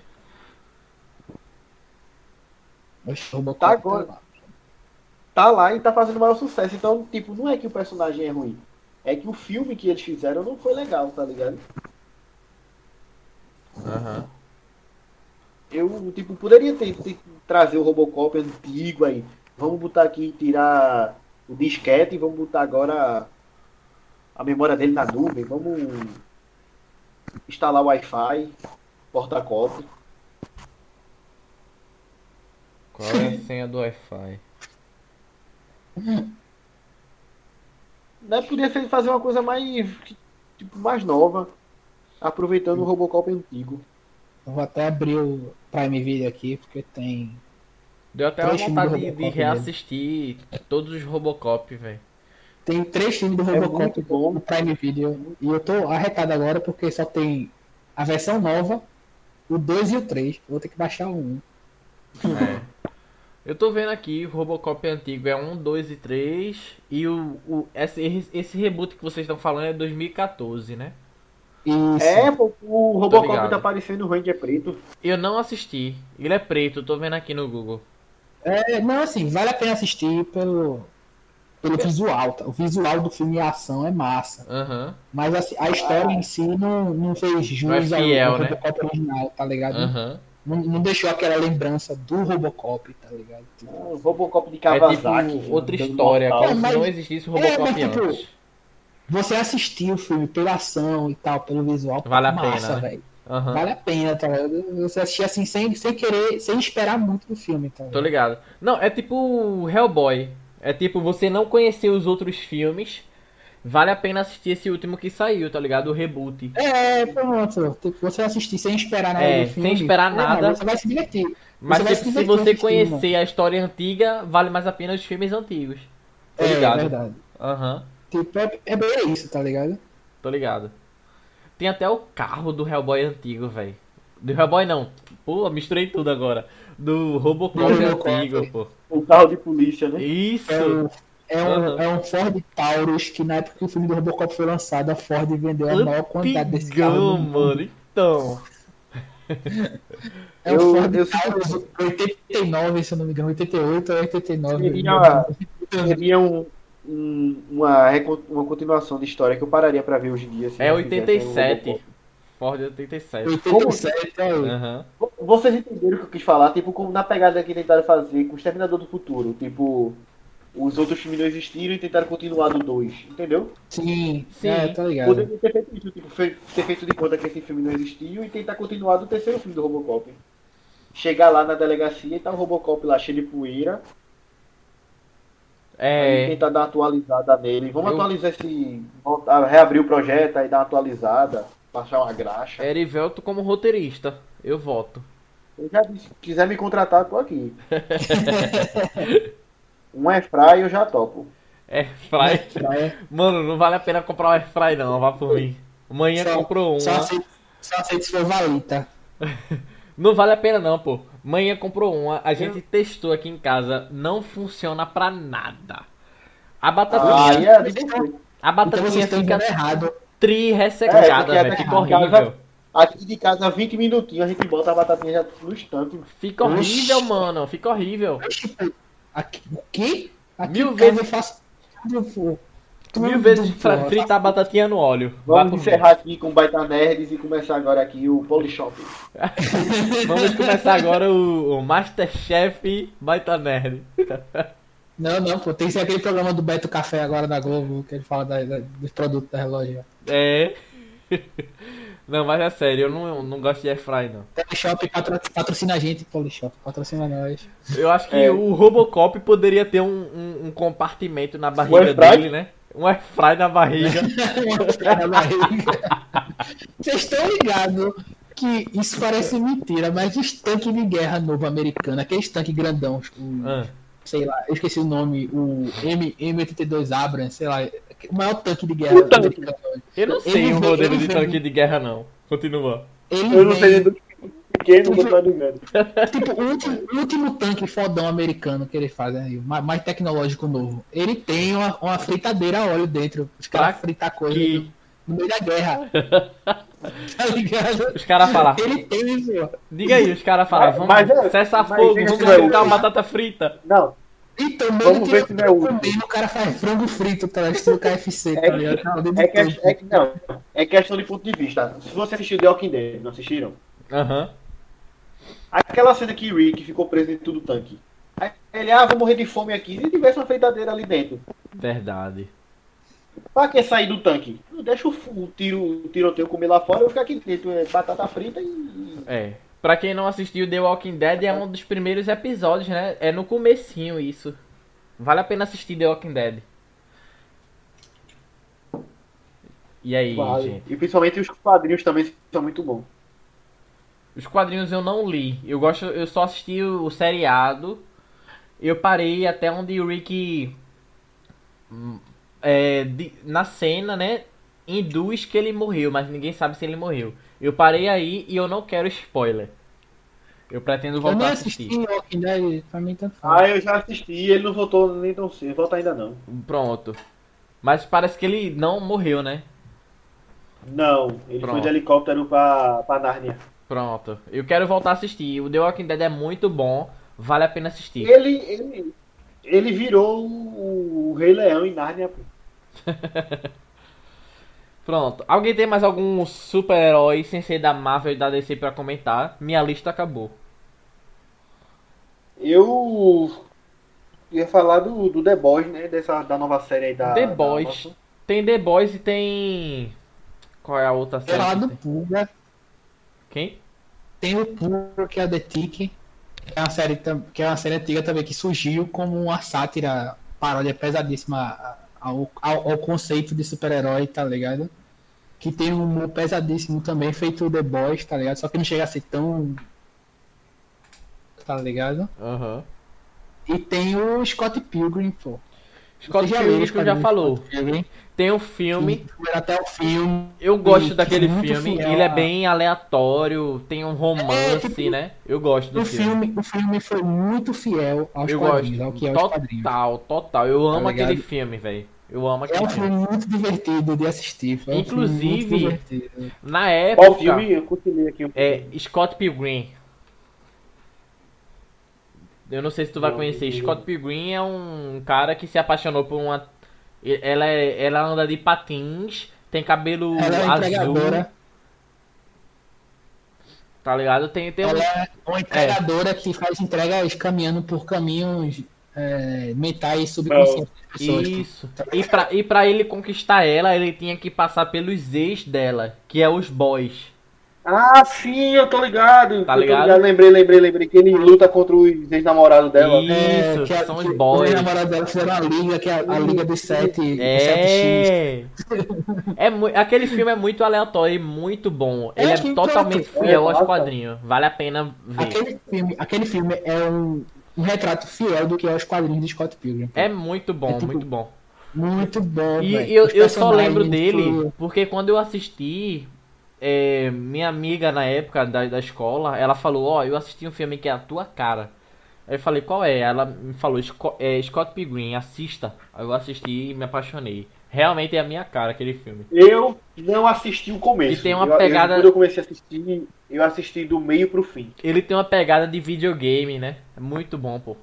Oxe, Robocop Tá agora. lá. Tá lá e tá fazendo maior sucesso. Então, tipo, não é que o personagem é ruim. É que o filme que eles fizeram não foi legal, tá ligado? Aham. Eu, tipo, poderia ter, ter- trazer o Robocop antigo aí. Vamos botar aqui, tirar o disquete e vamos botar agora a memória dele na nuvem. Vamos instalar o Wi-Fi, porta-copo. Qual é a senha do Wi-Fi? Né? Podia fazer uma coisa mais, tipo, mais nova. Aproveitando o Robocop antigo. Eu vou até abrir o Prime Video aqui, porque tem. Deu até uma vontade de, de reassistir todos os Robocop, velho. Tem três filmes do É Robocop muito bom. no Prime Video. E eu tô arretado agora porque só tem a versão nova, o 2 e o 3. Vou ter que baixar o 1. É. Eu tô vendo aqui, o Robocop antigo é 1, 2 e 3. E o, o, esse, esse reboot que vocês estão falando é 2014, né? Isso. É, o Robocop tá aparecendo no Ranger preto. Eu não assisti. Ele é preto, eu tô vendo aqui no Google. É, não, assim, vale a pena assistir pelo, pelo visual. Tá? O visual do filme e a ação é massa. Aham, Mas assim, a história em si não, não fez jus Não é fiel, ao, ao né? Robocop original, tá ligado? aham. Não, não deixou aquela lembrança do Robocop, tá ligado? Tipo, O Robocop de É Kawasaki. tipo outra história, mortal. como mas- se não existisse o É, Robocop mas, tipo, antes. você assistir o filme pela ação e tal, pelo visual, Vale a massa, pena, né? velho. Aham, Vale a pena, tá ligado? Você assistir assim sem, sem querer, sem esperar muito do filme, tá tô ligado? ligado. Não, é tipo Hellboy. É tipo, você não conhecer os outros filmes, vale a pena assistir esse último que saiu, tá ligado? O reboot. É, pronto. Tipo, você assistir sem esperar nada É, do filme. sem esperar é, nada. Você vai se divertir. Mas Você tipo, se se divertir você conhecer a história antiga, vale mais a pena os filmes antigos. Tô É, ligado. verdade. Aham, Tipo, é, é bem isso, tá ligado? tô ligado. Tem até o carro do Hellboy antigo, velho. Do Hellboy não. Pô, misturei tudo agora. Do Robocop antigo, pô. O carro de polícia, né? Isso! É, é, um, Aham. é um Ford Taurus que na época que o filme do Robocop foi lançado, a Ford vendeu a maior quantidade desse carro. Antigão, no mundo. mano. Então. É o Eu- Ford eu- Taurus 89, se eu não me engano, 88 ou 89. Seria- Seria um, um- uma, uma continuação de história que eu pararia pra ver hoje em dia. se É não fizessem o 87. Robocop. Ford 87. 87, é. Aham. Vocês entenderam o que eu quis falar? Tipo, como na pegada que tentaram fazer com o Exterminador do Futuro. Tipo, os outros filmes não existiram e tentaram continuar do 2. Entendeu? Sim, Sim. é, tá ligado. Poderia ter feito isso, tipo, ter feito de conta que esse filme não existiu e tentar continuar do terceiro filme do Robocop. Chegar lá na delegacia e tá o Robocop lá cheio de poeira. Aí É. tentar dar uma atualizada nele. Vamos Eu- atualizar esse. voltar- reabrir o projeto, aí dar uma atualizada, baixar uma graxa. Erivelto como roteirista. Eu voto. Eu já disse, se quiser me contratar, tô aqui. um airfry eu já topo. É, Fry. É, Mano, não vale a pena comprar um Airfry não, vá por mim. Amanhã Só- comprou só uma. aceito, só aceito se for valita. Não vale a pena não, pô. Manhã comprou uma, a gente testou aqui em casa, não funciona pra nada. A batatinha. Ah, é, a batatinha então fica errado. tri ressecada, é, velho. Fica horrível. Aqui de casa, 20 minutinhos, a gente bota a batatinha já no instante. Fica horrível, Oxi. mano. Fica horrível. Aqui, o quê? Aqui Mil vezes eu faço Mil vezes pra fritar a batatinha no óleo. Vamos encerrar aqui com Baita Nerds e começar agora aqui o Polishop. Vamos começar agora o, o Masterchef Baita Nerd. Não, não, pô, tem que ser aquele programa do Beto Café agora da Globo, que ele fala da, da, dos produtos da relógio. É. Não, mas é sério, eu não, não gosto de airfry, não. Polishop patrocina a gente, Polishop, patrocina nós. Eu acho que é. o Robocop poderia ter um, um, um compartimento na barriga dele, né? Um airfry na barriga. um airfry na barriga. Vocês estão ligados que isso parece mentira, mas os tanques de guerra novo americano, aqueles tanques grandão, o, ah. Sei lá, eu esqueci o nome, o M, M82 Abrams, sei lá, o maior tanque de guerra. Tanque. Eu não sei o modelo de tanque de guerra, não. Continua. Ele eu não sei do pequeno, não tô ligado. Tipo, o último, o último tanque fodão americano que ele faz, né, mais, mais tecnológico novo. Ele tem uma, uma fritadeira a óleo dentro. Os caras fritar coisa que... no meio da guerra. tá ligado? Os caras falam. Ele tem isso. Diga aí, os caras falam. Vamos mas, é, cessar fogo, vamos fritar uma batata frita. Não, então, Vamos ver se não é útil. o cara faz frango frito, tá? Estilo KFC, tá ligado? Não, é, que, é, que, não, é questão de ponto de vista. Se você assistiu The Walking Dead, não assistiram? Aham. Uhum. Aquela cena que Rick ficou preso dentro do tanque. Aí ele, ah, vou morrer de fome aqui. Se tivesse uma feitadeira ali dentro. Verdade. Pra que sair do tanque? Deixa o, o tiro, o tiroteio comer lá fora, eu ficar aqui dentro, é batata frita e. É. Pra quem não assistiu The Walking Dead, é um dos primeiros episódios, né? É no comecinho isso. Vale a pena assistir The Walking Dead. E aí, vale. gente? E principalmente os quadrinhos também são muito bons. Os quadrinhos eu não li. Eu gosto, eu só assisti o, seriado. Eu parei até onde o Rick é, de, na cena, né, induz que ele morreu, mas ninguém sabe se ele morreu. Eu parei aí e eu não quero spoiler. Eu pretendo voltar eu a assistir. Walking Dead, pra mim tanto faz. Ah, eu já assisti ele não voltou nem tão cedo. Volta ainda não. Pronto. Mas parece que ele não morreu, né? Não, ele Pronto. foi de helicóptero pra, pra Nárnia. Pronto. Eu quero voltar a assistir. O The Walking Dead é muito bom. Vale a pena assistir. Ele, ele, ele virou o, o Rei Leão em Nárnia, pô. Pronto. Alguém tem mais algum super-herói sem ser da Marvel e da DC pra comentar? Minha lista acabou. Eu ia falar do, do The Boys, né? Dessa, da nova série aí da. The Boys. Da tem The Boys e tem. Qual é a outra série? Falar do Pulga. Quem? Tem o Pulga, que é a The Tick. Que é uma série, que é uma série antiga também que surgiu como uma sátira, paródia pesadíssima ao, ao, ao conceito de super-herói, tá ligado? Que tem um humor pesadíssimo também, feito The Boys, tá ligado? Só que não chega a ser tão. Tá ligado? Aham. Uhum. E tem o Scott Pilgrim, pô. Scott Pilgrim que já falou. Tem um filme. Até o filme. Eu gosto daquele filme. Fiel, ele é bem aleatório, tem um romance, é, tipo, né? Eu gosto do o filme. filme. O filme foi muito fiel aos eu quadrinhos, gosto. ao que é total, total. Eu amo tá aquele filme, velho. Eu amo aquele filme. É um filme muito divertido de assistir. Foi Inclusive, um na época. Qual filme? Eu aqui um É Scott Pilgrim. Eu não sei se tu vai não, conhecer. Não. Scott Pilgrim é um cara que se apaixonou por uma. Ela, é... ela anda de patins, tem cabelo ela é azul. Tá ligado? Tem, tem ela um... é uma entregadora é. que faz entregas caminhando por caminhos é, mentais subconscientes. Isso. E pra, e pra ele conquistar ela, ele tinha que passar pelos ex dela, que é os boys. Ah, sim, eu tô ligado. Tá ligado? ligado? Lembrei, lembrei, lembrei. Que ele luta contra os ex-namorados dela. Isso, é, que são os boys. Os ex-namorados dela fizeram a liga, que é a, a liga dos sete. É. é aquele filme é muito aleatório e muito bom. Ele é, é totalmente fiel aos quadrinhos. Vale a pena ver. Aquele filme, aquele filme é um, um retrato fiel do que é os quadrinhos de Scott Pilgrim. É muito bom, é tipo, muito bom. Muito bom. E eu, eu só lembro dele porque quando eu assisti é, minha amiga na época da, da escola, ela falou, ó, oh, eu assisti um filme que é a tua cara. Aí eu falei, qual é? Ela me falou, é, Scott Pilgrim, assista. Aí eu assisti e me apaixonei. Realmente é a minha cara aquele filme. Eu não assisti o começo. E tem uma pegada. Eu, quando eu comecei a assistir, eu assisti do meio pro fim. Ele tem uma pegada de videogame, né? É muito bom, pô.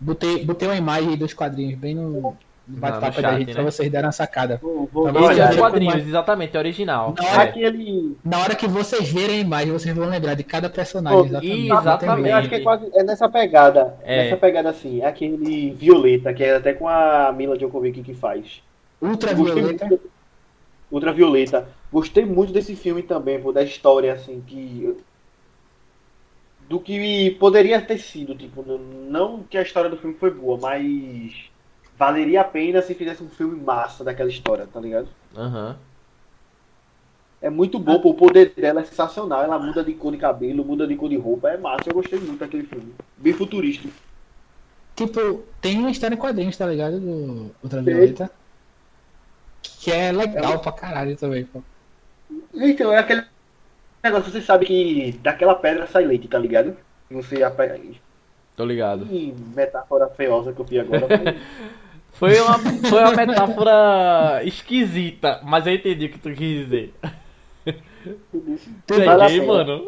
Botei, botei uma imagem dos quadrinhos bem no, bate-papo da gente né? pra vocês darem uma sacada. Vou, vou Esse é os quadrinhos, exatamente, é original. Na hora, é. que ele... na hora que vocês verem a imagem, vocês vão lembrar de cada personagem. Pô, exatamente. exatamente. Eu acho que é quase é nessa pegada. É. Nessa pegada assim. É aquele Violeta, que é até com a Mila Djokovic que faz. Ultravioleta. Ultravioleta. Gostei muito desse filme também, pô, da história, assim, que. Do que poderia ter sido, tipo, não que a história do filme foi boa, mas valeria a pena se fizesse um filme massa daquela história, tá ligado? Aham. Uhum. É muito bom, pô, o poder dela é sensacional. Ela muda de cor de cabelo, muda de cor de roupa. É massa, eu gostei muito daquele filme. Bem futurístico. Tipo, tem uma história em quadrinhos, tá ligado? Do Ultravioleta. Que é legal é. pra caralho também, pô. Então, é aquele negócio, você sabe que daquela pedra sai leite, tá ligado? Você Tô ligado. Que metáfora feiosa que eu vi agora. Foi uma, foi uma metáfora esquisita, mas eu entendi o que tu quis dizer. Peguei, mano.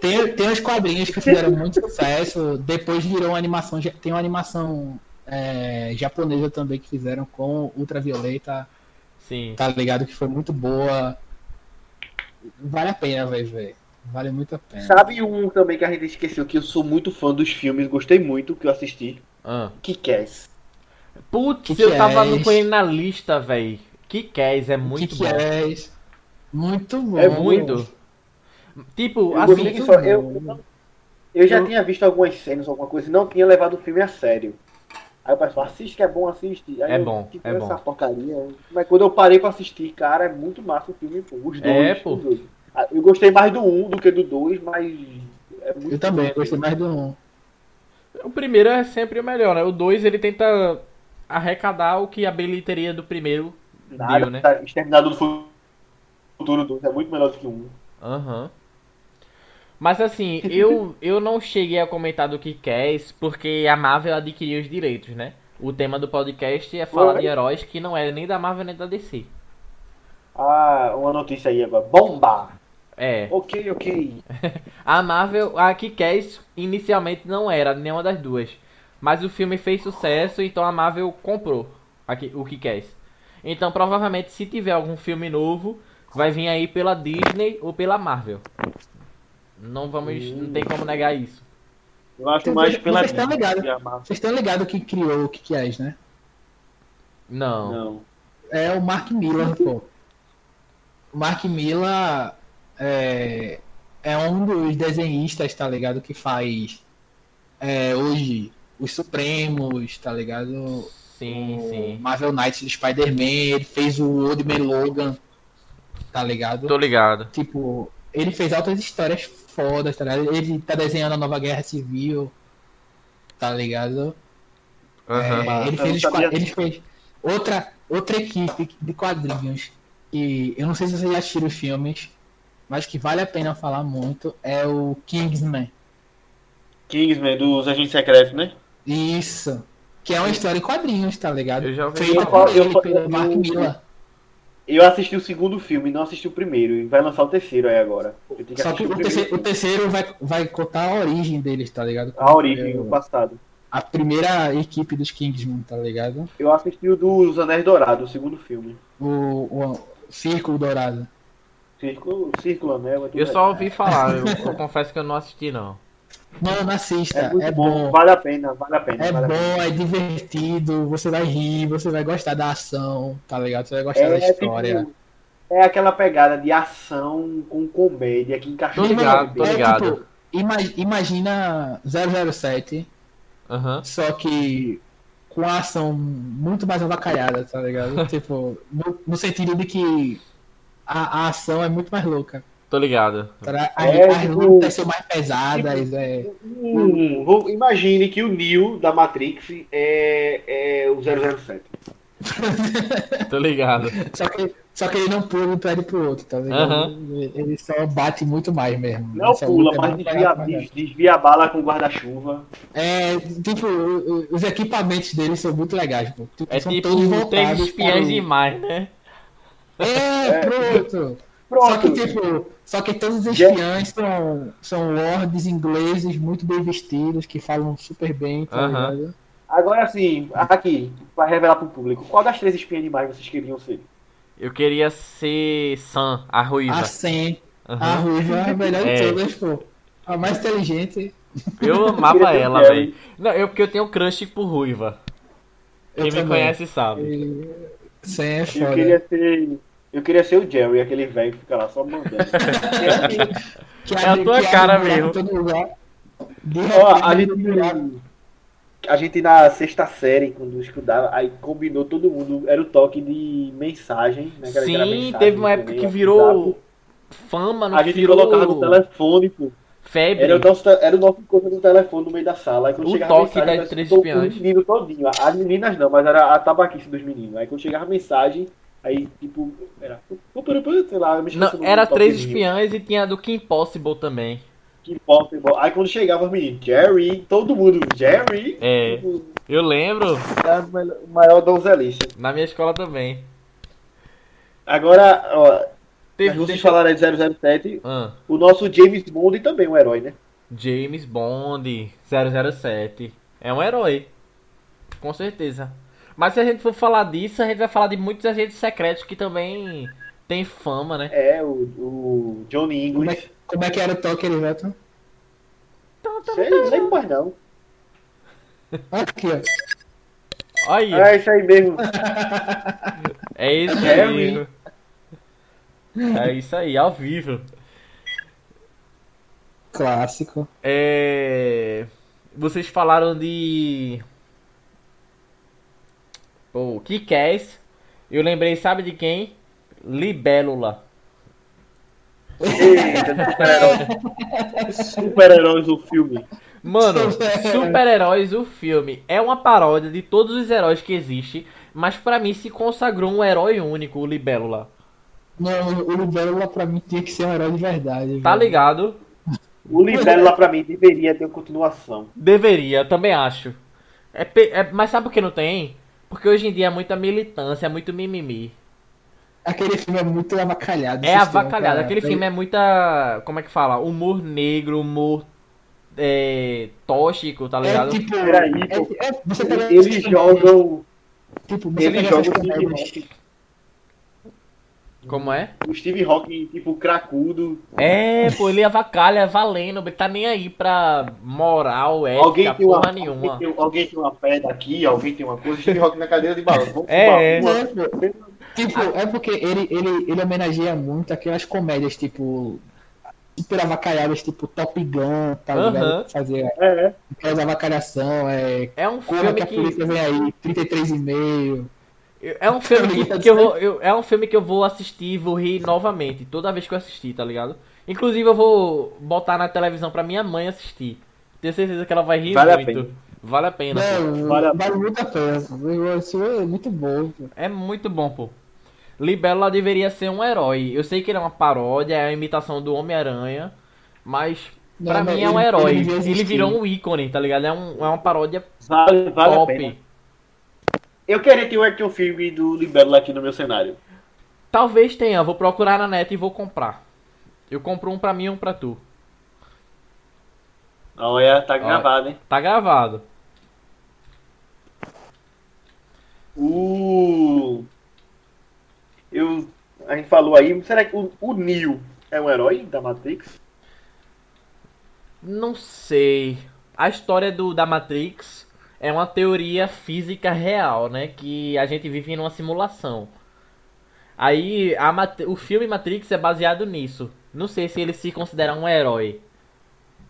Tem, tem uns quadrinhos que fizeram muito sucesso, depois virou uma animação. Tem uma animação é, japonesa também que fizeram com Ultravioleta. Sim. Tá ligado? Que foi muito boa. Vale a pena, velho. Vale muito a pena. Sabe um também que a gente esqueceu que eu sou muito fã dos filmes, gostei muito que eu assisti. Ah. Kick-Ass. Putz, eu tava no com ele na lista, velho. Kick-Ass é muito bom. Muito bom. É muito. Tipo, eu assim. Só, eu, eu, já eu... tinha visto algumas cenas, alguma coisa, e não tinha levado o filme a sério. Aí o pessoal assiste que é bom, assiste. Aí é bom, tipo, é essa bom. porcaria. Mas quando eu parei pra assistir, cara, é muito massa o filme, pô. Os dois. É, pô. Dois. Ah, eu gostei mais do 1 um do que do 2, mas. É muito eu também, gostei mais do 1. Um. O primeiro é sempre o melhor, né? O 2 ele tenta arrecadar o que a bilheteria do primeiro Nada, deu, né? Tá, Exterminado do Futuro 2 é muito melhor do que 1. Aham. Uhum. Mas assim, eu, eu não cheguei a comentar do que quer, porque a Marvel adquiriu os direitos, né? O tema do podcast é falar Oi? de heróis que não é nem da Marvel nem da DC. Ah, uma notícia aí agora. Bomba! É. Ok, ok. a Marvel, a Kick-Ass inicialmente não era nenhuma das duas. Mas o filme fez sucesso, então a Marvel comprou aqui, o Kick-Ass. Então provavelmente se tiver algum filme novo, vai vir aí pela Disney ou pela Marvel. Não vamos, hum. não tem como negar isso. Eu acho então, mais pela vocês estão ligados, Vocês estão ligados que criou o Kick-Ass, né? Não. Não. É o Mark Miller, pô. O Mark Miller é, é um dos desenhistas, tá ligado? Que faz é, hoje os Supremos, tá ligado? Sim, o sim. Marvel Knights do Spider-Man, ele fez o Old Man Logan, tá ligado? Tô ligado. Tipo, ele fez outras histórias fodas, tá ligado? Ele tá desenhando a nova Guerra Civil, tá ligado? Uhum. É, ele, fez ele fez outra, outra equipe de quadrinhos que eu não sei se vocês já assistiram os filmes, mas que vale a pena falar muito, é o Kingsman. Kingsman, dos agentes secretos, né? Isso. Que é uma história em quadrinhos, tá ligado? Eu já ouvi Feita por ele, eu, pelo Mark Miller. Eu assisti o segundo filme, não assisti o primeiro. E vai lançar o terceiro aí agora. Que Só que o, o terceiro, o terceiro, vai, vai contar a origem deles, tá ligado? Como a origem, o passado. A primeira equipe dos Kingsman, tá ligado? Eu assisti o dos Anéis Dourados, o segundo filme. O, o Círculo Dourado. Círculo, Círculo Anel. É eu só ouvi falar, eu, eu confesso que eu não assisti não. Mano, assista. É, é bom, bom, Vale a pena, vale a pena. É vale bom, pena. é divertido. Você vai rir, você vai gostar da ação, tá ligado? Você vai gostar é, da história. Tipo, é aquela pegada de ação com comédia que encaixou. Tô ligado, tô ligado. É, tipo, imagina 007, uhum. só que com a ação muito mais avacalhada, tá ligado? tipo, no, no, sentido de que a, a ação é muito mais louca. Tô ligado. As, é, as lutas são mais pesadas. Tipo, é... Hum, imagine que o Neo da Matrix é, é o 007. Tô ligado. Só que, só que ele não pula de um prédio pro outro, tá ligado? Aham. Ele só bate muito mais mesmo. Não Essa pula, é mas muito desvia, mais- des- desvia a bala com guarda-chuva. É, tipo, os equipamentos dele são muito legais, pô. Tipo, É são tipo todos voltados espiãs para e o- mais, né? É, pronto. Só que, tipo, só que todos os espiãs são, são lords ingleses muito bem vestidos, que falam super bem, tá Aham. ligado? Agora sim, aqui, pra revelar pro público, qual das três espinhas animais vocês queriam ser? Eu queria ser Sam, a ruiva. A Sen, a Aham. Ruiva é a melhor É. de todas, pô. A mais inteligente. Eu amava ter ela, velho. Não, eu porque eu tenho crush por ruiva. Quem Eu me também. conhece sabe. E- Sen é Eu foda. queria ser. Eu queria ser o Jerry, aquele velho que fica lá só mandando. Que É a tua cara mesmo. Ó, a gente. A gente na sexta série, quando estudava, aí combinou todo mundo, era o toque de mensagem, né? que que Sim, mensagem teve uma também, época que WhatsApp. virou fama no A gente colocava no telefone, pô. febre. Era o nosso, era o nosso encontro do telefone no meio da sala. Aí quando O chegava toque mensagem, das três espiãs. Menino todinho. As meninas não, mas era a tabaquice dos meninos. Aí quando chegava a mensagem, aí tipo, era. Sei lá, eu me Não, o era três espiãs e tinha a do Kim Possible também. Que possible. Aí quando chegava os meninos, Jerry, todo mundo, Jerry. É. Tipo, Eu lembro, era o o maior donzelice. na minha escola também. Agora, ó, Teve, vocês falaram aí de 007, Ah, o nosso James Bond também é um herói, né? James Bond 007. É um herói. Com certeza. Mas se a gente for falar disso, a gente vai falar de muitos agentes secretos que também tem fama, né? É, o, o Johnny Como é, English. como é que era o toque, Elivelton? Sei, não lembro mais não. Aqui, ó. Aí, É isso aí mesmo. é isso Harry. aí. É isso aí, ao vivo. Clássico. É... Vocês falaram de. Pô, Kick-Ass. Eu lembrei, sabe de quem? Libélula. Eita, super-heróis. Do filme. Mano, Super- Super-Heróis, o filme, é uma paródia de todos os heróis que existem, mas pra mim se consagrou um herói único, o Libélula. Não, o Libélula pra mim tinha que ser um herói de verdade. Tá velho. ligado? O Libélula pra mim deveria ter uma continuação. Deveria, também acho. É, é- mas sabe por que não tem? Porque hoje em dia é muita militância, é muito mimimi. Aquele filme é muito avacalhado. É sistema, avacalhado. cara. Aquele filme é muita. Como é que fala? Humor negro, humor. É, tóxico, tá É ligado? tipo. Peraí, é- é- você pega Eles jogam. Tipo, você Eles pega jogam essas o Steve comédias- Hawking. Como é? O Steve Hawking, tipo, cracudo. É, pô, ele avacalha valendo, ele tá nem aí pra moral, ética, Alguém tem, uma, porra alguém, nenhuma. tem, alguém tem uma pedra aqui, alguém tem uma coisa. Steve Hawking na cadeira de balanço. Vamos É, é. uma. Tipo, é porque ele, ele, ele homenageia muito aquelas comédias, tipo, super avacalhadas, tipo Top Gun, tá ligado? Aham. Fazer É, é. aquelas avacalhação, é. É um filme que a que. polícia vem aí, 33,5. É um filme que, que eu vou. eu- é um filme que eu vou assistir e vou rir novamente. Toda vez que eu assistir, tá ligado? Inclusive eu vou botar na televisão pra minha mãe assistir. Tenho certeza que ela vai rir Vale a muito. pena. Vale a pena. Não, Vale a vale muito a pena. pô. O negócio é muito bom. pô. É muito bom, pô. Libélula deveria ser um herói. Eu sei que ele é uma paródia, é a imitação do Homem-Aranha, mas pra Não, mim é um herói. ele Ele, virou um ícone, tá ligado? É, um, é uma paródia Vale, vale a pena. top. Eu queria ter um action film do Libélula aqui no meu cenário. Talvez tenha, vou procurar na net e vou comprar. Eu compro um pra mim e um pra tu. Olha, tá gravado, hein? Tá gravado. O. Eu. A gente falou aí, será que o, o Neo é um herói da Matrix? Não sei. A história do, da Matrix é uma teoria física real, né? Que a gente vive numa simulação. Aí a o filme Matrix é baseado nisso. Não sei se ele se considera um herói.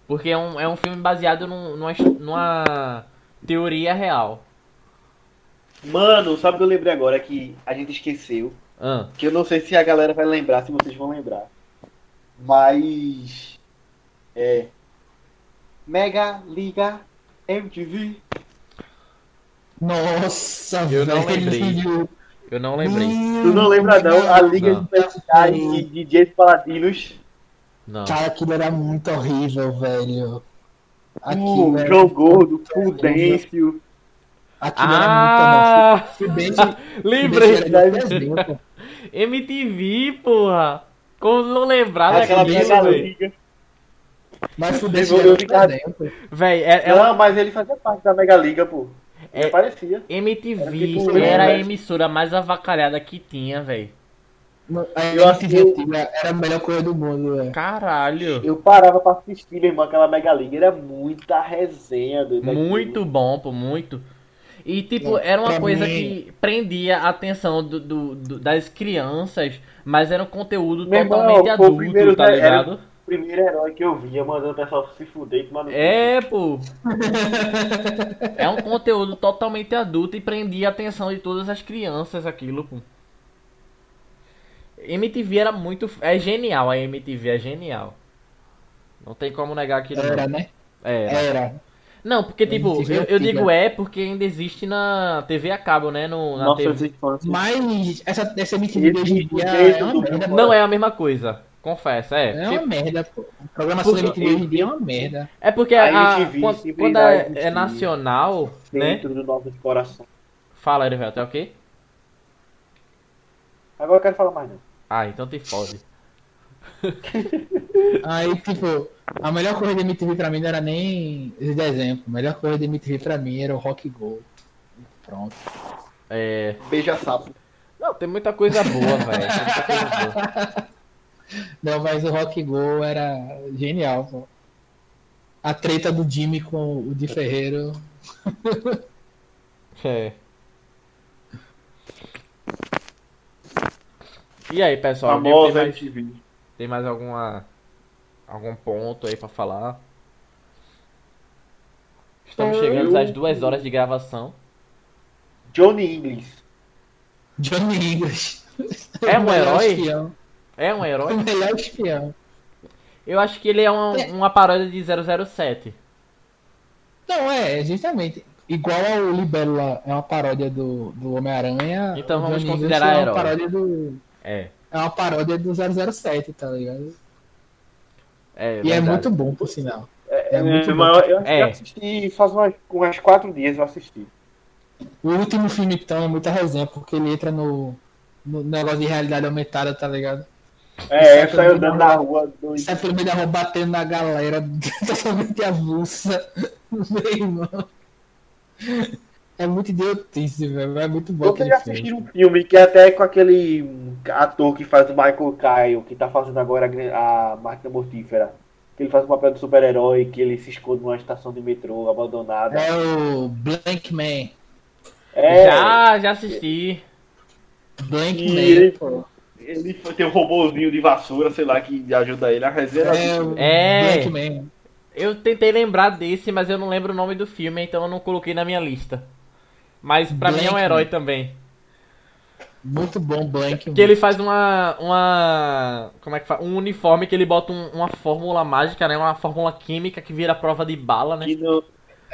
Porque é um, é um filme baseado num- numa, numa teoria real. Mano, sabe o que eu lembrei agora que a gente esqueceu? Ah, Que eu não sei se a galera vai lembrar, se vocês vão lembrar. Mas. É. Mega Liga MTV. Nossa, Eu não lembrei. Eu não lembrei. Tu não lembra não? A Liga Não. de Pescais e DJs Paladinos. Não. Cara, aquilo era muito horrível, velho. O Aquilo era João Gordo, muito Fudêncio. Aquilo Ah! era muito. Lembrei. Era de desenho, pô. MTV, porra. Como não lembrar Aquela daquilo, Mega velho? Liga. Mas Fudêncio Eu- era eu desenho, pô. Véi, é, é Não, mas ele fazia parte da Mega Liga, pô. É- Parecia. MTV Era tipo era a né? emissora mais avacalhada que tinha, velho. Eu antiga era a melhor coisa do mundo, velho. Caralho. Eu parava pra assistir, meu irmão, aquela Mega Liga. Era muita resenha. doido. Muito bom, pô, muito. E, tipo, era uma coisa mim- que prendia a atenção do, do- do- das crianças, mas era um conteúdo Meu irmão, totalmente foi o adulto, primeiro tá era- ligado? O primeiro herói que eu via mandando o pessoal se fuder e tomar no. É, pô. É um conteúdo totalmente adulto e prendia a atenção de todas as crianças aquilo, pô. MTV era muito. É genial, a MTV é genial. Não tem como negar aquilo. não. Era, né? É. Era. Não, porque, tipo, MTV eu, eu digo é porque ainda existe na TV a cabo, né? No, na Nossas TV. Mas essa, essa MTV de hoje em dia Esse é. Não é a mesma coisa, confesso, é. É Porque- uma merda, pô. A programação da Porque- MTV hoje em dia é uma merda. É porque A a, MTV quando, quando é, é nacional, né? Dentro dos nossos corações. Fala, Erivelto, é o quê? Agora eu quero falar mais não. Ah, então te fode. Aí, tipo, a melhor coisa da MTV pra mim não era nem esse desenho. A melhor coisa da MTV pra mim era o Rock Go. Pronto. É. Beija sapo. Não, tem muita coisa boa, velho. Tem muita coisa boa. Não, mas o Rock Go era genial, pô. A treta do Jimmy com o Di Ferreiro. É. E aí, pessoal? Famosa tem, mais, MTV. tem mais alguma. algum ponto aí pra falar? Estamos chegando às duas horas de gravação. Johnny English. Johnny English. É um herói? É um O herói? melhor espião. Eu acho que ele é uma, uma paródia de 007. Não, é, justamente. Igual ao Libélula é uma paródia do, do Homem-Aranha. Então o vamos Johnny considerar é uma herói. paródia do. É. É uma paródia do 007, tá ligado? É, e é verdade. muito bom, por sinal. É, É muito é, bom. mas eu, É. eu assisti faz umas, umas quatro dias eu assisti. O último filme, então, é muita resenha, porque ele entra no, no negócio de realidade aumentada, tá ligado? É, eu é tudo andando na rua. doido. Sai pelo meio da rua batendo na galera, totalmente avulsa. Meu irmão. É muito idiotice, velho. É muito bom Vocês já assistiram um filme que é até com aquele ator que faz o Michael Kyle, que tá fazendo agora a máquina mortífera. Que ele faz o papel do super-herói, que ele se esconde numa estação de metrô abandonada. É o Blank Man. É, Já, já assisti. Blank E Man, ele- pô. Ele tem um robôzinho de vassoura, sei lá, que ajuda ele. A resenha É o É. Blank Man. Eu tentei lembrar desse, mas eu não lembro o nome do filme, então eu não coloquei na minha lista. Mas pra mim é um herói também. Muito bom, Blank. Que ele faz uma. uma. Como é que fala? Um uniforme que ele bota um- uma fórmula mágica, né? Uma fórmula química que vira prova de bala, né? que no-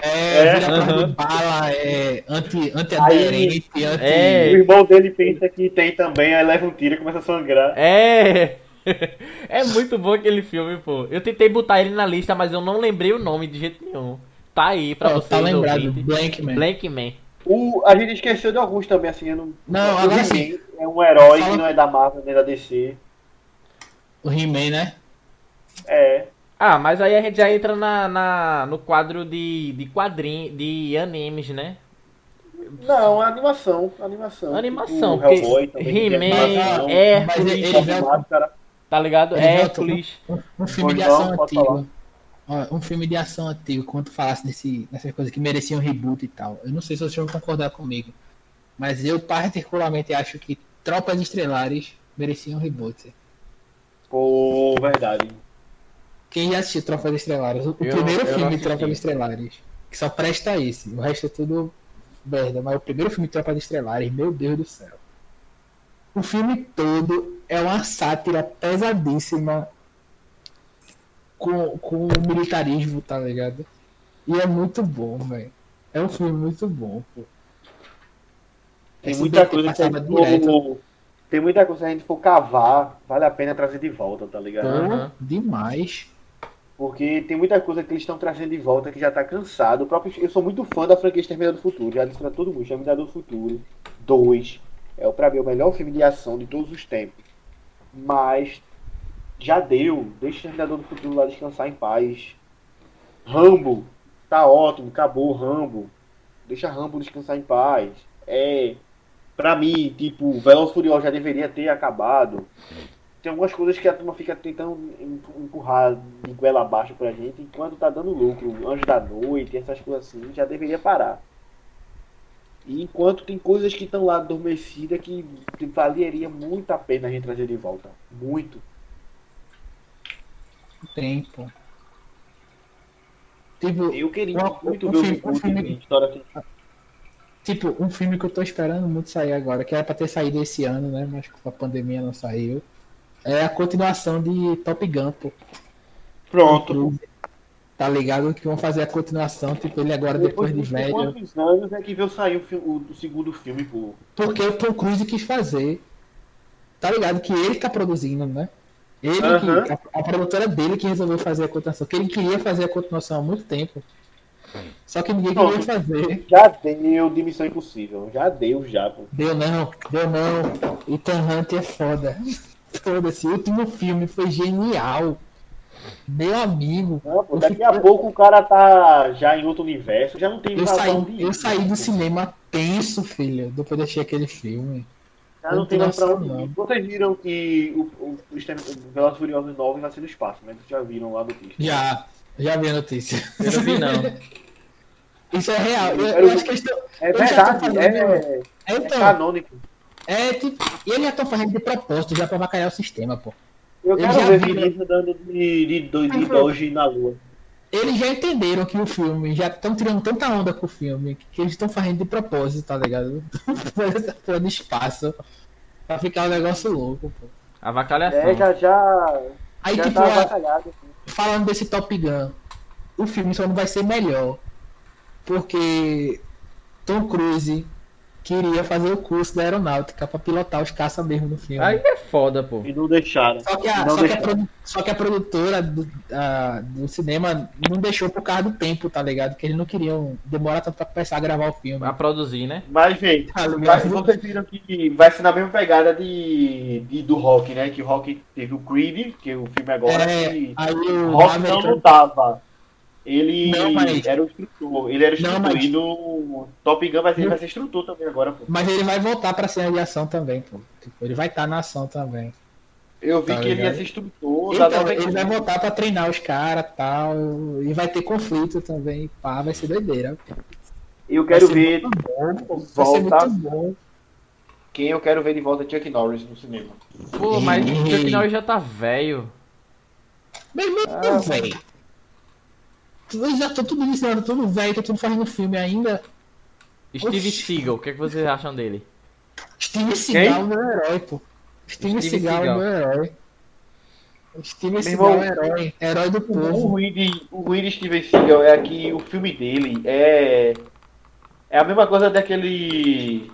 É, É, de bala, é anti- anti-aderente, anti... É. O irmão dele pensa que tem também, aí leva um tiro e começa a sangrar. É! É muito bom aquele filme, pô. Eu tentei botar ele na lista, mas eu não lembrei o nome de jeito nenhum. Tá aí pra Ó, vocês. tá lembrado, ouvintes. Blank Man. Blank Man. O, a gente esqueceu de alguns também, assim. Eu não, Não, o agora sim. É um herói Fala- que não é da Marvel nem da DC. O He-Man, né? É. Ah, mas aí a gente já entra na, na- no quadro de, de quadrinhos, de animes, né? Não, é animação. Animação. Animação, Tipo, porque é He-Man, é, já Máscara. tá ligado? Hércules. um filme de ação antigo. Um filme de ação antigo, quando tu falasse desse, dessas coisas que mereciam reboot e tal. Eu não sei se vocês vão concordar comigo. Mas eu particularmente acho que Tropas Estrelares mereciam reboot. Pô, verdade. Quem já assistiu Tropas Estrelares? O, o Eu- primeiro eu filme. Tropas Estrelares. Que só presta esse. O resto é tudo merda. Mas o primeiro filme de Tropas Estrelares, meu Deus do céu. O filme todo é uma sátira pesadíssima com, com o militarismo, tá ligado? E é muito bom, velho. É um filme muito bom, pô. Tem muita coisa que a gente for, Tem muita coisa que a gente for cavar, vale a pena trazer de volta, tá ligado? Uhum. Demais. Porque tem muita coisa que eles estão trazendo de volta que já tá cansado. O próprio, eu sou muito fã da franquia Exterminador do Futuro. Já disse pra todo mundo, Exterminador do Futuro 2 é pra mim o melhor filme de ação de todos os tempos. Mas já deu. Deixa o Exterminador do Futuro lá descansar em paz. Rambo, tá ótimo, acabou Rambo. Deixa Rambo descansar em paz. É, pra mim, tipo, Veloz Furioso já deveria ter acabado. Tem algumas coisas que a turma fica tentando empurrar de goela abaixo pra gente, enquanto tá dando lucro. Anjo da Noite, essas coisas assim, já deveria parar. E enquanto tem coisas que estão lá adormecidas que valeria muito a pena a gente trazer de volta. Muito. Tempo. Tipo, eu queria muito um ver filme, um filme, história assim. Tipo, um filme que eu tô esperando muito sair agora, que era pra ter saído esse ano, né? Mas com a pandemia não saiu. É a continuação de Top Gun, pô. Pronto. Tá ligado que vão fazer a continuação, tipo, ele agora depois, depois de velho. Quantos anos é que veio sair o, o, o, segundo filme, pô? Porque o Tom Cruise quis fazer. Tá ligado que ele tá produzindo, né? Ele uhum. que, a, a, produtora dele que resolveu fazer a continuação. Que ele queria fazer a continuação há muito tempo. Só que ninguém queria fazer. Já deu de Missão Impossível. Já deu, já. Pô. Deu não, deu não. Ethan Hunt é foda. Foda-se, o último filme foi genial. Meu amigo. Não, pô, daqui a pouco o cara tá já em outro universo, já não tem eu saí, de... eu saí do cinema tenso, filho, depois de assistir aquele filme. Já não, tem mais pra onde ir. Vocês viram que o, o, o, o Velozes Furiosos 9 vai ser no espaço, né? Vocês já viram lá a notícia? Já, já vi a notícia. Eu não vi, não. Isso é real. Eu, eu, eu acho que eles estão. É verdade, é, é, é, então, é canônico. É, tipo, e eles já estão fazendo de propósito, já pra avacalhar o sistema, pô. Eu quero ver dando de, de, de, de doge na lua. Eles já entenderam que o filme, já estão tirando tanta onda com o filme, que eles estão fazendo de propósito, tá ligado? Por espaço. Pra ficar um negócio louco, pô. Avacalhação. É, já, já. Aí, já tipo, tá. Assim. falando desse Top Gun, o filme só não vai ser melhor. Porque Tom Cruise queria fazer o curso da aeronáutica pra pilotar os caças mesmo no filme. Aí é foda, pô. E não deixaram. Só que a, só que a, só que a produtora do, a, do, cinema não deixou por causa do tempo, tá ligado? Que eles não queriam demorar tanto pra começar a gravar o filme. A produzir, né? Mas, gente, tá mas vocês viram que vai ser na mesma pegada de, de, do Rock, né? Que o Rock teve o Creed, que o filme agora. É, que aí o Rock não lutava. Ele não, mas... era o instrutor. Ele era o instrutor. Não, mas... E no Top Gun vai ser, vai ser instrutor também agora, pô. Mas ele vai voltar pra cena de ação também, pô. Tipo, ele vai estar tá na ação também. Eu vi tá que ligado? ele ia ser instrutor. Então, ele vai voltar pra treinar os caras e tal. E vai ter conflito também. Pá, vai ser doideira. Eu quero ver. Bom, volta. Quem eu quero ver de volta é Chuck Norris no cinema. Pô, mas Chuck Norris já tá velho. Meu irmão, ah, velho. Eu já tô tudo ensinando, tudo velho, tô tudo fazendo filme ainda. Steve Oxi. Seagal, o que, é que vocês acham dele? Steve Seagal é meu herói, pô. Steve, Steve Seagal é meu herói. Steve Seagal é herói, herói do povo. O ruim, de, o ruim de Steven Seagal é que o filme dele é. É a mesma coisa daquele.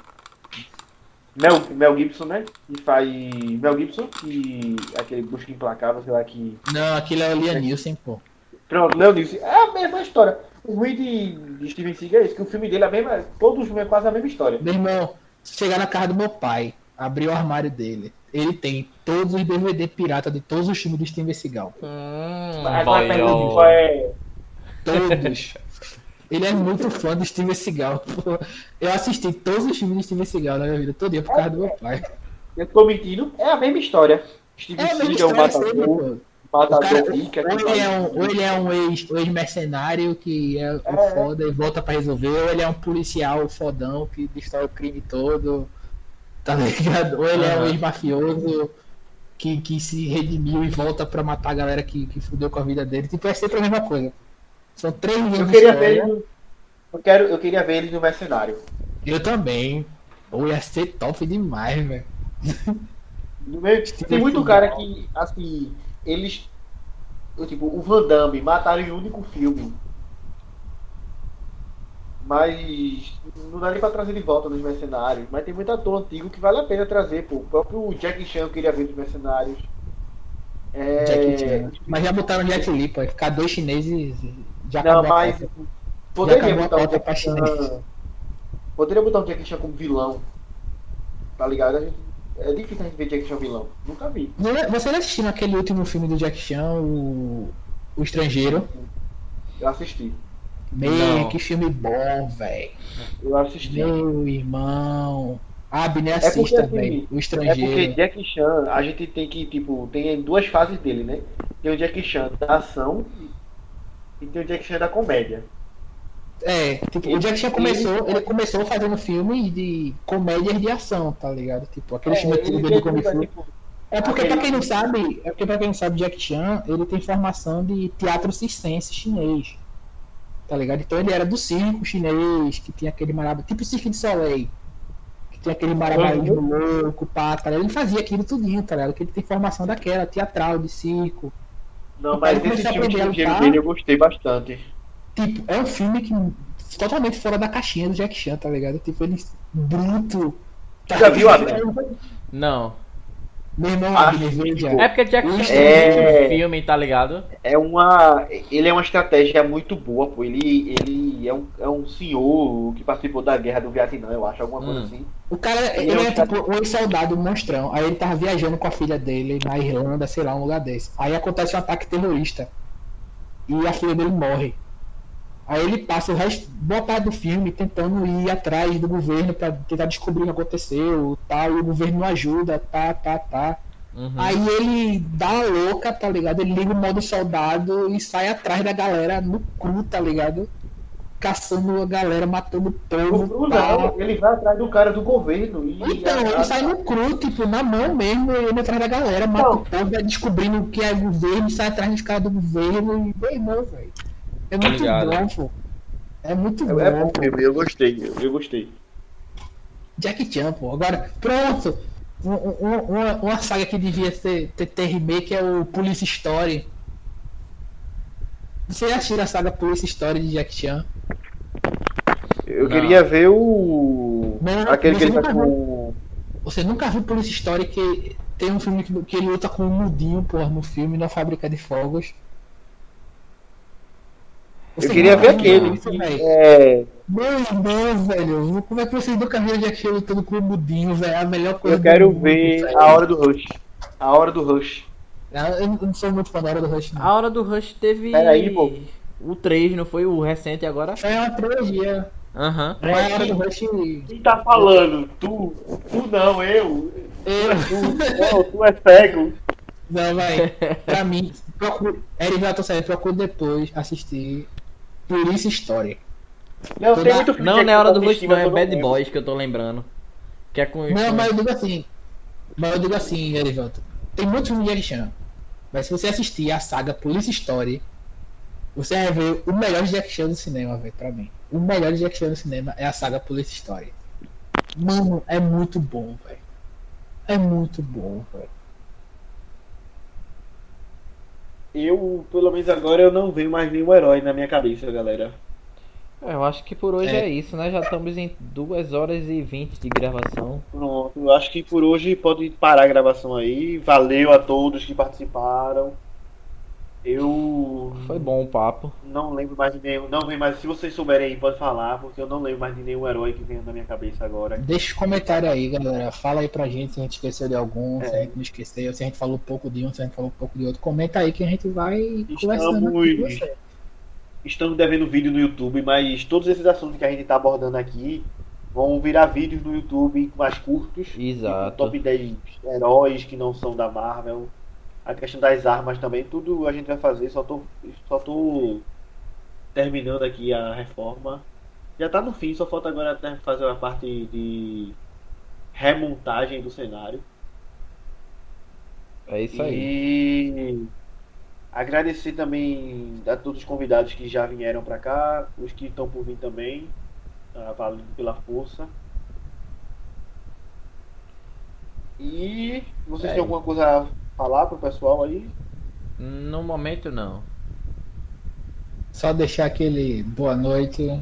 Mel, Mel Gibson, né? Que faz. Mel Gibson, que. Aquele busca implacável, sei lá que. Não, aquele é o Liam Nielsen, pô. Pronto, Léo disse, é a mesma história. O ruim de, de Steven Seagal é isso, que o filme dele é a mesma. Todos os filmes é quase a mesma história. Meu irmão, se chegar na casa do meu pai, abrir o armário dele, ele tem todos os DVD pirata de todos os filmes do Steven Seagal. Hum, vai, é... Todos. ele é muito fã do Steven Seagal. Eu assisti todos os filmes do Steven Seagal na minha vida, todo dia por causa do meu pai. Eu tô mentindo, é a mesma história. Steven é Seagal, o matador. Cara, ou, ele é um, ou ele é um ex, ex que é, é foda e volta pra resolver, ou ele é um policial fodão que destrói o crime todo, tá ligado? Ou ele é um ex-mafioso que, que se redimiu e volta pra matar a galera que, que fudeu com a vida dele. Tipo, é sempre a mesma coisa. São três eu queria ver ele, eu, quero, eu queria ver ele no mercenário. Eu também. Pô, ia ser top demais, velho. Tem muito cara que, assim, eles. Tipo, o Van Damme mataram em um único filme. Mas não dá nem pra trazer de volta dos mercenários. Mas tem muito ator antigo que vale a pena trazer, pô. O próprio Jack Chan eu queria ver dos mercenários. É... Mas já botaram Jet Li, pô. Ficar dois chineses já Não, mas. Poderia botar Jack Chan. Poderia botar o Jack Chan como vilão. Tá ligado? É difícil a gente ver Jack Chan vilão. Nunca vi. Você não assistiu aquele último filme do Jack Chan, o, o Estrangeiro? Eu assisti. Meu, que filme bom, velho. Eu assisti. Meu irmão. Ah, Bine assista, é velho. Assim, o estrangeiro. É porque Jack Chan, a gente tem que, tipo, tem duas fases dele, né? Tem o Jack Chan da ação e tem o Jack Chan da comédia. É, tipo, ele, o Jack Chan começou, ele, ele começou fazendo filmes de comédias de ação, tá ligado? Tipo, aquele é, filme do Kung Fu. Tipo, é porque pra quem não sabe, é porque pra quem não sabe, Jack Chan, ele tem formação de teatro circense chinês. Tá ligado? Então ele era do circo chinês, que tinha aquele maravilhoso, tipo o Cirque de Soleil. Que tinha aquele maravilhoso uhum. louco, pá, tá ligado? Ele fazia aquilo tudinho, tá ligado? Que ele tem formação daquela, teatral, de circo. Não, mas esse filme de dele eu gostei bastante. Tipo, é um filme que totalmente fora da caixinha do Jack Chan, tá ligado? Tipo, ele bruto. Tá Já viu, Abner? Não. Meu irmão, veja. É porque Jack Chan é... filme, tá ligado? É uma. Ele é uma estratégia muito boa, pô. Ele, ele é, um, é um senhor que participou da guerra do Vietnã, eu acho, alguma hum. coisa assim. O cara, ele, ele é, é um tipo um soldado monstrão. Aí ele tava viajando com a filha dele na Irlanda, sei lá, um lugar desse. Aí acontece um ataque terrorista. E a filha dele morre. Aí ele passa o resto, boa parte do filme tentando ir atrás do governo para tentar descobrir o que aconteceu, tal, e o governo não ajuda, tá, tá, tá. Uhum. Aí ele dá a louca, tá ligado? Ele liga o modo soldado e sai atrás da galera no cru, tá ligado? Caçando a galera, matando o povo. Tá. ele vai atrás do cara do governo. E então, ele sai no cru, tipo, na mão mesmo, ele atrás da galera, mata não. o povo, vai descobrindo o que é governo, sai atrás dos caras do governo e bem, não, velho. É muito bom, pô. É muito é, bom. É bom filme, eu gostei, eu gostei. Jack Chan, pô. Agora, pronto. uma, uma, saga que devia ter, ter, ter remake é o Police Story. Você já assistiu a saga Police Story de Jack Chan? Eu não. queria ver o. Não, Aquele que ele tá com. Você nunca viu Police Story que tem um filme que, que ele luta com um mudinho, porra, no filme, na fábrica de fogos. Eu queria ver aquele. É... Meu irmão, velho. Como é que vocês nunca viram Jack Chan lutando com o Mudinho, velho? É a melhor coisa Eu quero ver a hora do Rush. A hora do Rush. Ah, eu não sou muito fã da hora do Rush, não. A hora do Rush teve. Peraí, pô. O 3, não foi o recente agora? É uma trilogia. Aham. Uhum. É a hora do Rush. Quem tá falando? Tu? Tu não, eu. Eu. Tu, não, tu é cego. Não, vai. Pra mim, procure. Eric Vatossaia, procure depois assistir Polícia História. Não, Toda... tem muito Não, não é hora do Rush, não, é Bad Boys que eu tô lembrando. Que é com Não, mas eu digo assim. Mas eu digo assim, Erivelto. Tem muitos filmes de Jack Chan. Mas se você assistir a saga Polícia Story, você vai ver o melhor de Jack Chan do cinema, velho, pra mim. O melhor de Jack Chan do cinema é a saga Polícia Story. Mano, é muito bom, velho. É muito bom, velho. Eu, pelo menos agora, eu não vejo mais nenhum herói na minha cabeça, galera. É, eu acho que por hoje é. é. isso, né? Já estamos em 2 horas e 20 de gravação. Pronto, eu acho que por hoje pode parar a gravação aí. Valeu a todos que participaram. Eu. Foi bom o papo. Não lembro mais de nenhum. Não vem mais. Se vocês souberem aí, pode falar, porque eu não lembro mais de nenhum herói que venha na minha cabeça agora. Deixa um comentário aí, galera. Fala aí pra gente se a gente esqueceu de algum, é. se a gente não esqueceu, se a gente falou pouco de um, se a gente falou pouco de outro. Comenta aí que a gente vai Estamos... conversando com você. Estamos devendo vídeo no YouTube, mas todos esses assuntos que a gente tá abordando aqui vão virar vídeos no YouTube mais curtos. Exato. Tipo, top 10 heróis que não são da Marvel a questão das armas também, tudo a gente vai fazer, só tô, só tô terminando aqui a reforma. Já tá no fim, só falta agora fazer a parte de remontagem do cenário. É isso aí. E agradecer também a todos os convidados que já vieram para cá, os que estão por vir também, tá valendo pela força. E vocês é. têm alguma coisa falar pro pessoal aí? No momento não. Só deixar aquele boa noite.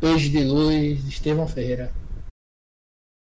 Peixe de Luz, Estevão Ferreira.